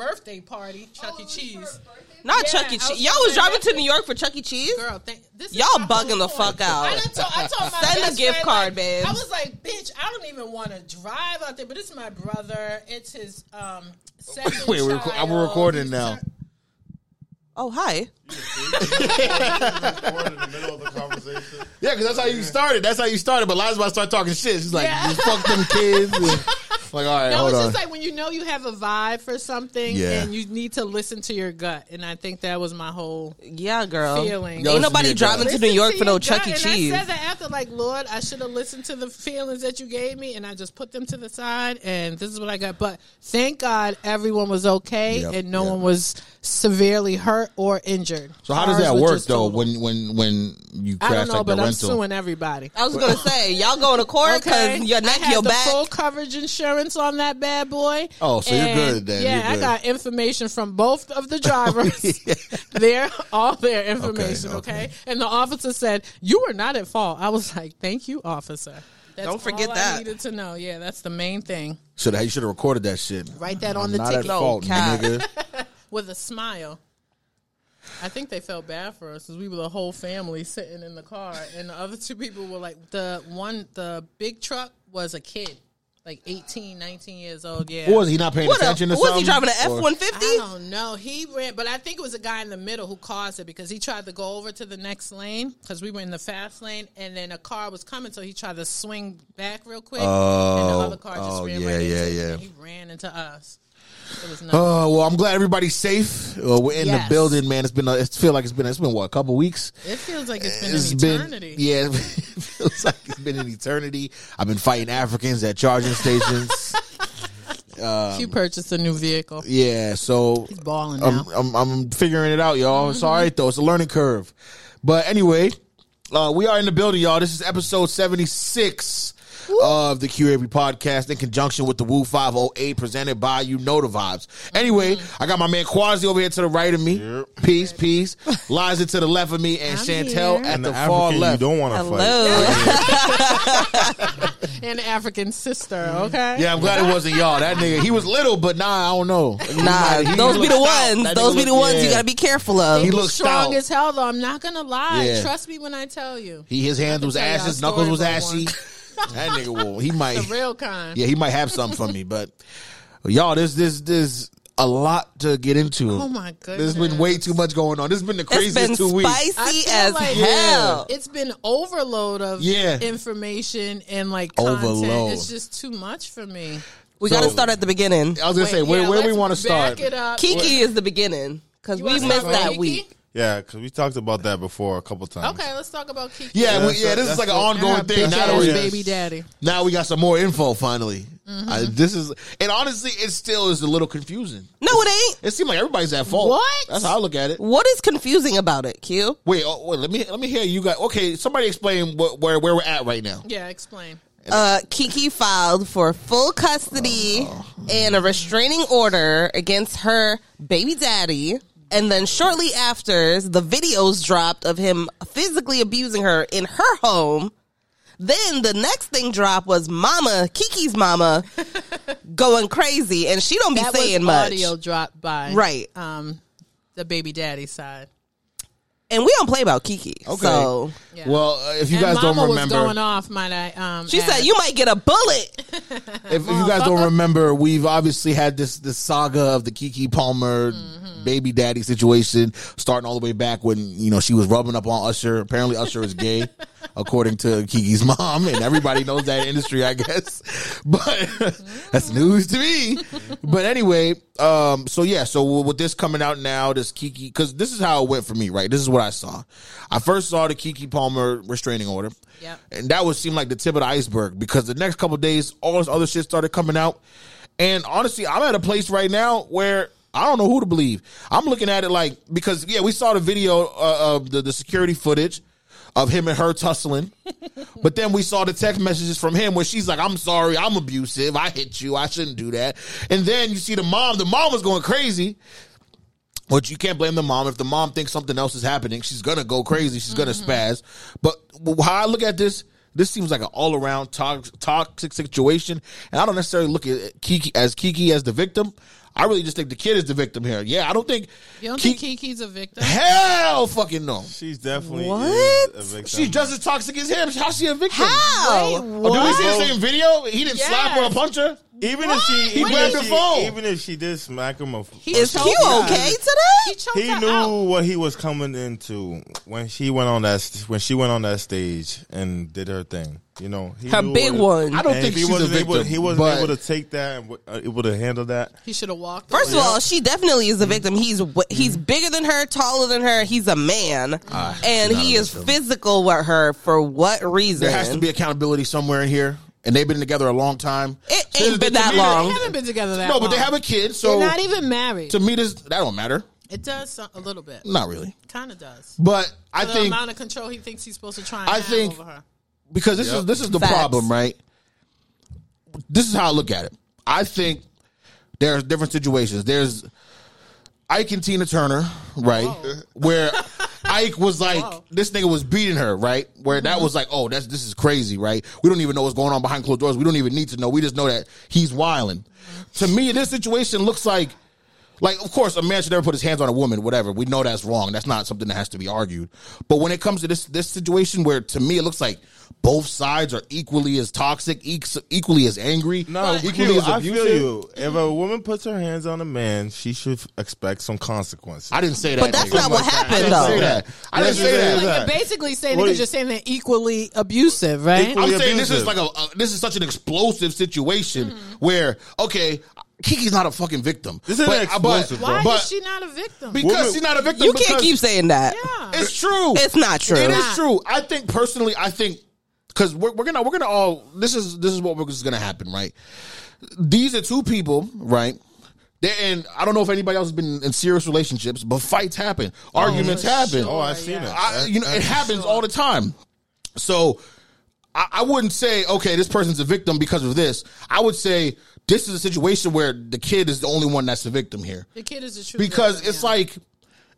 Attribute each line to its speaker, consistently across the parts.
Speaker 1: birthday party, Chuck E. Cheese.
Speaker 2: Not
Speaker 1: Yeah,
Speaker 2: Chuck E. Cheese. Y'all was driving to New York for Chuck E. Cheese.
Speaker 1: Girl, thank, this
Speaker 2: Y'all
Speaker 1: my
Speaker 2: bugging
Speaker 1: whole
Speaker 2: the
Speaker 1: point.
Speaker 2: fuck out.
Speaker 1: I, done told, I told my
Speaker 2: Send a gift
Speaker 1: friend,
Speaker 2: card,
Speaker 1: like,
Speaker 2: babes.
Speaker 1: I was like, bitch, I don't even want to drive out there, but this is my brother. It's his um. second
Speaker 3: Wait, we're, reco-
Speaker 1: child.
Speaker 3: we're recording
Speaker 1: He's
Speaker 3: now.
Speaker 1: tur-
Speaker 2: Oh hi.
Speaker 4: Record in the middle of the conversation.
Speaker 3: Yeah, because that's how you started. That's how you started. But Liza's about to start talking shit. She's like,
Speaker 1: Yeah.
Speaker 3: "You fuck them kids. And- like, all right,
Speaker 1: No,
Speaker 3: hold
Speaker 1: it's
Speaker 3: on.
Speaker 1: just like when you know you have a vibe for something,
Speaker 3: Yeah.
Speaker 1: and you need to listen to your gut. And I think that was my whole
Speaker 2: Yeah, girl.
Speaker 1: feeling.
Speaker 3: Yo,
Speaker 2: Ain't
Speaker 3: listen to
Speaker 2: nobody
Speaker 3: your
Speaker 2: driving
Speaker 3: gut.
Speaker 2: to New York
Speaker 1: to
Speaker 2: for no Chuck. E. Cheese.
Speaker 1: I said that after, like, Lord, I should have listened to the feelings that you gave me, and I just put them to the side, and this is what I got. But thank God everyone was okay,
Speaker 3: Yep,
Speaker 1: and no
Speaker 3: yep.
Speaker 1: one was severely hurt or injured.
Speaker 3: so how does that work though?
Speaker 1: total.
Speaker 3: When when when you
Speaker 1: I
Speaker 3: crash
Speaker 1: don't know,
Speaker 3: like the
Speaker 1: but I'm
Speaker 3: rental?
Speaker 1: suing everybody.
Speaker 2: I was gonna say y'all going to court because
Speaker 1: Okay,
Speaker 2: your neck,
Speaker 1: I had
Speaker 2: your
Speaker 1: the
Speaker 2: back.
Speaker 1: full coverage insurance on that bad boy.
Speaker 3: Oh, so you're good then.
Speaker 1: Yeah,
Speaker 3: You're
Speaker 1: I got information from both of the drivers. their all their information.
Speaker 3: okay.
Speaker 1: Okay, and the officer said you were not at fault. I was like, thank you, officer. That's
Speaker 2: Don't forget
Speaker 1: all
Speaker 2: that.
Speaker 1: I needed to know. Yeah, that's the main thing.
Speaker 3: Should have you should have recorded that shit.
Speaker 1: Write that on
Speaker 3: I'm
Speaker 1: the
Speaker 3: not at
Speaker 1: ticket
Speaker 3: fault, nigga.
Speaker 1: with a smile. I think they felt bad for us because we were the whole family sitting in the car, and the other two people were like the one, the big truck was a kid, like 18, 19 years old. Yeah,
Speaker 3: What was he not paying
Speaker 2: What a,
Speaker 3: attention to
Speaker 2: was
Speaker 3: something?
Speaker 2: he driving an F
Speaker 3: one fifty?
Speaker 2: one
Speaker 1: I don't know. He ran, but I think it was a guy in the middle who caused it because he tried to go over to the next lane because we were in the fast lane, and then a car was coming, so he tried to swing back real quick, and the
Speaker 3: Oh,
Speaker 1: other car just
Speaker 3: oh,
Speaker 1: ran
Speaker 3: yeah,
Speaker 1: right
Speaker 3: yeah,
Speaker 1: into
Speaker 3: yeah.
Speaker 1: and He ran into us.
Speaker 3: Oh well, I'm glad everybody's safe. Uh, we're in the building, man. It's been. A, it feel like it's been. It's been what a couple weeks.
Speaker 1: it feels like it's been
Speaker 3: It's
Speaker 1: an
Speaker 3: been
Speaker 1: eternity.
Speaker 3: yeah. It feels like it's been an eternity. I've been fighting Africans at charging stations.
Speaker 1: He purchased a new vehicle.
Speaker 3: Yeah, so
Speaker 1: He's balling.
Speaker 3: I'm, I'm I'm figuring it out, y'all. It's all right though. It's a learning curve. But anyway, uh, we are in the building, y'all. This is episode 76 of the QAV podcast in conjunction with the Woo 508 presented by You Know the Vibes. Anyway, mm-hmm. I got my man Quasi over here to the right of me. Peace, peace. Liza to the left of me and
Speaker 1: I'm
Speaker 3: Chantel
Speaker 1: here.
Speaker 3: at
Speaker 4: And
Speaker 3: the,
Speaker 4: the
Speaker 3: far
Speaker 4: African, you
Speaker 3: left.
Speaker 4: don't want to fight.
Speaker 2: Hello.
Speaker 1: and African sister, mm-hmm. okay?
Speaker 3: Yeah, I'm glad it wasn't y'all. That nigga, he was little, but nah, I don't know.
Speaker 2: Nah,
Speaker 3: He
Speaker 2: those be the
Speaker 3: stout.
Speaker 2: ones.
Speaker 3: That
Speaker 2: Those
Speaker 3: nigga
Speaker 2: be the
Speaker 3: looked-
Speaker 2: ones you gotta be careful of.
Speaker 3: He
Speaker 1: He's
Speaker 3: looks
Speaker 1: strong
Speaker 3: stout.
Speaker 1: as hell, though. I'm not gonna lie.
Speaker 3: Yeah.
Speaker 1: Trust me when I tell you.
Speaker 3: He his hands was
Speaker 1: tell y'all
Speaker 3: ashes, knuckles was
Speaker 1: about
Speaker 3: ashy.
Speaker 1: One.
Speaker 3: that nigga will. He might.
Speaker 1: The real kind.
Speaker 3: Yeah, he might have something for me, but y'all, there's this there's a lot to get into.
Speaker 1: Oh my goodness.
Speaker 3: There's been way too much going on. This has been the
Speaker 2: it's
Speaker 3: craziest
Speaker 2: been
Speaker 3: two weeks.
Speaker 1: I
Speaker 2: spicy as
Speaker 1: like
Speaker 2: hell.
Speaker 1: It's been overload of
Speaker 3: Yeah.
Speaker 1: information and like content.
Speaker 3: Overload.
Speaker 1: It's just too much for me.
Speaker 2: We
Speaker 3: So-
Speaker 2: gotta start at the beginning.
Speaker 3: I was gonna
Speaker 1: Wait,
Speaker 3: say where
Speaker 1: yeah,
Speaker 3: where we want to
Speaker 1: back
Speaker 3: start.
Speaker 1: It up.
Speaker 2: Keke is the beginning because we missed
Speaker 1: start with
Speaker 2: that
Speaker 1: Keke?
Speaker 2: week.
Speaker 4: Yeah, because we talked about that before a couple times.
Speaker 1: Okay, let's talk about Keke.
Speaker 3: Yeah,
Speaker 4: Yeah,
Speaker 3: we, yeah. This is like an ongoing thing. Now, that we,
Speaker 1: baby daddy.
Speaker 3: now we got some more info finally.
Speaker 1: Mm-hmm.
Speaker 3: Uh, this is and honestly, it still is a little confusing.
Speaker 2: No, it ain't.
Speaker 3: It seems like everybody's at fault.
Speaker 1: What?
Speaker 3: That's how I look at it.
Speaker 2: What is confusing about it, Q?
Speaker 3: Wait, oh, wait. Let me let me hear you guys. Okay, somebody explain what, where where we're at right now.
Speaker 1: Yeah, explain.
Speaker 2: Uh, Keke filed for full custody and a restraining order against her baby daddy. And then shortly after, the videos dropped of him physically abusing her in her home. Then the next thing dropped was Mama, Keke's mama, going crazy, and she don't be
Speaker 1: That
Speaker 2: saying much.
Speaker 1: audio dropped by
Speaker 2: Right.
Speaker 1: um the baby daddy side.
Speaker 2: And we don't play about Keke.
Speaker 3: Okay.
Speaker 2: So
Speaker 1: Yeah.
Speaker 3: Well, uh, if you
Speaker 1: and
Speaker 3: guys
Speaker 1: Mama
Speaker 3: don't remember,
Speaker 1: was going off. Might I? Um,
Speaker 2: she
Speaker 1: add.
Speaker 2: said you might get a bullet.
Speaker 3: if, if you guys don't remember, we've obviously had this this saga of the Keke Palmer
Speaker 1: Mm-hmm.
Speaker 3: baby daddy situation, starting all the way back when you know she was rubbing up on Usher. Apparently, Usher is gay, according to Keke's mom, and everybody knows that industry, I guess. But that's news to me. But anyway, um, so yeah, so with this coming out now, this Keke, because this is how it went for me, right? This is what I saw. I first saw the Keke Palmer restraining order.
Speaker 1: Yep.
Speaker 3: And that would seem like the tip of the iceberg because the next couple of days, all this other shit started coming out. And honestly, I'm at a place right now where I don't know who to believe. I'm looking at it like because yeah, we saw the video uh, of the, the security footage of him and her tussling, but then we saw the text messages from him where she's like, "I'm sorry, I'm abusive. I hit you. I shouldn't do that." And then you see the mom. The mom was going crazy. But you can't blame the mom. If the mom thinks something else is happening, she's gonna go crazy. She's gonna mm-hmm. spaz. But how I look at this, this seems like an all around toxic, toxic situation. And I don't necessarily look at Keke as Keke as the victim. I really just think the kid is the victim here. Yeah, I don't think.
Speaker 1: You don't
Speaker 3: Ki-
Speaker 1: think Keke's a victim?
Speaker 3: Hell, fucking no.
Speaker 4: She's definitely
Speaker 2: What?
Speaker 4: is a victim.
Speaker 3: She's just as toxic as him. How's she a victim?
Speaker 2: How?
Speaker 3: Oh, uh, did we see the same video? He didn't slap her or
Speaker 1: Yes.
Speaker 3: punch her.
Speaker 4: even if she,
Speaker 3: He
Speaker 4: even
Speaker 3: grabbed
Speaker 4: if
Speaker 3: the
Speaker 4: she,
Speaker 3: phone.
Speaker 4: even if she did smack him, a,
Speaker 1: He
Speaker 2: Is
Speaker 1: choked
Speaker 2: Q okay
Speaker 1: He
Speaker 2: today?
Speaker 1: choked
Speaker 4: he
Speaker 1: her
Speaker 4: knew
Speaker 1: out.
Speaker 4: what he was coming into when she went on that st- when she went on that stage and did her thing. You know, he
Speaker 2: Her big
Speaker 4: what-
Speaker 2: one.
Speaker 3: I don't
Speaker 4: and
Speaker 3: think
Speaker 4: he
Speaker 3: she's
Speaker 4: wasn't able,
Speaker 3: victim,
Speaker 4: he wasn't
Speaker 3: but-
Speaker 4: able to take that and w- uh, able to handle that.
Speaker 1: He should have walked.
Speaker 2: First of all, she definitely is a mm-hmm. victim. He's w- he's mm-hmm. bigger than her, taller than her. He's a man, ah, and he is physical with her. For what reason?
Speaker 3: There has to be accountability somewhere in here, and they've been together a long time.
Speaker 2: It
Speaker 3: So
Speaker 2: ain't been that long.
Speaker 1: they haven't been together that
Speaker 3: No,
Speaker 1: long.
Speaker 3: but they have a kid, so
Speaker 1: They're not even married.
Speaker 3: to me, this that don't matter.
Speaker 1: It does some, a little bit.
Speaker 3: Not really,
Speaker 1: Kind of does.
Speaker 3: but I
Speaker 1: the
Speaker 3: think
Speaker 1: amount of control he thinks he's supposed to try and
Speaker 3: I
Speaker 1: have
Speaker 3: think-
Speaker 1: over her.
Speaker 3: Because this is this is the
Speaker 2: Facts.
Speaker 3: problem, right? This is how I look at it. I think there's different situations. There's Ike and Tina Turner, right? Where Ike was like,
Speaker 1: Whoa.
Speaker 3: this nigga was beating her, right? Where that mm-hmm. was like, oh, that's this is crazy, right? We don't even know what's going on behind closed doors. We don't even need to know. We just know that he's wilding. To me, this situation looks like like, of course, a man should never put his hands on a woman, whatever. We know that's wrong. That's not something that has to be argued. But when it comes to this this situation where to me it looks like both sides are equally as toxic, eq- equally as angry,
Speaker 4: No,
Speaker 3: equally
Speaker 4: Q,
Speaker 3: as
Speaker 4: I
Speaker 3: abusive.
Speaker 4: feel you. If a woman puts her hands on a man, she should expect some consequences.
Speaker 3: I didn't say that.
Speaker 2: But that's
Speaker 3: nigga.
Speaker 2: not what
Speaker 3: I
Speaker 2: happened,
Speaker 3: didn't
Speaker 2: though.
Speaker 3: say that. I didn't say that.
Speaker 4: say that.
Speaker 1: You're basically saying
Speaker 4: What
Speaker 1: because
Speaker 4: do
Speaker 1: you're saying they're equally abusive, right?
Speaker 4: Equally-
Speaker 3: I'm saying this is like a, a this is such an explosive situation
Speaker 1: Mm-hmm.
Speaker 3: where okay, Keke's not a fucking victim.
Speaker 4: This isn't
Speaker 3: but, uh,
Speaker 4: explosive,
Speaker 3: but,
Speaker 4: bro.
Speaker 1: Why
Speaker 3: but
Speaker 1: is she not a victim?
Speaker 3: because
Speaker 4: Women-
Speaker 3: she's not a victim.
Speaker 2: you can't keep saying that.
Speaker 1: yeah.
Speaker 3: It's true.
Speaker 2: It's not true.
Speaker 3: It is true. I think personally, I think because we're, we're gonna we're gonna all this is this is what we're, is gonna happen, right? These are two people, right? They're and I don't know if anybody else has been in serious relationships, but fights happen, oh, arguments
Speaker 1: for
Speaker 3: happen.
Speaker 1: sure.
Speaker 4: oh, I've seen
Speaker 1: yeah.
Speaker 4: it.
Speaker 3: I, you know, it happens all the time. So I, I wouldn't say, okay, this person's a victim because of this. I would say this is a situation where the kid is the only one that's the victim here
Speaker 1: the kid is a true
Speaker 3: because
Speaker 1: victim,
Speaker 3: it's
Speaker 1: yeah.
Speaker 3: like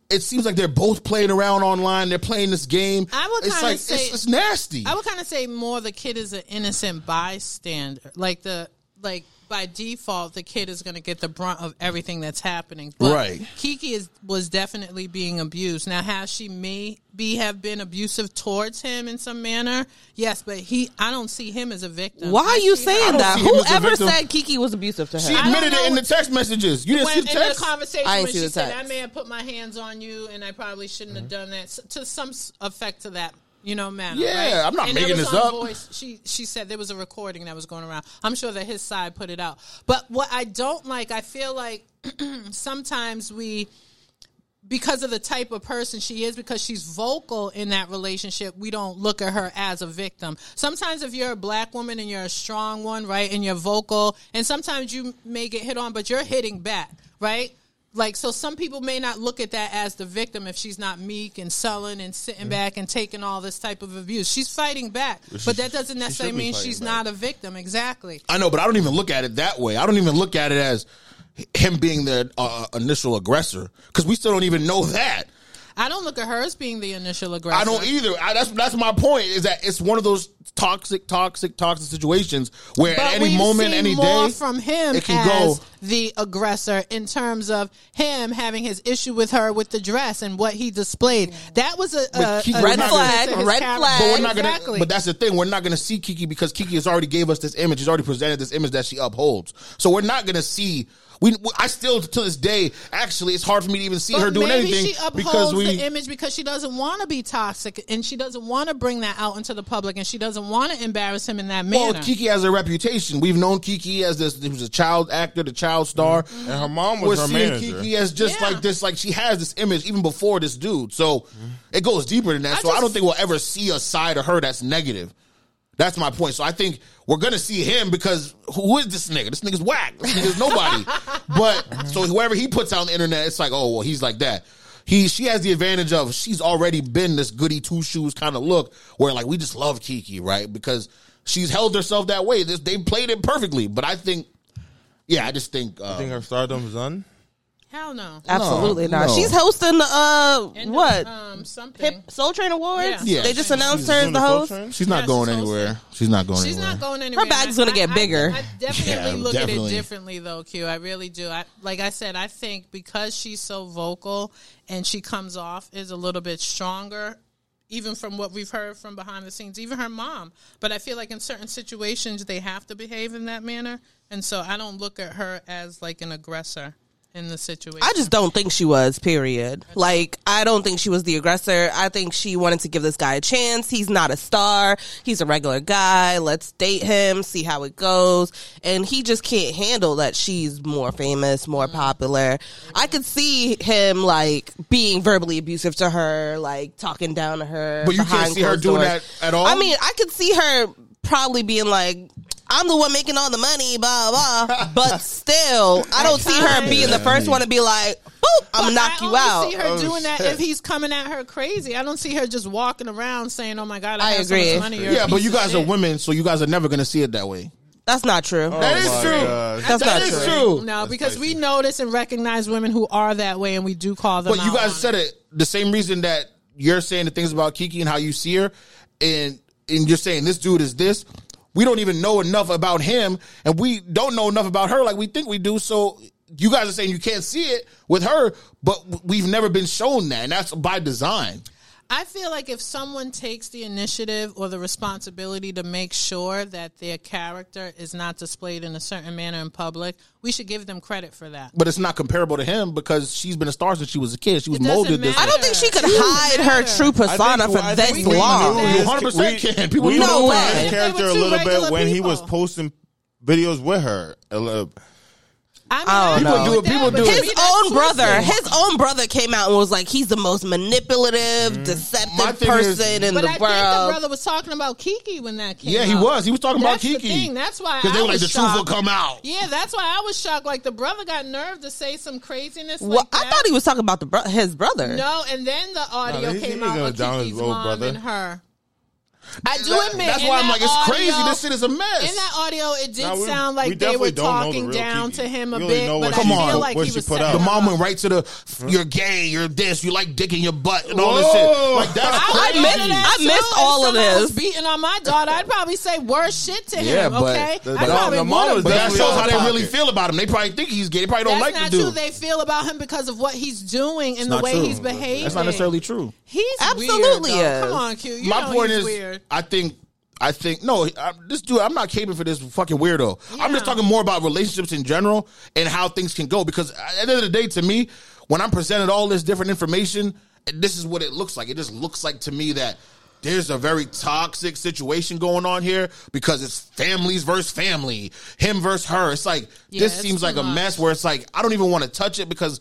Speaker 3: it seems like they're both playing around online. They're playing this game.
Speaker 1: I would
Speaker 3: it's
Speaker 1: kinda
Speaker 3: like
Speaker 1: say-
Speaker 3: it's, it's nasty.
Speaker 1: I would kind of say more the kid is an innocent bystander. Like the like by default, the kid is going to get the brunt of everything that's happening. But
Speaker 3: Right.
Speaker 1: Keke is was definitely being abused. Now, has she may be have been abusive towards him in some manner? Yes, but he, I don't see him as a victim.
Speaker 2: Why
Speaker 1: I
Speaker 2: are you saying that?
Speaker 3: see him as a
Speaker 2: Whoever said Keke was abusive to her?
Speaker 3: she admitted it in the text messages. You didn't
Speaker 1: when,
Speaker 3: see the
Speaker 1: in the
Speaker 3: text.
Speaker 1: conversation
Speaker 2: I didn't
Speaker 1: when
Speaker 2: see
Speaker 1: she
Speaker 2: the
Speaker 1: said, "I may have put my hands on you, and I probably shouldn't have mm-hmm. done that," s- to some effect to that, you know, manner.
Speaker 3: Yeah,
Speaker 1: right?
Speaker 3: I'm not
Speaker 1: And
Speaker 3: making this up.
Speaker 1: Voice, she she said there was a recording that was going around. I'm sure that his side put it out. But what I don't like, I feel like sometimes we because of the type of person she is, because she's vocal in that relationship, we don't look at her as a victim. Sometimes, if you're a black woman and you're a strong one, right, and you're vocal, and sometimes you may get hit on, but you're hitting back, right? Like, so some people may not look at that as the victim if she's not meek and sullen and sitting back and taking all this type of abuse. She's fighting back, but that doesn't necessarily
Speaker 4: be
Speaker 1: mean she's
Speaker 4: back.
Speaker 1: not a victim. Exactly.
Speaker 3: I know, but I don't even look at it that way. I don't even look at it as him being the uh, initial aggressor because we still don't even know that.
Speaker 1: I don't look at her as being the initial aggressor.
Speaker 3: I don't either. I, that's that's my point. Is that it's one of those toxic, toxic, toxic situations where
Speaker 1: But
Speaker 3: at any moment, any
Speaker 1: more
Speaker 3: day,
Speaker 1: from him
Speaker 3: it can
Speaker 1: as
Speaker 3: go.
Speaker 1: the aggressor in terms of him having his issue with her with the dress and what he displayed. That was a, a,
Speaker 3: Keke-
Speaker 1: a
Speaker 3: Red
Speaker 2: flag,
Speaker 1: his
Speaker 2: red
Speaker 1: character.
Speaker 2: flag.
Speaker 3: But we're not gonna.
Speaker 1: Exactly.
Speaker 3: But that's the thing. We're not gonna see Keke because Keke has already gave us this image. He's already presented this image that she upholds. So we're not gonna see. We. I still to this day. Actually, it's hard for me to even see
Speaker 1: But
Speaker 3: her doing
Speaker 1: maybe
Speaker 3: anything
Speaker 1: she upholds
Speaker 3: because we.
Speaker 1: the image because she doesn't want to be toxic and she doesn't want to bring that out into the public and she doesn't want to embarrass him in that manner.
Speaker 3: well. Keke has a reputation. We've known Keke as this. He was a child actor, the child star.
Speaker 1: Mm-hmm.
Speaker 4: and her mom
Speaker 3: We're
Speaker 4: was her
Speaker 3: seeing
Speaker 4: manager.
Speaker 3: Keke as just
Speaker 1: Yeah.
Speaker 3: like this. Like she has this image even before this dude. So it goes deeper than that.
Speaker 1: I
Speaker 3: so I don't think we'll ever see a side of her that's negative. That's my point. So I think we're gonna see him because who is this nigga? This nigga's whack. This nigga's nobody. but so whoever he puts out on the internet, it's like, oh well, he's like that. He she has the advantage of she's already been this goody two shoes kind of look where like we just love Keke, right? Because she's held herself that way. This, they played it perfectly. But I think, yeah, I just think, uh,
Speaker 4: I think her stardom's done.
Speaker 1: Hell no.
Speaker 2: Absolutely not.
Speaker 3: no.
Speaker 2: She's hosting the uh
Speaker 1: And,
Speaker 2: what
Speaker 1: Um, something.
Speaker 2: Hip Soul Train Awards.
Speaker 1: Yeah.
Speaker 3: Yeah.
Speaker 2: They just
Speaker 3: She's
Speaker 2: announced her as the
Speaker 4: the
Speaker 2: host.
Speaker 3: She's not
Speaker 1: Yeah,
Speaker 3: going
Speaker 1: she's
Speaker 3: anywhere.
Speaker 1: hosting.
Speaker 3: She's not going
Speaker 1: She's
Speaker 3: anywhere.
Speaker 1: not going anywhere.
Speaker 2: Her
Speaker 1: bag's
Speaker 2: gonna get
Speaker 1: I-
Speaker 2: bigger.
Speaker 1: I, I definitely
Speaker 3: Yeah,
Speaker 1: look at it differently, though. Q, I really do. I, like I said, I think because she's so vocal and she comes off is a little bit stronger. Even from what we've heard from behind the scenes, even her mom. But I feel like in certain situations they have to behave in that manner, and so I don't look at her as like an aggressor in the situation.
Speaker 2: I just don't think she was, period. Like, I don't think she was the aggressor. I think she wanted to give this guy a chance. He's not a star. He's a regular guy. Let's date him, see how it goes. And he just can't handle that she's more famous, more
Speaker 3: Mm-hmm.
Speaker 2: popular. I could see him, like, being verbally abusive to her, like, talking down to her.
Speaker 3: But you can't see her doing
Speaker 2: doors.
Speaker 3: that at all?
Speaker 2: I mean, I could see her probably being like, I'm the one making all the money, blah blah. But still, I don't see her being the first one to be like, "Boop, I'm gonna
Speaker 1: But
Speaker 2: knock
Speaker 1: I
Speaker 2: you
Speaker 1: only
Speaker 2: out."
Speaker 1: see her oh, doing that if he's coming at her crazy. I don't see her just walking around saying, "Oh my god, I,
Speaker 2: I
Speaker 1: have so
Speaker 2: agree.
Speaker 1: much money." You're
Speaker 3: yeah, but you guys are
Speaker 1: shit."
Speaker 3: women, so you guys are never going to see it that way.
Speaker 2: That's not true.
Speaker 3: Oh that is true.
Speaker 4: God.
Speaker 2: That's
Speaker 3: That
Speaker 2: not
Speaker 3: is
Speaker 2: true.
Speaker 3: true.
Speaker 1: No, because we notice and recognize women who are that way, and we do call them.
Speaker 3: But you guys
Speaker 1: on
Speaker 3: said it the same reason that you're saying the things about Keke and how you see her, and and you're saying this dude is this. We don't even know enough about him, and we don't know enough about her like we think we do. So you guys are saying you can't see it with her, but we've never been shown that, and that's by design.
Speaker 1: I feel like if someone takes the initiative or the responsibility to make sure that their character is not displayed in a certain manner in public, we should give them credit for that.
Speaker 3: But it's not comparable to him because she's been a star since she was a kid. She was
Speaker 1: It doesn't
Speaker 3: molded this.
Speaker 1: matter.
Speaker 2: I don't think she could
Speaker 1: It doesn't
Speaker 2: hide her true persona for
Speaker 4: I
Speaker 2: this long.
Speaker 3: You 100% can. People
Speaker 4: we
Speaker 3: know
Speaker 4: know his character a little bit
Speaker 1: regular
Speaker 4: when he was posting videos with her. A little-
Speaker 1: I mean,
Speaker 2: Oh,
Speaker 1: I
Speaker 2: no.
Speaker 1: agree with
Speaker 3: People do
Speaker 1: but
Speaker 3: it.
Speaker 2: His own brother, his own brother came out and was like, he's the most manipulative, mm.
Speaker 3: My
Speaker 2: deceptive
Speaker 3: thing is-
Speaker 2: person in the
Speaker 1: I think the brother was talking about Keke when that came.
Speaker 3: Yeah, he
Speaker 1: out.
Speaker 3: was. He was talking about
Speaker 1: That's the
Speaker 3: Keke.
Speaker 1: thing. That's why
Speaker 3: Because they were like,
Speaker 1: was
Speaker 3: the truth will come out.
Speaker 1: Yeah, that's why I was shocked. Like the brother got nerve to say some craziness.
Speaker 2: well,
Speaker 1: like
Speaker 2: I thought he was talking about the bro- his brother.
Speaker 1: No, and then the audio
Speaker 4: No, he-
Speaker 1: came
Speaker 4: he
Speaker 1: out
Speaker 4: gonna
Speaker 1: of
Speaker 4: down his Keke's
Speaker 1: mom
Speaker 4: brother.
Speaker 1: and her. I do
Speaker 3: That-
Speaker 1: admit.
Speaker 3: that's
Speaker 1: in
Speaker 3: why I'm
Speaker 1: that
Speaker 3: like, it's
Speaker 1: audio-
Speaker 3: crazy. This shit is a mess.
Speaker 1: In that audio, it did
Speaker 4: Nah, we-
Speaker 1: sound
Speaker 4: we
Speaker 1: like they were
Speaker 4: don't the
Speaker 1: talking down
Speaker 4: Keke.
Speaker 1: to him a
Speaker 4: We
Speaker 1: bit, but
Speaker 4: what
Speaker 1: I
Speaker 3: she-
Speaker 1: feel like
Speaker 4: what
Speaker 1: he
Speaker 4: she
Speaker 1: was
Speaker 4: put out.
Speaker 3: The mom went right to the you're gay, you're this, you like dick in your butt and all this shit.
Speaker 4: Whoa.
Speaker 3: Like that's
Speaker 1: I
Speaker 2: I
Speaker 1: would
Speaker 2: missed-
Speaker 1: do that
Speaker 2: I
Speaker 1: too.
Speaker 2: missed
Speaker 1: If
Speaker 2: all of
Speaker 1: somebody was
Speaker 2: this.
Speaker 1: beating on my daughter, I'd probably say worse shit to him.
Speaker 3: Yeah, but
Speaker 1: okay,
Speaker 3: the-
Speaker 1: I
Speaker 3: the-
Speaker 1: probably
Speaker 4: the mom
Speaker 1: would've
Speaker 4: was
Speaker 3: But
Speaker 1: been.
Speaker 3: that
Speaker 4: definitely
Speaker 3: shows how they really feel about him. They probably think he's gay. They probably don't
Speaker 1: That's
Speaker 3: like
Speaker 1: not
Speaker 3: the
Speaker 1: true.
Speaker 3: dude.
Speaker 1: They feel about him because of what he's doing and the way he's behaving.
Speaker 3: That's not necessarily true.
Speaker 1: He's
Speaker 2: Absolutely
Speaker 1: weird,
Speaker 2: is.
Speaker 1: Come on, Q.
Speaker 3: My point is,
Speaker 1: weird.
Speaker 3: I think, I think, no, I, this dude, I'm not caping for this fucking weirdo. I'm just talking more about relationships in general and how things can go. Because at the end of the day, to me, when I'm presented all this different information, this is what it looks like. It just looks like to me that there's a very toxic situation going on here because it's families versus family, him versus her. It's like
Speaker 1: Yeah,
Speaker 3: this seems like a mess where it's like I don't even want to touch it because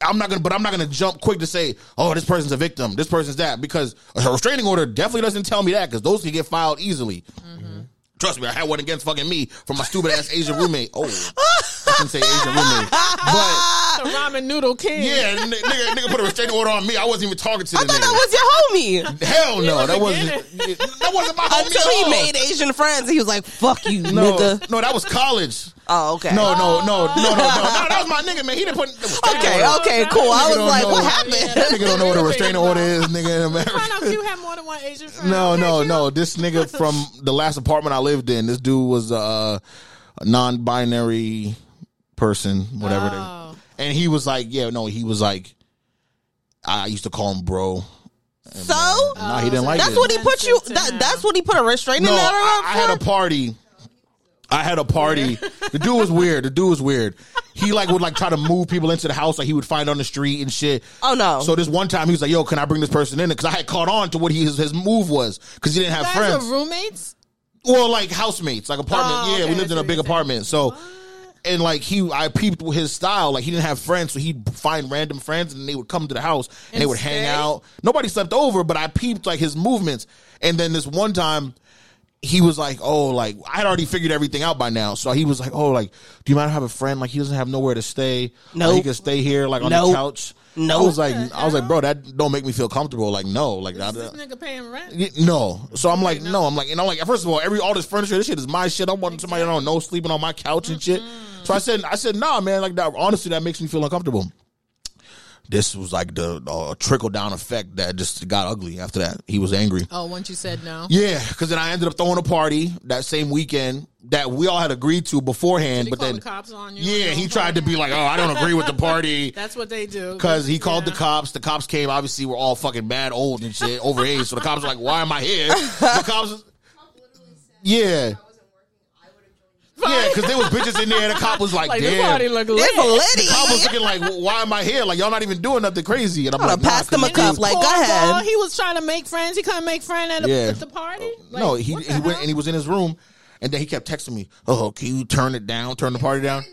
Speaker 3: I'm not gonna, but I'm not gonna jump quick to say, oh, this person's a victim, this person's that, because a restraining order definitely doesn't tell me that because those can get filed easily. Mm-hmm. Trust me, I had one against fucking me from my stupid ass Asian roommate. Oh, I can say Asian roommate, but
Speaker 1: The ramen noodle king.
Speaker 3: yeah, n- nigga, nigga put a restraining order on me. I wasn't even talking to the
Speaker 2: I thought
Speaker 3: nigga.
Speaker 2: that was your homie.
Speaker 3: Hell no, that
Speaker 1: wasn't.
Speaker 3: That wasn't my homie
Speaker 2: Until he made Asian friends, he was like, "Fuck you,
Speaker 3: No,
Speaker 2: nigga."
Speaker 3: no, that was college.
Speaker 2: Oh, okay.
Speaker 3: No, no, no, no, no, no, no. That was my nigga, man. He didn't put.
Speaker 2: Okay, okay, cool. I was like,
Speaker 3: know.
Speaker 2: "What happened?"
Speaker 3: That nigga don't know what a restraining order is, nigga, in America.
Speaker 1: Find out Q had more than one Asian friend.
Speaker 3: No, no, no. This nigga from the last apartment I lived in, this dude was uh, a non-binary person, whatever.
Speaker 1: Oh.
Speaker 3: They, and he was like, yeah, no, he was like, I used to call him bro.
Speaker 2: So
Speaker 3: No, he didn't like
Speaker 2: that's
Speaker 3: it.
Speaker 2: what he put you. That, that's what he put a restraining
Speaker 3: no,
Speaker 2: order
Speaker 3: I, I had a party. I had a party. The dude was weird. The dude was weird. He like would like try to move people into the house like he would find on the street and shit.
Speaker 2: Oh, no.
Speaker 3: So this one time he was like, "Yo, can I bring this person in?" Because I had caught on to what he, his, his move was because he didn't have friends.
Speaker 1: roommates.
Speaker 3: Well, like housemates, like apartment.
Speaker 1: Oh,
Speaker 3: yeah,
Speaker 1: okay,
Speaker 3: we lived in a big apartment. So, and like he, I peeped with his style. Like he didn't have friends, so he'd find random friends, and they would come to the house and,
Speaker 1: And
Speaker 3: they would hang out. Nobody slept over, but I peeped like his movements. And then this one time, he was like, "Oh, like I had already figured everything out by now." So he was like, "Oh, like, do you mind have a friend? Like he doesn't have nowhere to stay.
Speaker 2: Nope.
Speaker 3: Like, he can stay here, like on the
Speaker 2: Nope.
Speaker 3: couch."
Speaker 2: Nope.
Speaker 3: I was like, I was like, bro, that don't make me feel comfortable. Like, no, like, I,
Speaker 1: Is this nigga paying rent?
Speaker 3: No. So I'm like, no. I'm like, and I'm like, first of all, every all this furniture, this shit is my shit. I am wanting somebody I don't know sleeping on my couch and shit. So I said, I said, nah, man. Like that. Honestly, that makes me feel uncomfortable. This was like the uh, trickle down effect that just got ugly after that. He was angry.
Speaker 1: Oh, once you said no.
Speaker 3: Yeah, because then I ended up throwing a party that same weekend that we all had agreed to beforehand. But then,
Speaker 1: the cops on you?
Speaker 3: yeah, he tried to be like, "Oh, I don't agree with the party."
Speaker 1: That's what they do.
Speaker 3: Because he called
Speaker 1: Yeah.
Speaker 3: the cops. The cops came. Obviously, we're all fucking mad, old and shit, over age. So the cops were like, "Why am I here?" The cops, yeah, yeah, because there was bitches in there. and The cop was like,
Speaker 1: Like this
Speaker 3: "Damn."
Speaker 1: party look lit.
Speaker 2: It's
Speaker 3: The cop was looking like, well, "Why am I here? Like y'all not even doing nothing crazy." And I'm
Speaker 2: I'd
Speaker 3: like,
Speaker 2: have passed
Speaker 3: nah,
Speaker 2: him a
Speaker 3: 'cause
Speaker 2: cup. Like, go
Speaker 1: Cornball,
Speaker 2: ahead.
Speaker 1: He was trying to make friends. He couldn't make friends at,
Speaker 3: Yeah.
Speaker 1: at the party. Oh, like,
Speaker 3: no, he
Speaker 1: what the
Speaker 3: he went and he was in his room, and then he kept texting me, "Oh, can you turn it down? Turn the party down?"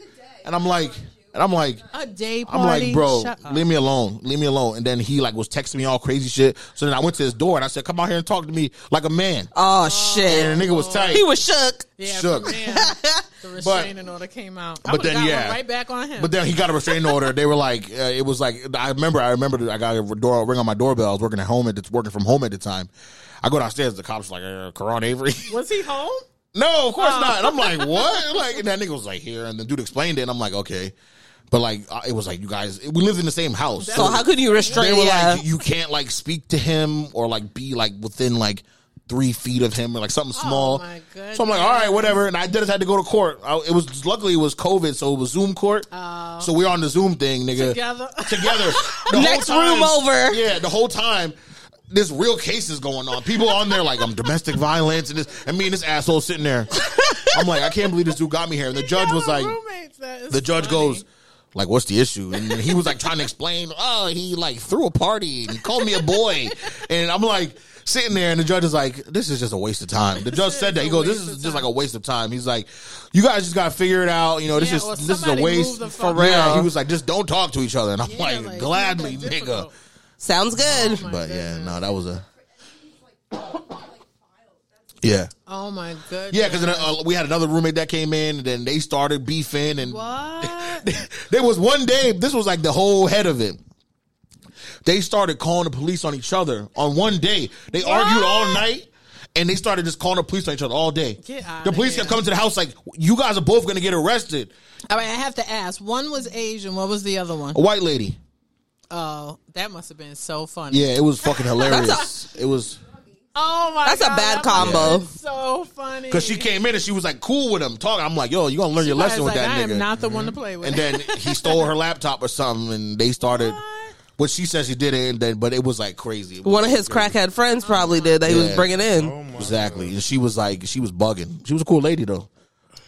Speaker 3: And I'm like, and I'm like,
Speaker 1: a day party.
Speaker 3: I'm like, bro,
Speaker 1: Shut up.
Speaker 3: leave me alone, leave me alone. And then he like was texting me all crazy shit. So then I went to his door and I said, "Come out here and talk to me like a man."
Speaker 2: Oh shit.
Speaker 3: And the nigga was tight.
Speaker 2: He was shook.
Speaker 1: yeah,
Speaker 3: shook.
Speaker 1: from the restraining order came out. I
Speaker 3: but
Speaker 1: would've
Speaker 3: then,
Speaker 1: got
Speaker 3: yeah.
Speaker 1: one right back on him.
Speaker 3: But then he got a restraining order. They were like, uh, it was like I remember. I remember I got a door ring on my doorbell. I was working at home at working from home at the time. I go downstairs. The cops like, uh, Karan Avery.
Speaker 1: was he home?
Speaker 3: No, of course
Speaker 1: Oh.
Speaker 3: not. And I'm like, what? Like, and that nigga was like, here. And the dude explained it. And I'm like, okay. But like, it was like, you guys, we lived in the same house.
Speaker 2: So how could you restrain?
Speaker 3: they were
Speaker 2: Yeah.
Speaker 3: like, you can't like speak to him or like be like within like three feet of him or like something oh small.
Speaker 1: Oh, my
Speaker 3: So I'm like, all right, whatever. And I just had to go to court. I, it was luckily it was COVID, so it was Zoom court. Oh. so we're on the Zoom thing, nigga.
Speaker 1: Oh. Together.
Speaker 3: Together.
Speaker 2: Next
Speaker 3: time-
Speaker 2: room over.
Speaker 3: Yeah, the whole time. There's real cases going on. People on there like I'm domestic violence and this, and me and this asshole sitting there. I'm like, I can't believe this dude got me here. And the judge was like. The judge
Speaker 1: funny.
Speaker 3: goes, like, what's the issue? And he was like trying to explain, oh, he like threw a party and called me a boy. And I'm like sitting there and the judge is like, this is just a waste of time. The judge said that. He goes, this is just like a waste of time. He's like, you guys just got to figure it out. You know, this
Speaker 1: Yeah,
Speaker 3: is,
Speaker 1: or
Speaker 3: this is a
Speaker 1: somebody
Speaker 3: waste.
Speaker 1: move the
Speaker 3: For real.
Speaker 2: out.
Speaker 3: He was like, just don't talk to each other. And I'm
Speaker 1: Yeah,
Speaker 3: like,
Speaker 1: like,
Speaker 3: gladly,
Speaker 1: it's
Speaker 3: nigga.
Speaker 2: Sounds good.
Speaker 1: my
Speaker 3: But yeah, no, that was a, yeah.
Speaker 1: Oh my goodness.
Speaker 3: Yeah, because uh, we had another roommate that came in, and then they started beefing, and
Speaker 1: what?
Speaker 3: there was one day. This was like the whole head of it. They started calling the police on each other on one day. They argued all night, and they started just calling the police on each other all day. The police kept coming to the house like, "You guys are both going to get arrested."
Speaker 1: All right, I have to ask. One was Asian. What was the other one?
Speaker 3: A white lady.
Speaker 1: Oh, that must have been so funny.
Speaker 3: Yeah, it was fucking hilarious. it was
Speaker 1: Oh my god.
Speaker 2: That's a bad
Speaker 1: that must have
Speaker 2: combo.
Speaker 1: been So funny.
Speaker 3: because she came in and she was like cool with him talking. I'm like, "Yo, you gonna learn
Speaker 1: She
Speaker 3: your lesson with
Speaker 1: like,
Speaker 3: that
Speaker 1: I
Speaker 3: nigga?"
Speaker 1: am not the one to mm-hmm. play with.
Speaker 3: and then he stole her laptop or something, and they started.
Speaker 1: What?
Speaker 3: What she said she did it, and then but it was like crazy. It was
Speaker 2: One of his
Speaker 3: crazy.
Speaker 2: crackhead friends probably did that he was
Speaker 3: Yeah.
Speaker 2: bringing in.
Speaker 4: Oh my
Speaker 3: Exactly. And she was like, she was bugging. She was a cool lady though.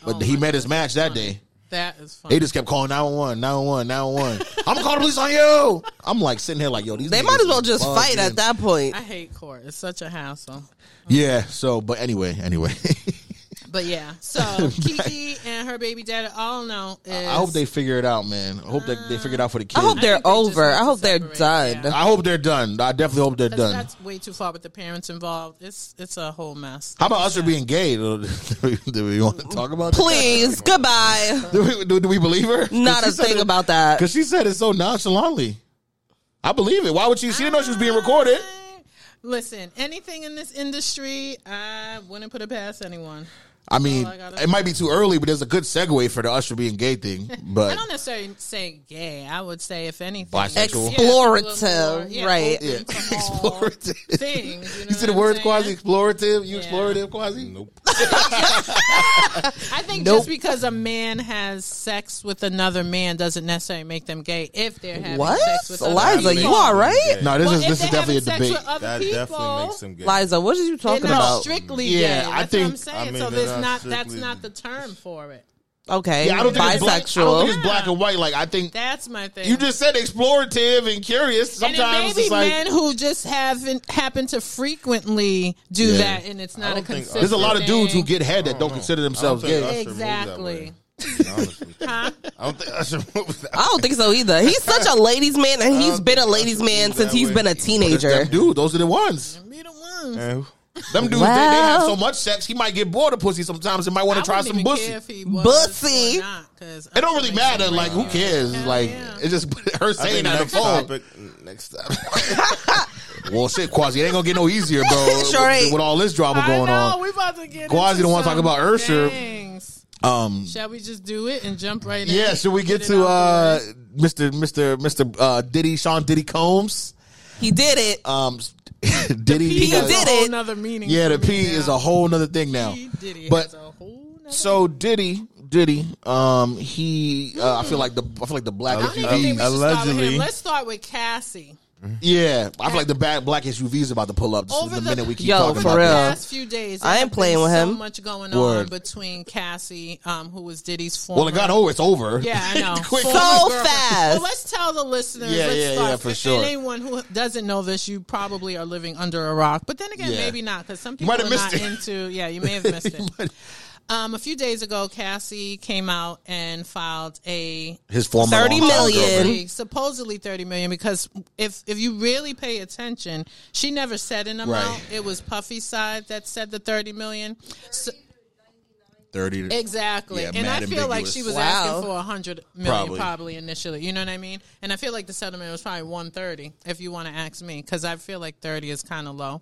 Speaker 3: But
Speaker 1: Oh
Speaker 3: he
Speaker 1: my
Speaker 3: met his match that day.
Speaker 1: That is funny.
Speaker 3: They just kept calling 911, 911, 911. I'm gonna call the police on you. I'm like sitting here like, yo, these
Speaker 2: They might as well just fight at that point.
Speaker 1: I hate court. It's such a hassle.
Speaker 3: Yeah. So, but anyway, anyway,
Speaker 1: But yeah, so Keke and her baby daddy all know is.
Speaker 3: I hope they figure it out, man. I hope they, they figure it out for the uh, kids.
Speaker 2: I hope they're
Speaker 1: think they just
Speaker 2: over.
Speaker 1: need
Speaker 2: I hope they're done.
Speaker 1: yeah.
Speaker 3: I hope they're done. I definitely hope they're
Speaker 1: That's,
Speaker 3: done.
Speaker 1: that's way too far with the parents involved. It's it's a whole mess.
Speaker 3: How about Usher being gay? Do we, do we want to talk about that?
Speaker 2: Please, goodbye.
Speaker 3: Do we, do, do we believe her?
Speaker 2: Not a thing about that.
Speaker 3: Because she said it so nonchalantly. I believe it. Why would she? She didn't know she was being recorded.
Speaker 1: Listen, anything in this industry, I wouldn't put it past anyone.
Speaker 3: I mean,
Speaker 1: all I gotta
Speaker 3: it might be too early, but there's a good segue for the Usher being gay thing. But I
Speaker 1: don't necessarily say gay. I would say if anything,
Speaker 3: Bisexual.
Speaker 1: Yeah, a
Speaker 2: Explorative, right.
Speaker 1: open to all
Speaker 3: explorative.
Speaker 1: Things, you, know
Speaker 3: You see the
Speaker 1: what I'm
Speaker 3: word
Speaker 1: saying?
Speaker 3: quasi explorative? You
Speaker 1: Yeah.
Speaker 3: explorative quasi?
Speaker 4: Nope.
Speaker 1: I think
Speaker 2: Nope.
Speaker 1: just because a man has sex with another man doesn't necessarily make them gay if they're having
Speaker 2: What?
Speaker 1: sex with other
Speaker 2: Liza,
Speaker 1: people.
Speaker 2: you all right?
Speaker 3: No, this
Speaker 1: Well,
Speaker 3: is
Speaker 1: if
Speaker 3: this is
Speaker 1: they're
Speaker 3: definitely a
Speaker 1: sex
Speaker 3: debate.
Speaker 1: with other
Speaker 4: That
Speaker 1: people,
Speaker 4: definitely makes them gay.
Speaker 2: Liza, what are you
Speaker 1: they're
Speaker 2: talking
Speaker 1: not
Speaker 2: about?
Speaker 1: strictly
Speaker 3: Yeah,
Speaker 1: gay.
Speaker 3: I
Speaker 1: That's what
Speaker 3: think-
Speaker 1: I'm saying.
Speaker 4: I mean,
Speaker 1: so
Speaker 4: they're
Speaker 1: there's
Speaker 4: not
Speaker 1: not that's
Speaker 4: strictly-
Speaker 1: not the term for it.
Speaker 2: Okay,
Speaker 3: Yeah, I don't think it's black. I don't
Speaker 2: bisexual.
Speaker 3: think it's black and white. Like I think
Speaker 1: That's my thing.
Speaker 3: you just said explorative and curious.
Speaker 1: and it
Speaker 3: Sometimes
Speaker 1: may
Speaker 3: it's
Speaker 1: be
Speaker 3: just like
Speaker 1: men who just haven't happen to frequently do
Speaker 3: Yeah.
Speaker 1: that, and it's not a
Speaker 4: don't think-
Speaker 1: consistent.
Speaker 3: there's a lot of dudes who
Speaker 1: thing.
Speaker 3: get head that don't oh,
Speaker 4: know.
Speaker 3: consider
Speaker 4: I don't
Speaker 3: themselves
Speaker 4: think
Speaker 3: gay.
Speaker 4: Usher moves that
Speaker 1: exactly.
Speaker 4: way, honestly.
Speaker 1: Huh?
Speaker 4: I don't think Usher moves that
Speaker 2: I don't think so either. He's such a ladies' man, and he's
Speaker 4: don't
Speaker 2: been a ladies' man since
Speaker 4: that
Speaker 2: he's
Speaker 4: way.
Speaker 2: been a
Speaker 3: It's
Speaker 2: teenager.
Speaker 3: them dudes. Those are the ones.
Speaker 1: Be the ones.
Speaker 4: And
Speaker 3: Them dudes, they, they have so much sex, he might get bored of pussy sometimes and might want to try some
Speaker 1: even
Speaker 3: pussy.
Speaker 1: care if he was
Speaker 2: Bussy.
Speaker 1: or not, 'cause
Speaker 3: It don't really matter.
Speaker 1: it's
Speaker 3: Like, who cares?
Speaker 1: Hell
Speaker 3: like,
Speaker 1: yeah.
Speaker 3: it's just her
Speaker 4: I
Speaker 3: saying
Speaker 4: think
Speaker 3: that on the
Speaker 4: next
Speaker 3: phone.
Speaker 4: topic. Next topic.
Speaker 3: Well, shit, Quasi, it ain't gonna get no easier, bro.
Speaker 2: Sure
Speaker 3: with, with all this drama
Speaker 1: I
Speaker 3: going
Speaker 1: know,
Speaker 3: on.
Speaker 1: we about to get
Speaker 3: Quasi don't wanna talk about Usher.
Speaker 1: things.
Speaker 3: Um,
Speaker 1: Shall we just do it and jump right in?
Speaker 3: yeah, should we get
Speaker 1: it
Speaker 3: to uh? Mr. Mr. Mr. Uh, Diddy, Sean Diddy Combs.
Speaker 2: He did it.
Speaker 3: Um, Diddy,
Speaker 2: He did
Speaker 1: a whole
Speaker 2: it.
Speaker 1: nother meaning.
Speaker 3: Yeah, the
Speaker 1: me
Speaker 3: P is a whole nother thing now.
Speaker 1: P Diddy
Speaker 3: But
Speaker 1: has a whole nother
Speaker 3: so Diddy, Diddy, um, he, uh, I feel like the, I feel like the black
Speaker 1: I don't even think we should start with
Speaker 4: Allegedly.
Speaker 1: Let's start with Cassie.
Speaker 3: Yeah, I feel like the black black SUVs about to pull up. Just
Speaker 1: Over
Speaker 3: the
Speaker 1: the-
Speaker 3: minute we keep
Speaker 2: Yo,
Speaker 3: talking
Speaker 2: for
Speaker 3: about
Speaker 2: real.
Speaker 3: that.
Speaker 1: Last few days,
Speaker 2: I
Speaker 1: there
Speaker 2: ain't
Speaker 1: have
Speaker 2: playing
Speaker 1: been
Speaker 2: with
Speaker 1: so
Speaker 2: him.
Speaker 1: much going
Speaker 3: Word.
Speaker 1: on between Cassie, um, who was Diddy's former.
Speaker 3: Well, it got over. It's over.
Speaker 1: Yeah, I know.
Speaker 3: Quick.
Speaker 1: Former
Speaker 2: So
Speaker 1: girlfriend.
Speaker 2: fast.
Speaker 1: Well, let's tell the listeners.
Speaker 3: Yeah,
Speaker 1: let's
Speaker 3: yeah,
Speaker 1: start.
Speaker 3: yeah, for
Speaker 1: And
Speaker 3: sure.
Speaker 1: anyone who doesn't know this, you probably are living under a rock. But then again,
Speaker 3: Yeah.
Speaker 1: maybe not because some people
Speaker 3: might
Speaker 1: are
Speaker 3: have missed
Speaker 1: not
Speaker 3: it.
Speaker 1: into. Yeah, you may have missed it. Um, a few days ago, Cassie came out and filed a
Speaker 3: His former
Speaker 2: 30
Speaker 3: long-time
Speaker 2: million.
Speaker 3: girlfriend.
Speaker 1: supposedly, supposedly 30 million because if if you really pay attention, she never said an amount.
Speaker 3: Right.
Speaker 1: It was Puffy's side that said the 30 million. So,
Speaker 3: Thirty.
Speaker 1: Exactly.
Speaker 3: Yeah,
Speaker 1: and I feel like she was
Speaker 2: Wow.
Speaker 1: asking for a hundred million
Speaker 3: Probably.
Speaker 1: probably. initially. You know what I mean? And I feel like the settlement was probably one thirty if you want to ask me because I feel like thirty is kind of low.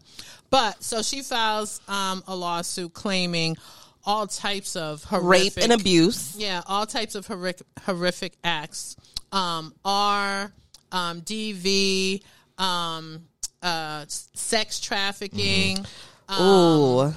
Speaker 1: But so she files um, a lawsuit claiming all types of horrific
Speaker 2: Rape and abuse.
Speaker 1: yeah, all types of horrific, horrific acts. Um, R, um, DV, um, uh, sex trafficking.
Speaker 2: Ooh.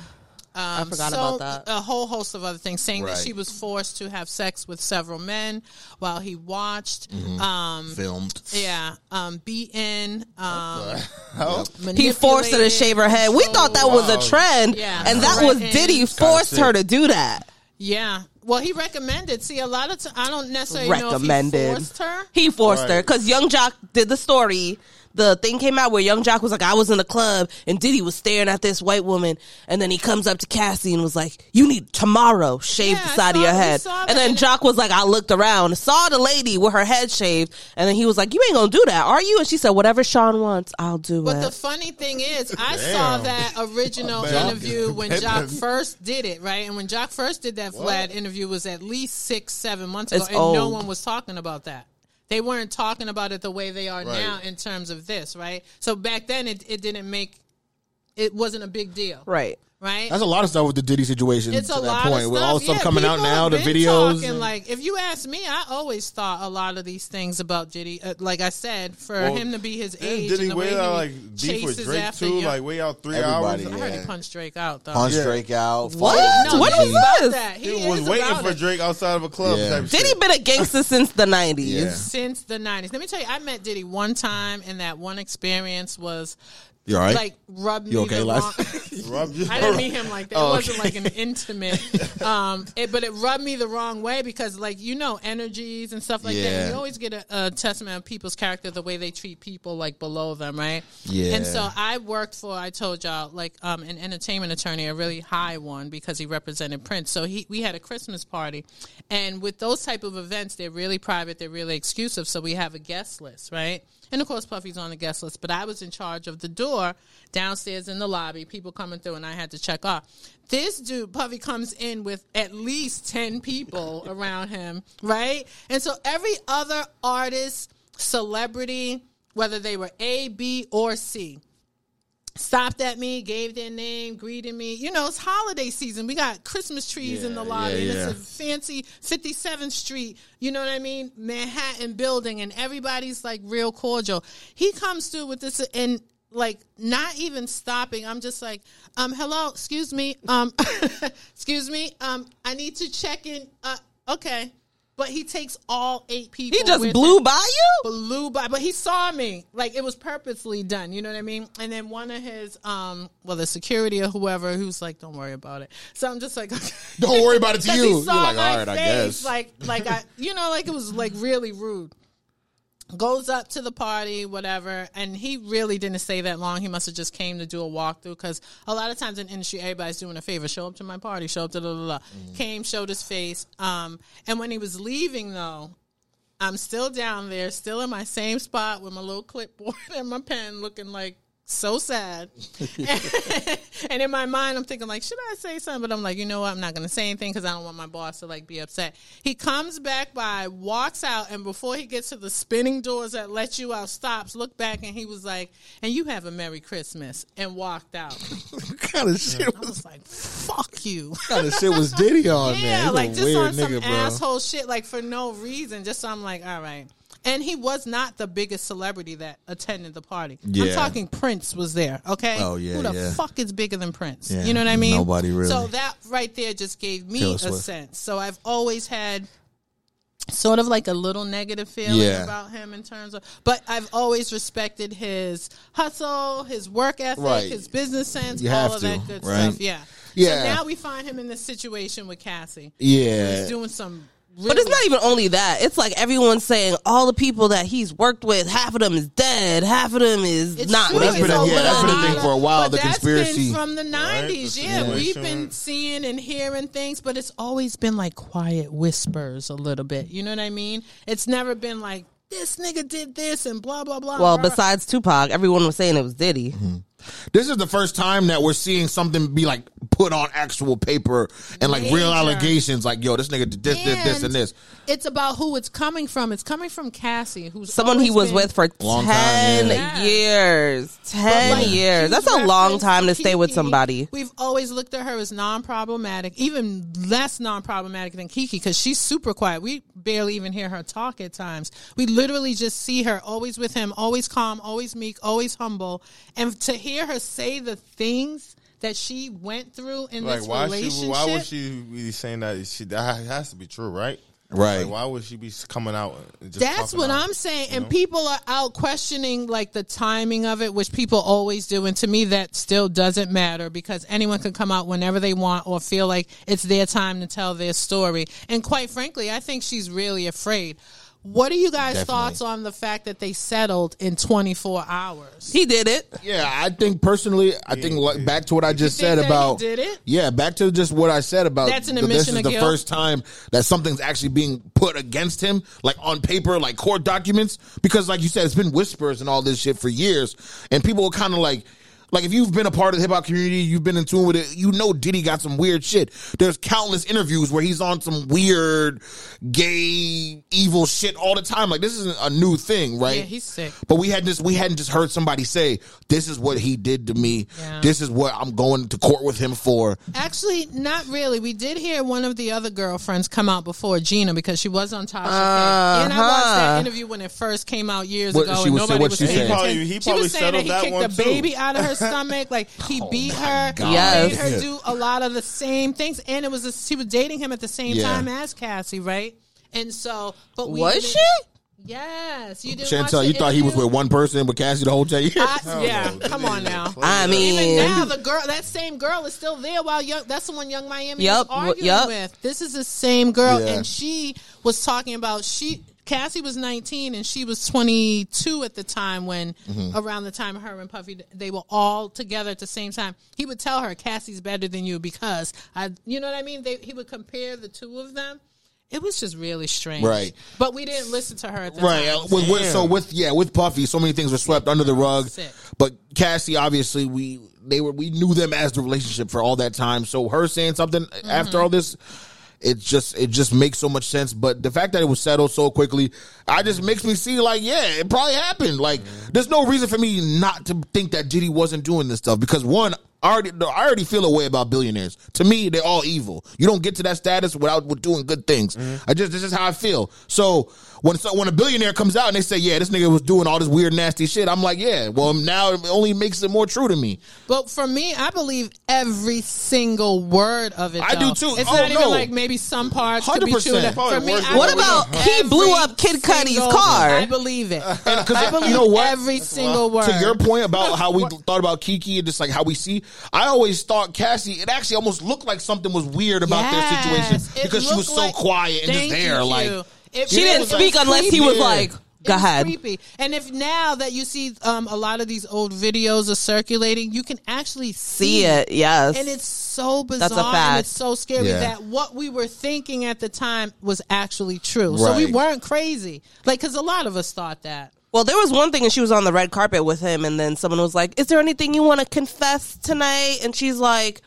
Speaker 1: I
Speaker 2: forgot about that.
Speaker 1: A whole host of other things, saying that she was forced to have sex with several men while he watched.
Speaker 3: Mm-hmm.
Speaker 1: Um,
Speaker 3: filmed.
Speaker 1: yeah, um, beaten. Um,
Speaker 2: He forced her to shave her head. We thought that was a
Speaker 4: Wow.
Speaker 2: trend,
Speaker 1: Yeah.
Speaker 2: and that was
Speaker 1: Threatened.
Speaker 2: Diddy forced her to do that.
Speaker 1: Yeah. Well, he recommended. See, a lot of times I don't necessarily
Speaker 2: Recommended.
Speaker 1: know if he forced her.
Speaker 2: He forced her because Yung Joc did the story. The thing came out where Yung Joc was like, I was in the club and Diddy was staring at this white woman. And then he comes up to Cassie and was like, You need tomorrow, shave
Speaker 1: Yeah,
Speaker 2: the
Speaker 1: I
Speaker 2: side of your head. And then Joc was like, I looked around, saw the lady with her head shaved. And then he was like, You ain't gonna do that, are you? And she said, Whatever Sean wants, I'll do
Speaker 1: But
Speaker 2: it.
Speaker 1: But the funny thing is, I saw that original interview when Joc first did it, right? And when Joc first did that Vlad interview was at least six, seven months ago,
Speaker 2: It's
Speaker 1: and no one was talking about that. They weren't talking about it the way they are
Speaker 4: Right.
Speaker 1: now in terms of this, right? So back then, it, it didn't make, it wasn't a big deal,
Speaker 2: right.
Speaker 1: Right?
Speaker 3: That's a lot of stuff with the Diddy situation.
Speaker 1: it's
Speaker 3: to
Speaker 1: a
Speaker 3: that
Speaker 1: lot
Speaker 3: point,
Speaker 1: of
Speaker 3: with
Speaker 1: stuff.
Speaker 3: all the stuff
Speaker 1: Yeah,
Speaker 3: coming out now, the
Speaker 1: been
Speaker 3: videos.
Speaker 1: Talking,
Speaker 3: and-
Speaker 1: like, if you ask me, I always thought a lot of these things about Diddy. Uh, like I said, for
Speaker 4: Well,
Speaker 1: him to be his age,
Speaker 4: Diddy
Speaker 1: and the way
Speaker 4: wait out like beef with Drake
Speaker 1: after
Speaker 4: too?
Speaker 1: young-
Speaker 4: Like way out three
Speaker 3: Everybody,
Speaker 1: I
Speaker 4: hours.
Speaker 1: heard
Speaker 3: Yeah.
Speaker 1: he punched Drake out though.
Speaker 3: Punch
Speaker 4: Yeah.
Speaker 3: Drake out.
Speaker 2: What?
Speaker 3: fought-
Speaker 1: No,
Speaker 2: What was
Speaker 1: about
Speaker 2: this?
Speaker 1: that. He,
Speaker 4: He was waiting for
Speaker 1: it.
Speaker 4: Drake outside of a club.
Speaker 3: Yeah.
Speaker 2: Diddy
Speaker 4: shit.
Speaker 2: been a gangster since the 90s.
Speaker 1: Since the nineties. Let me tell you, I met Diddy one time, and that one experience was
Speaker 3: You all right?
Speaker 1: like rub
Speaker 3: You
Speaker 1: me
Speaker 3: okay,
Speaker 1: the
Speaker 3: Lars?
Speaker 1: wrong.
Speaker 4: Rubbed you-
Speaker 1: I didn't meet him like that.
Speaker 3: Oh,
Speaker 1: it wasn't
Speaker 3: okay.
Speaker 1: like an intimate, um, it, but it rubbed me the wrong way because, like, you know, energies and stuff like that.
Speaker 3: Yeah.
Speaker 1: And you always get a, a testament of people's character, the way they treat people like below them, right?
Speaker 3: Yeah.
Speaker 1: And so I worked for, I told y'all, like, um, an entertainment attorney, a really high one because he represented Prince. So he, we had a Christmas party, and with those type of events, they're really private, they're really exclusive. So we have a guest list, right? And of course, Puffy's on the guest list, but I was in charge of the door downstairs in the lobby, people coming through, and I had to check off. This dude, Puffy, comes in with at least 10 people around him, right? And so every other artist, celebrity, whether they were A, B, or C, stopped at me, gave their name, greeted me. You know, it's holiday season. We got Christmas trees in the lobby,
Speaker 3: yeah, yeah.
Speaker 1: it's a fancy 57th Street, you know what I mean? Manhattan building, and everybody's like real cordial. He comes through with this and like not even stopping. I'm just like, um, hello, excuse me, um, excuse me, um, I need to check in. Uh, okay. But he takes all eight people.
Speaker 2: He just
Speaker 1: with
Speaker 2: blew
Speaker 1: him
Speaker 2: by you?
Speaker 1: blew by, but he saw me. Like it was purposely done. You know what I mean? And then one of his, um, well, the security or whoever, who's like, "Don't worry about it." So I'm just like, okay.
Speaker 3: Don't worry about it to
Speaker 1: 'Cause
Speaker 3: you.
Speaker 1: He
Speaker 3: You're like,
Speaker 1: my
Speaker 3: all right, I
Speaker 1: face,
Speaker 3: guess.
Speaker 1: Like, like I, you know, like it was like really rude. Goes up to the party, whatever, and he really didn't stay that long. He must have just came to do a walkthrough because a lot of times in industry, everybody's doing a favor. Show up to my party. Show up to the. la.
Speaker 3: Mm-hmm.
Speaker 1: Came, showed his face. Um, and when he was leaving, though, I'm still down there, still in my same spot with my little clipboard and my pen, looking like so sad. and in my mind, I'm thinking like, should I say something? But I'm like, you know what? I'm not going to say anything because I don't want my boss to like be upset. He comes back by, walks out, and before he gets to the spinning doors that let you out, stops, look back, and he was like, "And you have a Merry Christmas," and walked out.
Speaker 3: what kind of shit
Speaker 1: I
Speaker 3: was
Speaker 1: was like, "Fuck you."
Speaker 3: what kind of shit was Diddy on, man?
Speaker 1: Yeah,
Speaker 3: He's
Speaker 1: like just on some
Speaker 3: nigga, bro.
Speaker 1: asshole shit, like for no reason. Just so I'm like, all right. And he was not the biggest celebrity that attended the party. I'm talking Prince was there. Okay.
Speaker 3: Oh, yeah,
Speaker 1: Who the
Speaker 3: yeah.
Speaker 1: fuck is bigger than Prince?
Speaker 3: Yeah,
Speaker 1: You know what I mean?
Speaker 3: nobody really.
Speaker 1: So that right there just gave me a sense. So I've always had sort of like a little negative feeling
Speaker 3: Yeah.
Speaker 1: about him in terms of but I've always respected his hustle, his work ethic,
Speaker 3: Right.
Speaker 1: his business sense,
Speaker 3: You
Speaker 1: all of
Speaker 3: to,
Speaker 1: that good
Speaker 3: right?
Speaker 1: stuff. Yeah.
Speaker 3: Yeah.
Speaker 1: So now we find him in this situation with Cassie.
Speaker 3: Yeah.
Speaker 1: He's doing some really
Speaker 2: But it's not even only that. It's like everyone's saying all the people that he's worked with, half of them is dead, half of them is
Speaker 1: It's
Speaker 2: not.
Speaker 3: Well, that's
Speaker 1: It's
Speaker 3: been a-
Speaker 1: a
Speaker 3: yeah, that's been a
Speaker 1: lot
Speaker 3: thing for a while,
Speaker 1: but
Speaker 3: the
Speaker 1: that's
Speaker 3: conspiracy.
Speaker 1: been from the nineties.
Speaker 4: the
Speaker 1: yeah, we've
Speaker 4: situation.
Speaker 1: been seeing and hearing things, but it's always been like quiet whispers a little bit. You know what I mean? It's never been like this nigga did this and blah blah blah.
Speaker 2: Well,
Speaker 1: blah, blah.
Speaker 2: besides Tupac, everyone was saying it was Diddy. Mm-hmm.
Speaker 3: This is the first time that we're seeing something be like put on actual paper and like real allegations. Like, yo, this nigga did this, this, this, and this.
Speaker 1: It's about who it's coming from. It's coming from Cassie, who's
Speaker 2: Someone he was
Speaker 1: been-
Speaker 2: with for
Speaker 3: Long time,
Speaker 2: ten
Speaker 3: yeah.
Speaker 2: years. Ten
Speaker 1: Like,
Speaker 2: years. That's a long
Speaker 1: referenced
Speaker 2: time to stay with
Speaker 1: Keke.
Speaker 2: somebody.
Speaker 1: We've always looked at her as non-problematic, even less non-problematic than Keke because she's super quiet. We barely even hear her talk at times. We literally just see her always with him, always calm, always meek, always humble, and to hear her say the things that she went through in
Speaker 4: Like
Speaker 1: this
Speaker 4: why
Speaker 1: relationship.
Speaker 4: she? Why would she be saying that? She that has to be true, right?
Speaker 3: Right.
Speaker 4: Like, why would she be coming out? Just
Speaker 1: That's what
Speaker 4: out,
Speaker 1: I'm saying.
Speaker 4: you
Speaker 1: And
Speaker 4: know?
Speaker 1: people are out questioning like the timing of it, which people always do. And to me, that still doesn't matter because anyone can come out whenever they want or feel like it's their time to tell their story. And quite frankly, I think she's really afraid. What are you guys'
Speaker 3: Definitely.
Speaker 1: thoughts on the fact that they settled in 24 hours?
Speaker 2: He did it.
Speaker 3: Yeah, I think personally, I think like, back to what I just
Speaker 1: think
Speaker 3: said
Speaker 1: that he
Speaker 3: about.
Speaker 1: did it?
Speaker 3: Yeah, back to just what I said about.
Speaker 1: That's an
Speaker 3: th-
Speaker 1: admission
Speaker 3: This is
Speaker 1: of
Speaker 3: the
Speaker 1: guilt?
Speaker 3: first time that something's actually being put against him, like on paper, like court documents. Because, like you said, it's been whispers and all this shit for years, and people were kind of like. Like if you've been a part of the hip hop community, you've been in tune with it. You know, Diddy got some weird shit. There's countless interviews where he's on some weird, gay, evil shit all the time. Like this isn't a new thing, right?
Speaker 1: Yeah, he's sick.
Speaker 3: But we had just we hadn't just heard somebody say, "This is what he did to me.
Speaker 1: Yeah.
Speaker 3: This is what I'm going to court with him for."
Speaker 1: Actually, not really. We did hear one of the other girlfriends come out before Gina because she was on Tasha K. And I watched that
Speaker 2: Uh-huh.
Speaker 1: interview when it first came out years
Speaker 3: What-
Speaker 1: ago,
Speaker 3: she
Speaker 1: and
Speaker 3: was-
Speaker 1: nobody
Speaker 3: what
Speaker 1: was
Speaker 3: she
Speaker 1: paying
Speaker 3: said? He
Speaker 4: probably-
Speaker 1: attention.
Speaker 4: he
Speaker 1: she was saying that
Speaker 4: settled
Speaker 1: he
Speaker 4: that
Speaker 1: kicked
Speaker 4: one,
Speaker 1: the
Speaker 4: too.
Speaker 1: baby out of her stomach, like he oh beat her,
Speaker 3: God.
Speaker 2: Yes.
Speaker 1: made her do a lot of the same things, and it was a, she was dating him at the same
Speaker 3: Yeah.
Speaker 1: time as Cassie, right? And so, but we
Speaker 2: Was she?
Speaker 1: Yes, you didn't.
Speaker 3: Chantel, you
Speaker 1: the
Speaker 3: thought he was with one person with Cassie the whole ten years?
Speaker 1: I, yeah, oh, come on now.
Speaker 2: I mean,
Speaker 1: Even now, the girl, that same girl is still there. While young, that's the one Yung Miami
Speaker 2: Yup,
Speaker 1: was arguing
Speaker 2: yup.
Speaker 1: with. This is the same girl,
Speaker 3: Yeah.
Speaker 1: and she was talking about she. Cassie was 19 and she was 22 at the time when
Speaker 3: Mm-hmm.
Speaker 1: around the time her and Puffy they were all together at the same time. He would tell her Cassie's better than you because I you know what I mean? They, he would compare the two of them. It was just really strange.
Speaker 3: Right.
Speaker 1: But we didn't listen to her at the
Speaker 3: Right.
Speaker 1: time.
Speaker 3: With, with, so with yeah, with Puffy, so many things were swept under the rug.
Speaker 1: Sick.
Speaker 3: But Cassie, obviously, we they were we knew them as the relationship for all that time. So her saying something
Speaker 1: Mm-hmm.
Speaker 3: after all this, it just it just makes so much sense. But the fact that it was settled so quickly, I just makes me see like yeah, it probably happened. Like there's no reason for me not to think that Diddy wasn't doing this stuff because one. I already, I already feel a way about billionaires. To me, they're all evil. You don't get to that status without doing good things. Mm-hmm. I just this is how I feel. So when so when a billionaire comes out and they say, "Yeah, this nigga was doing all this weird, nasty shit," I'm like, "Yeah." Well, now it only makes it more true to me.
Speaker 1: But for me, I believe every single word of it.
Speaker 3: I do too.
Speaker 1: It's
Speaker 3: Oh,
Speaker 1: not even like maybe some parts could be
Speaker 3: 100%.
Speaker 1: true. For
Speaker 4: Probably
Speaker 1: me,
Speaker 4: worse
Speaker 1: I
Speaker 4: than
Speaker 2: What about he blew up Kid Cudi's car?
Speaker 1: I believe it. I
Speaker 3: Because
Speaker 1: believe
Speaker 3: you know what?
Speaker 1: every single word.
Speaker 3: To your point about how we thought about Keke and just like how we see, I always thought Cassie. It actually almost looked like something was weird about their situation because she was
Speaker 1: looked
Speaker 3: so
Speaker 1: like-
Speaker 3: quiet and just there.
Speaker 1: Q.
Speaker 3: Like
Speaker 1: It
Speaker 2: She didn't speak
Speaker 1: like
Speaker 2: unless he was like, "Go
Speaker 1: was
Speaker 2: ahead."
Speaker 1: Creepy. And if now that you see um, a lot of these old videos are circulating, you can actually see,
Speaker 2: See it? Yes.
Speaker 1: And it's so bizarre
Speaker 2: That's a fact.
Speaker 1: and it's so scary
Speaker 3: Yeah.
Speaker 1: that what we were thinking at the time was actually true. So we weren't crazy. Like, because a lot of us thought that.
Speaker 2: Well, there was one thing, and she was on the red carpet with him, and then someone was like, "Is there anything you want to confess tonight?" And she's like,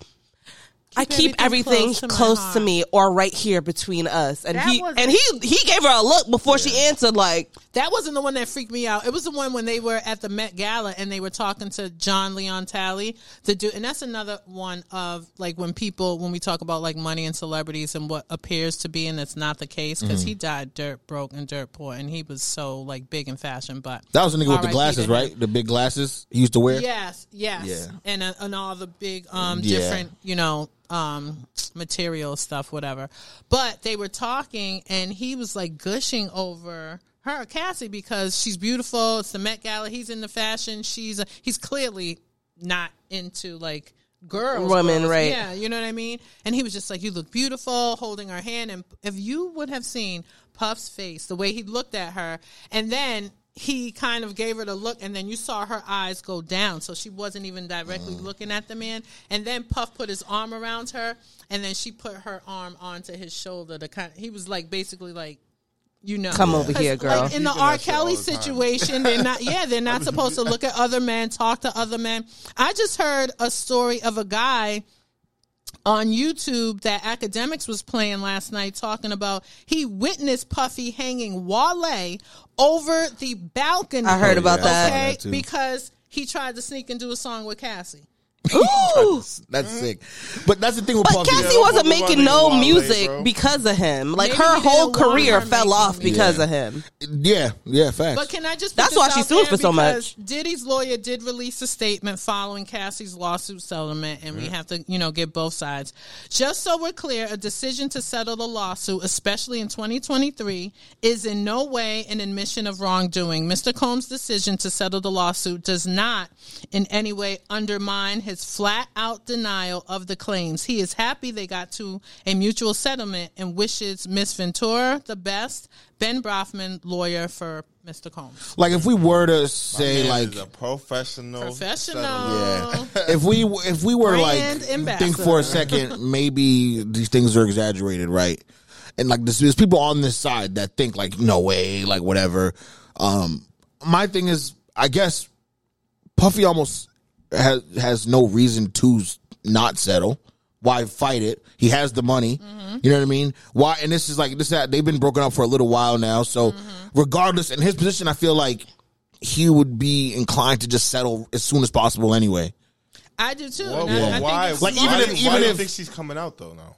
Speaker 2: I keep everything
Speaker 1: my
Speaker 2: close to, me or right here between us. And
Speaker 1: That
Speaker 2: he and he he gave her a look before she answered like
Speaker 1: That wasn't the one that freaked me out. It was the one when they were at the Met Gala and they were talking to John Leon Talley to do, and that's another one of like when people when we talk about like money and celebrities and what appears to be and it's not the case because he died dirt broke and dirt poor and he was so like big in fashion. But
Speaker 3: That was the nigga with the glasses, right? The big glasses he used to wear.
Speaker 1: Yes, yes,
Speaker 3: Yeah.
Speaker 1: and uh, and all the big um
Speaker 3: Yeah.
Speaker 1: different you know um material stuff whatever. But they were talking and he was like gushing over her Cassie because she's beautiful. It's the Met Gala. He's in the fashion. She's a, he's clearly not into like girls,
Speaker 2: Women, right.
Speaker 1: Yeah, you know what I mean. And he was just like, "You look beautiful," holding her hand. And if you would have seen Puff's face, the way he looked at her, and then he kind of gave her the look, and then you saw her eyes go down, so she wasn't even directly
Speaker 2: Mm.
Speaker 1: looking at the man. And then Puff put his arm around her, and then she put her arm onto his shoulder. To kind, of, he was like basically like. You know,
Speaker 2: Come over here, girl.
Speaker 1: Like in the R. Kelly
Speaker 4: all the
Speaker 1: situation, they're not. Yeah, they're not supposed to look at other men, talk to other men. I just heard a story of a guy on YouTube that academics was playing last night talking about he witnessed Puffy hanging Wale over the balcony.
Speaker 2: I heard oh, about
Speaker 3: yeah, I saw
Speaker 2: that.
Speaker 1: Okay,
Speaker 3: too.
Speaker 1: because he tried to sneak and do a song with Cassie.
Speaker 2: Ooh.
Speaker 3: That's sick. But that's the thing with
Speaker 2: But
Speaker 3: Puffy.
Speaker 2: Cassie
Speaker 4: Yeah,
Speaker 2: wasn't
Speaker 4: what about
Speaker 2: making
Speaker 4: nigga
Speaker 2: no
Speaker 4: Wale,
Speaker 2: music
Speaker 4: bro?
Speaker 2: because of him. Like
Speaker 1: Maybe
Speaker 2: her
Speaker 1: he didn't
Speaker 2: whole
Speaker 1: want
Speaker 2: career
Speaker 1: her
Speaker 2: fell
Speaker 1: making
Speaker 2: off
Speaker 1: music.
Speaker 2: because
Speaker 3: Yeah.
Speaker 2: of him.
Speaker 3: Yeah, yeah, facts.
Speaker 1: But can I just? put
Speaker 2: That's
Speaker 1: this
Speaker 2: why she
Speaker 1: out
Speaker 2: sued
Speaker 1: there
Speaker 2: for so
Speaker 1: because
Speaker 2: much.
Speaker 1: Diddy's lawyer did release a statement following Cassie's lawsuit settlement, and we mm-hmm. have to, you know, get both sides. Just so we're clear, a decision to settle the lawsuit, especially in 2023, is in no way an admission of wrongdoing. Mr. Combs' decision to settle the lawsuit does not in any way undermine his flat out denial of the claims. He is happy they got to a mutual settlement and wishes Miss Ventura the best. Ben Brafman, lawyer for Mr. Combs.
Speaker 3: like if we were to say
Speaker 4: Man
Speaker 3: like
Speaker 4: is a professional,
Speaker 1: Professional.
Speaker 4: settler.
Speaker 3: yeah, if we if we were
Speaker 1: Brand
Speaker 3: like
Speaker 1: ambassador.
Speaker 3: think for a second, maybe these things are exaggerated, right? And like this, there's people on this side that think like no way, like whatever. Um, my thing is, I guess Puffy almost has has no reason to not settle. Why fight it? He has the money. Mm-hmm. You know what I mean? Why? And this is like this. That they've been broken up for a little while now. So, mm-hmm. regardless, in his position, I feel like he would be inclined to just settle as soon as possible. Anyway,
Speaker 1: I do too.
Speaker 4: Well,
Speaker 1: and I- I,
Speaker 4: why?
Speaker 1: it's
Speaker 3: Like,
Speaker 1: smart.
Speaker 3: even if- even
Speaker 4: why do
Speaker 3: if-
Speaker 4: think she's coming out though now?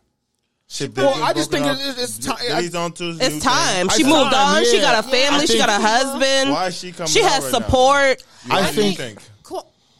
Speaker 4: Shit,
Speaker 3: Well, I just think
Speaker 4: up.
Speaker 3: it's- it's ti-
Speaker 4: Diddy's on to
Speaker 2: It's time. She moved
Speaker 3: time,
Speaker 2: on. She got a family. She got a husband.
Speaker 4: Why is she coming
Speaker 2: She
Speaker 4: out
Speaker 2: has
Speaker 4: right now?
Speaker 2: support.
Speaker 3: I
Speaker 4: What
Speaker 3: think-
Speaker 4: think.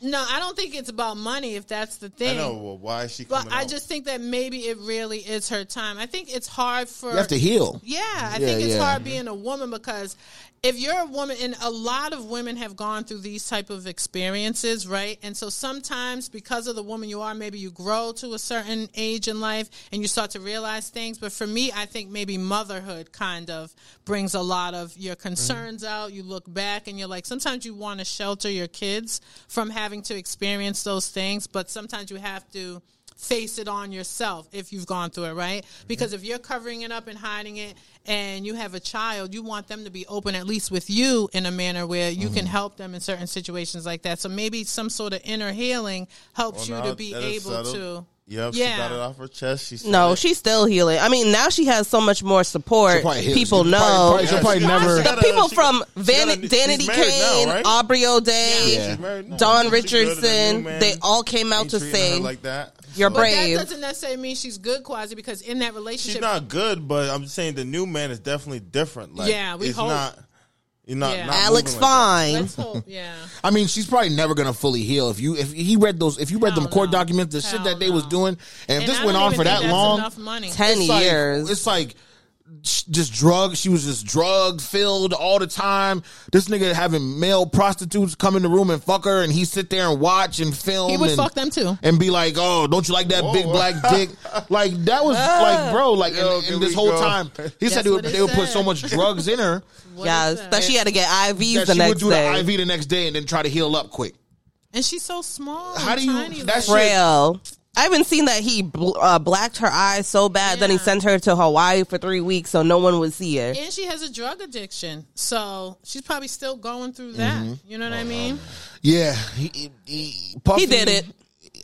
Speaker 1: Cool. No, I don't think it's about money. If that's the thing.
Speaker 4: I know. Well, why is she
Speaker 1: But
Speaker 4: coming
Speaker 1: I
Speaker 4: out?
Speaker 1: just think that maybe it really is her time. I think it's hard for
Speaker 3: you have to heal.
Speaker 1: Yeah, I
Speaker 3: Yeah,
Speaker 1: think it's
Speaker 3: yeah.
Speaker 1: hard being a woman because if you're a woman, and a lot of women have gone through these type of experiences, right? And so sometimes because of the woman you are, maybe you grow to a certain age in life and you start to realize things. But for me, I think maybe motherhood kind of brings a lot of your concerns out. You look back and you're like, sometimes you want to shelter your kids from having to experience those things, but sometimes you have to face it on yourself if you've gone through it, right? Mm-hmm. Because if you're covering it up and hiding it and you have a child, you want them to be open at least with you in a manner where you can mm-hmm. help them in certain situations like that. So maybe some sort of inner healing helps
Speaker 4: Well,
Speaker 1: you to be able
Speaker 4: settled,
Speaker 1: to
Speaker 4: Yep,
Speaker 1: Yeah.
Speaker 4: she got it off her chest. She
Speaker 2: No,
Speaker 4: it.
Speaker 2: she's still healing. I mean, now she has so much more support.
Speaker 3: She'll probably heal.
Speaker 2: People
Speaker 3: She'll
Speaker 2: know.
Speaker 3: probably- probably- she'll probably never-
Speaker 2: the people
Speaker 4: she
Speaker 2: from
Speaker 4: got- she
Speaker 2: Van-
Speaker 4: a-
Speaker 2: Danity
Speaker 4: she's married now,
Speaker 2: Kane,
Speaker 4: right?
Speaker 2: Aubrey O'Day,
Speaker 3: Yeah.
Speaker 4: She's married now.
Speaker 2: Dawn
Speaker 4: She good, the
Speaker 2: Richardson—they all came out to say,
Speaker 4: like that.
Speaker 2: "You're
Speaker 4: So-
Speaker 1: But
Speaker 2: brave."
Speaker 1: that doesn't necessarily mean she's good, Quasi, because in that relationship,
Speaker 4: She's not good, but I'm just saying the new man is definitely different. Like,
Speaker 1: Yeah, we
Speaker 4: it's
Speaker 1: hope.
Speaker 4: not. You're not.
Speaker 1: Yeah.
Speaker 4: not
Speaker 2: Alex
Speaker 4: moving like.
Speaker 2: Fine.
Speaker 1: let's hope, yeah.
Speaker 3: I mean, she's probably never gonna fully heal. If you if he read those, if you read
Speaker 1: Hell
Speaker 3: them court
Speaker 1: no.
Speaker 3: documents, the shit
Speaker 1: Hell
Speaker 3: that they
Speaker 1: no.
Speaker 3: was doing, and if
Speaker 1: And
Speaker 3: this went on for that long,
Speaker 1: enough money.
Speaker 2: Ten
Speaker 3: it's like,
Speaker 2: years.
Speaker 3: It's like sh- just drug. She was just drug filled all the time. This nigga having male prostitutes come in the room and fuck her, and he sit there and watch and film.
Speaker 1: He would
Speaker 3: and,
Speaker 1: fuck them too.
Speaker 3: and be like, "Oh, don't you like that big black dick?" like that was like, bro, like,
Speaker 4: Yo,
Speaker 3: and, and this whole
Speaker 4: go.
Speaker 3: time, he
Speaker 1: That's
Speaker 3: said they would,
Speaker 1: what it
Speaker 3: they would put so much drugs in her
Speaker 1: What
Speaker 2: yes,
Speaker 1: that?
Speaker 2: that she had to get IVs
Speaker 3: that
Speaker 2: the
Speaker 3: she would do
Speaker 2: day.
Speaker 3: the IV the next day and then try to heal up quick.
Speaker 1: And she's so small.
Speaker 3: How do you-
Speaker 1: Tiny
Speaker 3: that's
Speaker 1: like-
Speaker 2: Frail. I haven't seen that he bl- uh, blacked her eyes so bad. that he sent her to Hawaii for three weeks so no one would see her.
Speaker 1: And she has a drug addiction, so she's probably still going through that.
Speaker 3: Mm-hmm.
Speaker 1: You know what I mean?
Speaker 3: Yeah, he, he, Puffy,
Speaker 2: He did it.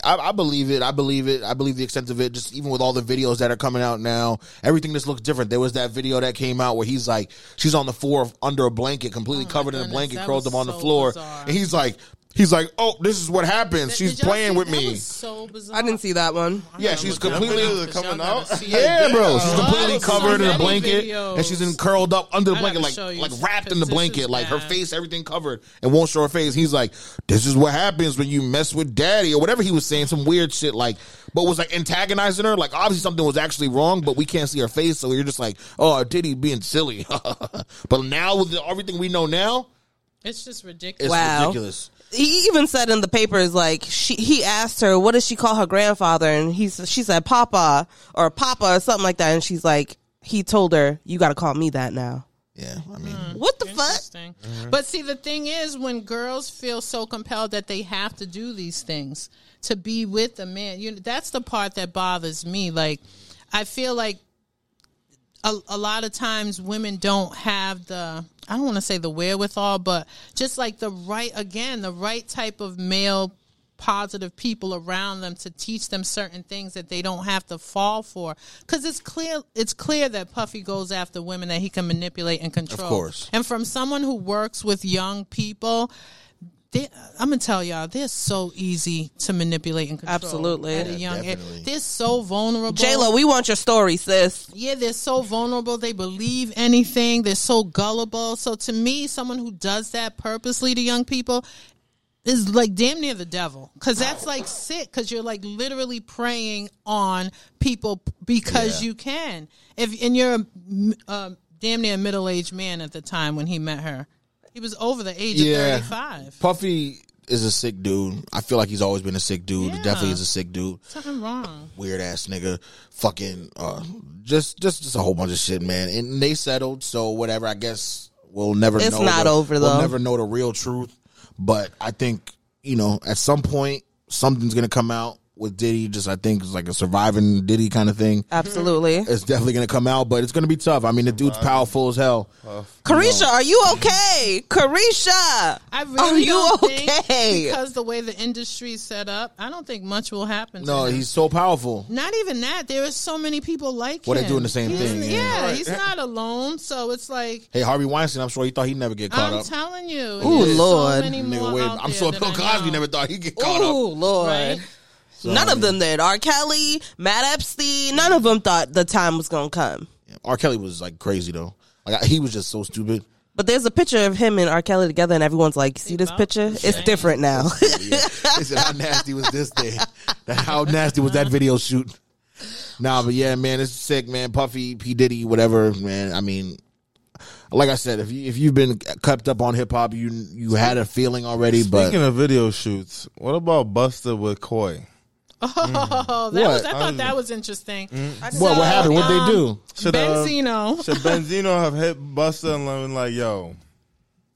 Speaker 3: I, I believe it. I believe it. I believe the extent of it. Just even with all the videos that are coming out now, everything just looks different. There was that video that came out where he's like, she's on the floor under a blanket, completely covered in a blanket, curled
Speaker 1: was
Speaker 3: up on the floor,
Speaker 1: bizarre.
Speaker 3: and he's like, he's like, oh, this is what happens. She's playing with me.
Speaker 1: so bizarre.
Speaker 2: I didn't see that one.
Speaker 3: Yeah, she's
Speaker 1: Look it up.
Speaker 3: completely-
Speaker 1: Y'all
Speaker 4: Coming out?
Speaker 3: Yeah, bro. She's
Speaker 1: Wow.
Speaker 3: completely
Speaker 1: There's so
Speaker 3: covered in a blanket,
Speaker 1: videos.
Speaker 3: and she's in curled up under the blanket, like like wrapped in the blanket, like her face, everything covered, and won't show her face. He's like, "This is what happens when you mess with daddy," or whatever he was saying, some weird shit, like, but was like antagonizing her. Like obviously something was actually wrong, but we can't see her face, so you're just like, "Oh, Diddy being silly." but now with everything we know now,
Speaker 1: It's just
Speaker 3: it's
Speaker 1: ridiculous.
Speaker 2: Wow.
Speaker 3: ridiculous.
Speaker 2: He even said in the papers, like she, he asked her, "What does she call her grandfather?" And he, she said, "Papa" or "Papa" or something like that. And she's like, he told her, "You got to call me that now."
Speaker 3: Yeah, I mean, hmm.
Speaker 2: What the fuck?
Speaker 1: Interesting. Mm-hmm. But see, the thing is, when girls feel so compelled that they have to do these things to be with a man, you know, that's the part that bothers me. Like, I feel like a, a lot of times women don't have the I don't want to say the wherewithal, but just like the right again, the right type of male positive people around them to teach them certain things that they don't have to fall for because it's clear it's clear that puffy goes after women that he can manipulate and control Of
Speaker 3: course.
Speaker 1: and from someone who works with young people they, I'm gonna tell y'all, they're so easy to manipulate and control.
Speaker 2: Absolutely.
Speaker 1: at a young age. They're so vulnerable.
Speaker 2: J Lo, we want your story, sis.
Speaker 1: Yeah, they're so vulnerable. They believe anything. They're so gullible. So to me, someone who does that purposely to young people is like damn near the devil. Because that's like sick. Because you're like literally preying on people because
Speaker 3: Yeah.
Speaker 1: you can. If and you're a m- uh, damn near middle aged man at the time when he met her. He was over the age
Speaker 3: Yeah.
Speaker 1: of 35.
Speaker 3: Puffy is a sick dude. I feel like he's always been a sick dude.
Speaker 1: Yeah.
Speaker 3: Definitely is a sick dude.
Speaker 1: Something wrong.
Speaker 3: weird ass nigga, fucking, uh, just, just, just a whole bunch of shit, man. And they settled, so whatever. I guess we'll never.
Speaker 2: It's
Speaker 3: know
Speaker 2: not
Speaker 3: the-
Speaker 2: over,
Speaker 3: We'll never know the real truth. But I think you know, at some point, something's gonna come out with Diddy. Just I think it's like a surviving Diddy kind of thing.
Speaker 2: Absolutely. Mm-hmm.
Speaker 3: It's definitely gonna come out, but it's gonna be tough. I mean, the dude's powerful as hell.
Speaker 2: Carisha, are you okay? Carisha,
Speaker 1: I
Speaker 2: are you
Speaker 1: don't
Speaker 2: okay?
Speaker 1: because the way the industry is set up, I don't think much will happen. to
Speaker 3: No,
Speaker 1: him.
Speaker 3: he's so powerful.
Speaker 1: Not even that. There are so many people like
Speaker 3: Well,
Speaker 1: him.
Speaker 3: they're doing the same
Speaker 1: He's-
Speaker 3: thing,
Speaker 1: Yeah,
Speaker 3: yeah.
Speaker 1: he's not alone. So it's like
Speaker 3: Hey, Harvey Weinstein, I'm sure he thought he'd never get caught
Speaker 1: I'm
Speaker 3: up.
Speaker 1: telling you.
Speaker 2: Ooh,
Speaker 1: there's
Speaker 2: Lord.
Speaker 1: So many
Speaker 3: Nigga, wait,
Speaker 1: out
Speaker 3: I'm
Speaker 1: there
Speaker 3: sure
Speaker 1: that
Speaker 3: Bill
Speaker 1: I
Speaker 3: Cosby
Speaker 1: know.
Speaker 3: never thought he'd get caught
Speaker 2: Oh
Speaker 3: up.
Speaker 2: Lord.
Speaker 1: Right?
Speaker 2: None of them did. R. Kelly, Matt Epstein, none of them thought the time was gonna come.
Speaker 3: R. Kelly was like crazy though. Like he was just so stupid.
Speaker 2: But there's a picture of him and R. Kelly together, and everyone's like, "See this picture? It's different now."
Speaker 3: Yeah. They said, "How nasty was this day? That- How nasty was that video shoot?" Nah, but yeah, man, it's sick, man. Puffy, P Diddy, whatever, man. I mean, like I said, if you if you've been kept up on hip hop, you you had a feeling already. But
Speaker 4: Speaking of video shoots, what about Busta with Coi?
Speaker 1: Oh, that
Speaker 3: What?
Speaker 1: was. I thought that um, was interesting. Mm.
Speaker 3: what what happened? What they um, do?
Speaker 4: Should uh,
Speaker 1: Benzino.
Speaker 4: should Benzino have hit Busta and been like, "Yo,